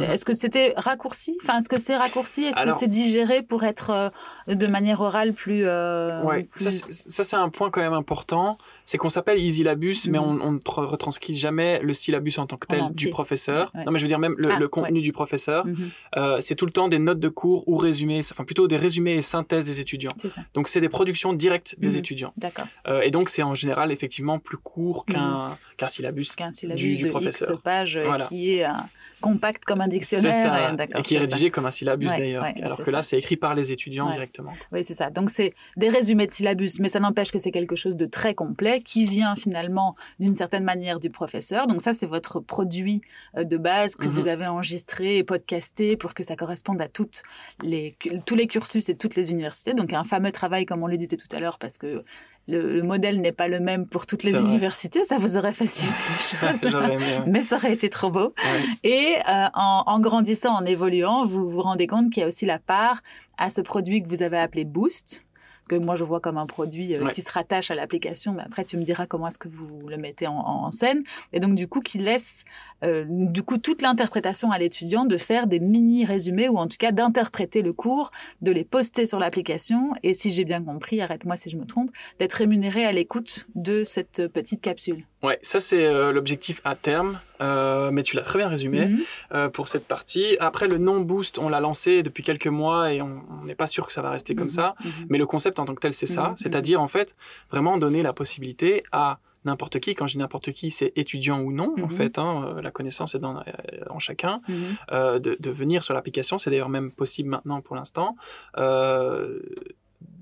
Speaker 1: Est-ce que c'était raccourci? Enfin, est-ce que c'est raccourci? Est-ce que c'est digéré pour être euh, de manière orale plus. Euh,
Speaker 2: ouais, ça, c'est un point quand même important. C'est qu'on s'appelle Isilabus, mais mhm. on, ne retranscrit jamais le syllabus en tant que tel du professeur. Non, mais je veux dire même le, ah, contenu du professeur. Mhm. euh, c'est tout le temps des notes de cours ou résumés, enfin plutôt des résumés et synthèses des étudiants.
Speaker 1: Ça.
Speaker 2: Donc c'est des productions directes des étudiants.
Speaker 1: D'accord.
Speaker 2: Euh, et donc c'est en général effectivement plus court qu'un syllabus,
Speaker 1: qu'un syllabus du, du de professeur. X pages voilà. qui est un compact comme un dictionnaire. C'est
Speaker 2: ça, et, qui est rédigé ça. comme un syllabus ouais, d'ailleurs. Ouais, alors que ça. là, c'est écrit par les étudiants directement.
Speaker 1: Oui, c'est ça. Donc c'est des résumés de syllabus, mais ça n'empêche que c'est quelque chose de très complet qui vient finalement d'une certaine manière du professeur. Donc ça, c'est votre produit euh, de base que mm -hmm. vous avez enregistré et podcasté pour que ça corresponde à toutes les, tous les cursus et toutes les universités. Donc un fameux travail, comme on le disait tout à l'heure, parce que le, le modèle n'est pas le même pour toutes les universités, ça vous aurait facilité les [LAUGHS] choses. aimé, ouais. Mais ça aurait été trop beau. Ouais. Et euh, en, en, grandissant, en évoluant, vous vous rendez compte qu'il y a aussi la part à ce produit que vous avez appelé Boost, que moi je vois comme un produit euh, ouais. qui se rattache à l'application, mais après tu me diras comment est-ce que vous le mettez en, en, scène. Et donc du coup qui laisse euh, du coup toute l'interprétation à l'étudiant de faire des mini résumés ou en tout cas d'interpréter le cours, de les poster sur l'application et si j'ai bien compris, arrête-moi si je me trompe, d'être rémunéré à l'écoute de cette petite capsule.
Speaker 2: Ouais, ça c'est euh, l'objectif à terme, euh, mais tu l'as très bien résumé mm -hmm. euh, pour cette partie. Après le non boost, on l'a lancé depuis quelques mois et on n'est pas sûr que ça va rester mm -hmm. comme ça, mm -hmm. mais le concept en tant que tel c'est ça, c'est-à-dire en fait vraiment donner la possibilité à n'importe qui, quand je dis n'importe qui, c'est étudiant ou non, en fait, hein, la connaissance est dans, euh, en chacun, euh, de, de, venir sur l'application, c'est d'ailleurs même possible maintenant pour l'instant, euh,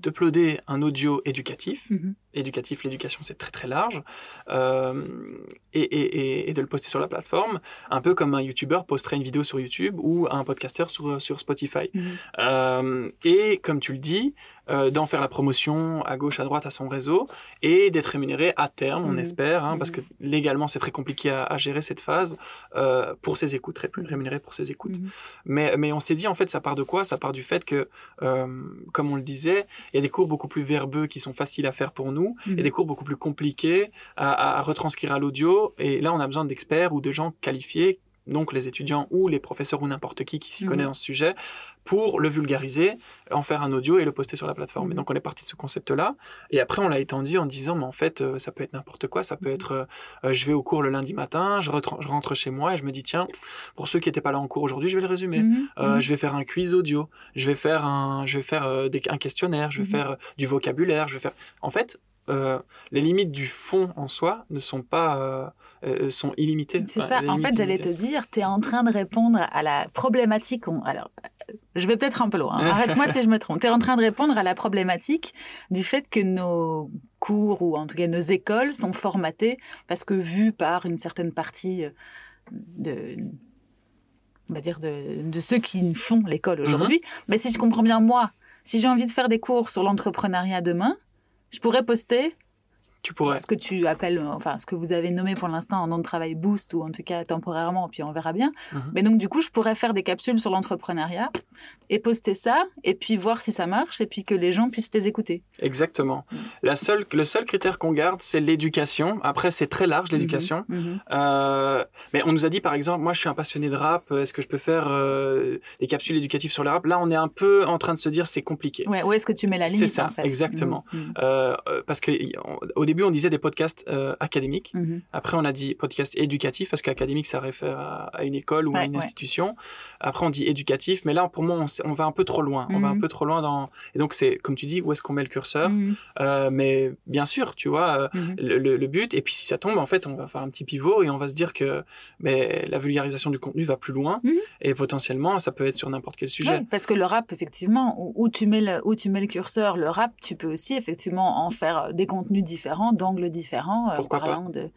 Speaker 2: d'uploader un audio éducatif, éducatif, l'éducation c'est très très large, euh, et, et, et, de le poster sur la plateforme, un peu comme un YouTuber posterait une vidéo sur YouTube ou un podcasteur sur, sur Spotify.
Speaker 1: Mhm.
Speaker 2: Euh, et comme tu le dis, euh, d'en faire la promotion à gauche, à droite à son réseau et d'être rémunéré à terme, on
Speaker 1: Mhm.
Speaker 2: espère, hein, parce
Speaker 1: Mhm.
Speaker 2: que légalement c'est très compliqué à, à gérer cette phase euh, pour ses écoutes, ré- rémunéré pour ses écoutes.
Speaker 1: Mhm.
Speaker 2: Mais, mais on s'est dit en fait ça part de quoi? Ça part du fait que, euh, comme on le disait, il y a des cours beaucoup plus verbeux qui sont faciles à faire pour nous
Speaker 1: Mhm.
Speaker 2: et des cours beaucoup plus compliqués à, à retranscrire à l'audio. Et là on a besoin d'experts ou de gens qualifiés donc les étudiants ou les professeurs ou n'importe qui qui s'y
Speaker 1: Mhm.
Speaker 2: connaît en ce sujet, pour le vulgariser, en faire un audio et le poster sur la plateforme.
Speaker 1: Mhm.
Speaker 2: Et donc on est parti de ce concept-là. Et après on l'a étendu en disant, mais en fait, euh, ça peut être n'importe quoi. Ça peut
Speaker 1: Mhm.
Speaker 2: être, euh, euh, je vais au cours le lundi matin, je, je rentre chez moi et je me dis, tiens, pour ceux qui n'étaient pas là en cours aujourd'hui, je vais le résumer.
Speaker 1: Mhm.
Speaker 2: Euh,
Speaker 1: Mhm.
Speaker 2: Je vais faire un quiz audio, je vais faire un, je vais faire des- un questionnaire, je vais
Speaker 1: Mhm.
Speaker 2: faire du vocabulaire, je vais faire. En fait, euh, les limites du fond en soi ne sont pas, euh, euh, sont illimitées.
Speaker 1: C'est
Speaker 2: Enfin,
Speaker 1: ça. En fait, j'allais te dire, tu es en train de répondre à la problématique. on- Alors, je vais peut-être un peu loin. hein. [LAUGHS] Arrête-moi si je me trompe. Tu es en train de répondre à la problématique du fait que nos cours, ou en tout cas nos écoles, sont formatées parce que vues par une certaine partie de on va dire de, de ceux qui font l'école aujourd'hui. Mais si je comprends bien, moi, si j'ai envie de faire des cours sur l'entrepreneuriat demain, je pourrais poster
Speaker 2: Tu pourrais.
Speaker 1: ce que tu appelles, enfin, ce que vous avez nommé pour l'instant un nom de travail boost ou en tout cas temporairement, puis on verra bien.
Speaker 2: Mhm.
Speaker 1: Mais donc, du coup, je pourrais faire des capsules sur l'entrepreneuriat et poster ça et puis voir si ça marche et puis que les gens puissent les écouter.
Speaker 2: Exactement.
Speaker 1: Mm.
Speaker 2: La seule, le seul critère qu'on garde, c'est l'éducation. Après, c'est très large l'éducation.
Speaker 1: Mhm.
Speaker 2: Euh, mais on nous a dit par exemple, moi je suis un passionné de rap, est-ce que je peux faire euh, des capsules éducatives sur le rap? Là, on est un peu en train de se dire c'est compliqué.
Speaker 1: Ouais, où est-ce que tu mets la
Speaker 2: C'est
Speaker 1: limite
Speaker 2: ça,
Speaker 1: en fait?
Speaker 2: Exactement.
Speaker 1: Mhm.
Speaker 2: Euh, euh, parce que y- on- au début on disait des podcasts euh, académiques.
Speaker 1: Mhm.
Speaker 2: Après on a dit podcast éducatif parce qu'académique ça réfère à, à une école ou à une
Speaker 1: ouais.
Speaker 2: institution. Après on dit éducatif, mais là pour moi on, va un peu trop loin. On va un
Speaker 1: Mhm.
Speaker 2: peu trop loin dans. Et donc c'est comme tu dis où est-ce qu'on met le curseur?
Speaker 1: Mhm.
Speaker 2: Euh, Mais bien sûr, tu vois. euh, le, le- le but. Et puis si ça tombe, en fait, on va faire un petit pivot et on va se dire que ben, la vulgarisation du contenu va plus loin et potentiellement ça peut être sur n'importe quel sujet.
Speaker 1: Ouais, parce que le rap, effectivement, où, où tu mets le, où tu mets le curseur, le rap, tu peux aussi effectivement en faire des contenus différents, d'angles différents, euh, en parlant de,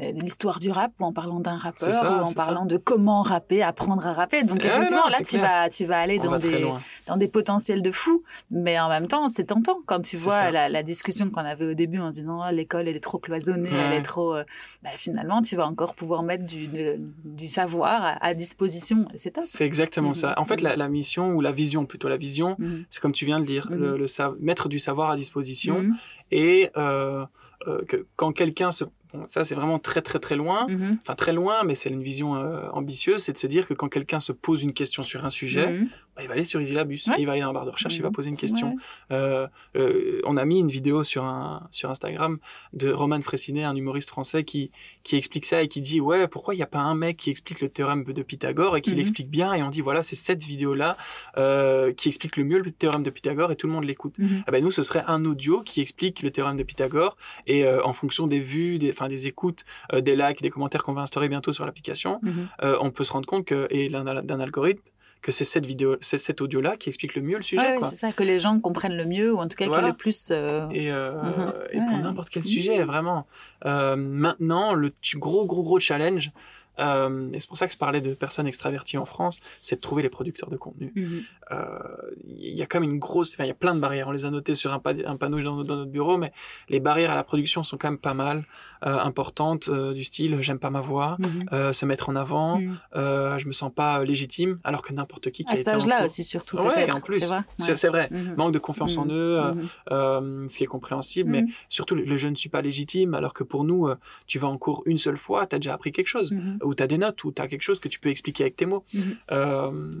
Speaker 1: euh, de l'histoire du rap, ou en parlant d'un rappeur,
Speaker 2: ça,
Speaker 1: ou en
Speaker 2: ça.
Speaker 1: parlant de comment rapper, apprendre à rapper. Donc
Speaker 2: Ouais,
Speaker 1: effectivement,
Speaker 2: non,
Speaker 1: là, tu
Speaker 2: clair.
Speaker 1: vas, tu vas aller dans
Speaker 2: va
Speaker 1: des, dans des potentiels de fou, mais en même temps, c'est tentant quand tu vois la, la discussion qu'on avait au début en disant Ah, l'école elle est trop cloisonnée, elle est trop. euh, bah, finalement, tu vas encore pouvoir mettre du, de- du savoir à, à disposition. C'est top.
Speaker 2: C'est exactement
Speaker 1: Mhm.
Speaker 2: ça. En fait, la, la mission ou la vision, plutôt la vision,
Speaker 1: Mhm.
Speaker 2: c'est comme tu viens de dire, le, le mettre du savoir à disposition. Et euh, euh, que quand quelqu'un se bon, ça c'est vraiment très très très loin,
Speaker 1: Mhm.
Speaker 2: enfin très loin, mais c'est une vision euh, ambitieuse, c'est de se dire que quand quelqu'un se pose une question sur un sujet,
Speaker 1: Mhm.
Speaker 2: Bah, il va aller sur Easylabus,
Speaker 1: Ouais.
Speaker 2: il va aller dans la barre de recherche, il va
Speaker 1: Mhm.
Speaker 2: poser une question.
Speaker 1: Ouais.
Speaker 2: Euh, euh, on a mis une vidéo sur, un, sur Instagram de Roman Fressinet, un humoriste français, qui, qui explique ça et qui dit Ouais, pourquoi il n'y a pas un mec qui explique le théorème de Pythagore et qui
Speaker 1: Mhm.
Speaker 2: l'explique bien Et on dit Voilà, c'est cette vidéo-là euh, qui explique le mieux le théorème de Pythagore et tout le monde l'écoute.
Speaker 1: Mhm.
Speaker 2: Ah ben, nous, ce serait un audio qui explique le théorème de Pythagore et en fonction des vues, des, des écoutes, des likes, des commentaires qu'on va instaurer bientôt sur l'application, on peut se rendre compte que, et d'un algorithme, que c'est cette vidéo, c'est cet audio-là qui explique le mieux le sujet.
Speaker 1: Ouais, c'est ça, que les gens comprennent le mieux, ou en tout cas
Speaker 2: Voilà.
Speaker 1: le plus. euh,
Speaker 2: Et, euh,
Speaker 1: Mhm.
Speaker 2: et pour n'importe quel sujet, vraiment. Euh, maintenant, le gros, gros, gros challenge, euh, et c'est pour ça que je parlais de personnes extraverties en France, c'est de trouver les producteurs de contenu.
Speaker 1: mhm.
Speaker 2: Euh, Il y a quand même une grosse... Enfin, il y a plein de barrières. On les a notées sur un, pa- un panneau dans, dans notre bureau, mais les barrières à la production sont quand même pas mal importantes, euh, du style « j'aime pas ma voix
Speaker 1: Mhm.
Speaker 2: euh, se mettre en avant,
Speaker 1: Mhm.
Speaker 2: euh, je me sens pas légitime », alors que n'importe qui qui
Speaker 1: À
Speaker 2: a
Speaker 1: cet âge-là aussi, surtout,
Speaker 2: Ouais,
Speaker 1: peut-être.
Speaker 2: en plus. C'est vrai.
Speaker 1: Mhm.
Speaker 2: Manque de confiance en eux, euh, euh, ce qui est compréhensible, mais surtout le, le je ne suis pas légitime, alors que pour nous, euh, tu vas en cours une seule fois, tu as déjà appris quelque chose, ou tu as des notes, ou tu as quelque chose que tu peux expliquer avec tes mots. Euh, donc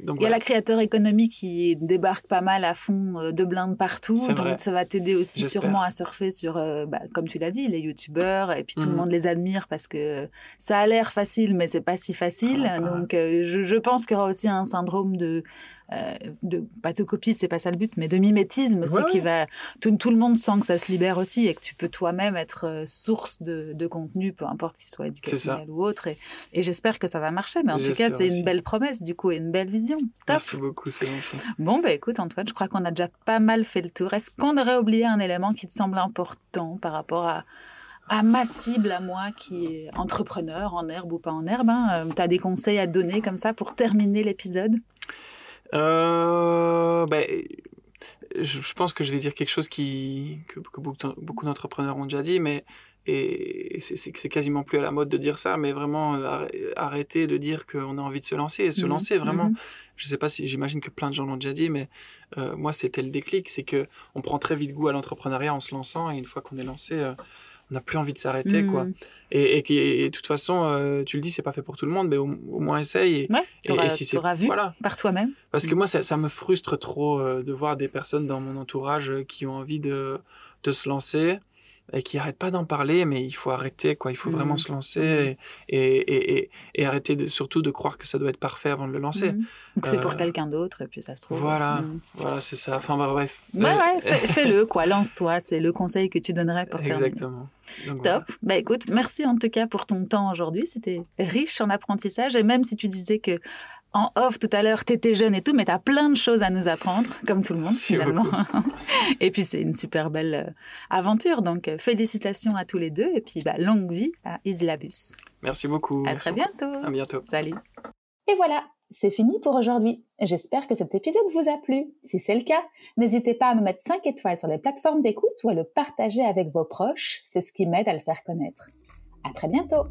Speaker 1: Il y a
Speaker 2: voilà.
Speaker 1: la créateur économie qui débarque pas mal à fond euh, de blindes partout, donc
Speaker 2: vrai.
Speaker 1: ça va t'aider aussi sûrement à surfer sur, euh, bah, comme tu l'as dit, les youtubeurs, et puis tout le
Speaker 2: Mhm.
Speaker 1: monde les admire parce que ça a l'air facile, mais c'est pas si facile.
Speaker 2: Ah, ah.
Speaker 1: donc euh, je, je pense qu'il y aura aussi un syndrome de euh, de, pas de copie, c'est pas ça le but, mais de mimétisme aussi qui va. Tout, tout, le monde sent que ça se libère aussi et que tu peux toi-même être euh, source de, de, contenu, peu importe qu'il soit éducationnel ou autre. Et, et j'espère que ça va marcher. Mais en tout cas, c'est une belle promesse du coup et une belle vision. Top.
Speaker 2: Merci beaucoup, c'est gentil.
Speaker 1: Bon, bah écoute, Antoine, je crois qu'on a déjà pas mal fait le tour. Est-ce qu'on aurait oublié un élément qui te semble important par rapport à à ma cible, à moi, qui est entrepreneur, en herbe ou pas en herbe. Hein. Euh, tu as des conseils à donner comme ça pour terminer l'épisode?
Speaker 2: Euh, ben, je, pense que je vais dire quelque chose qui, que, beaucoup, d'entrepreneurs ont déjà dit, mais et c'est quasiment plus à la mode de dire ça, mais vraiment euh, arrêter de dire qu'on a envie de se lancer et se mmh lancer vraiment. Mmh je sais pas si j'imagine que plein de gens l'ont déjà dit, mais euh, moi c'était le déclic, c'est que on prend très vite goût à l'entrepreneuriat en se lançant et une fois qu'on est lancé, euh, on n'a plus envie de s'arrêter quoi. Mmh. Et, et, de toute façon, euh, tu le dis, c'est pas fait pour tout le monde, mais au, moins essaye. Et,
Speaker 1: ouais, et, si c'est vu voilà. par toi-même.
Speaker 2: Parce que moi, ça, ça, me frustre trop euh, de voir des personnes dans mon entourage euh, qui ont envie de, de se lancer et qui n'arrêtent pas d'en parler, mais il faut arrêter, quoi. Il faut vraiment mmh. se lancer mmh. et, et, arrêter de, surtout de croire que ça doit être parfait avant de le lancer.
Speaker 1: Mmh. Donc c'est pour quelqu'un d'autre, et puis ça se trouve.
Speaker 2: Voilà, voilà, c'est ça. Enfin, bah, bref.
Speaker 1: Ouais, ouais, [LAUGHS] fais-le, quoi. Lance-toi. C'est le conseil que tu donnerais pour terminer.
Speaker 2: Exactement.
Speaker 1: Top. Bah écoute, merci en tout cas pour ton temps aujourd'hui. C'était riche en apprentissage, et même si tu disais que en off tout à l'heure, tu étais jeune et tout, mais tu as plein de choses à nous apprendre, comme tout le monde finalement. [LAUGHS] et puis c'est une super belle euh, aventure, donc euh, félicitations à tous les deux et puis bah, longue vie à Islabus.
Speaker 2: Merci beaucoup.
Speaker 1: À très bientôt.
Speaker 2: À bientôt.
Speaker 1: Salut.
Speaker 3: Et voilà, c'est fini pour aujourd'hui. J'espère que cet épisode vous a plu. Si c'est le cas, n'hésitez pas à me mettre 5 étoiles sur les plateformes d'écoute ou à le partager avec vos proches. C'est ce qui m'aide à le faire connaître. À très bientôt.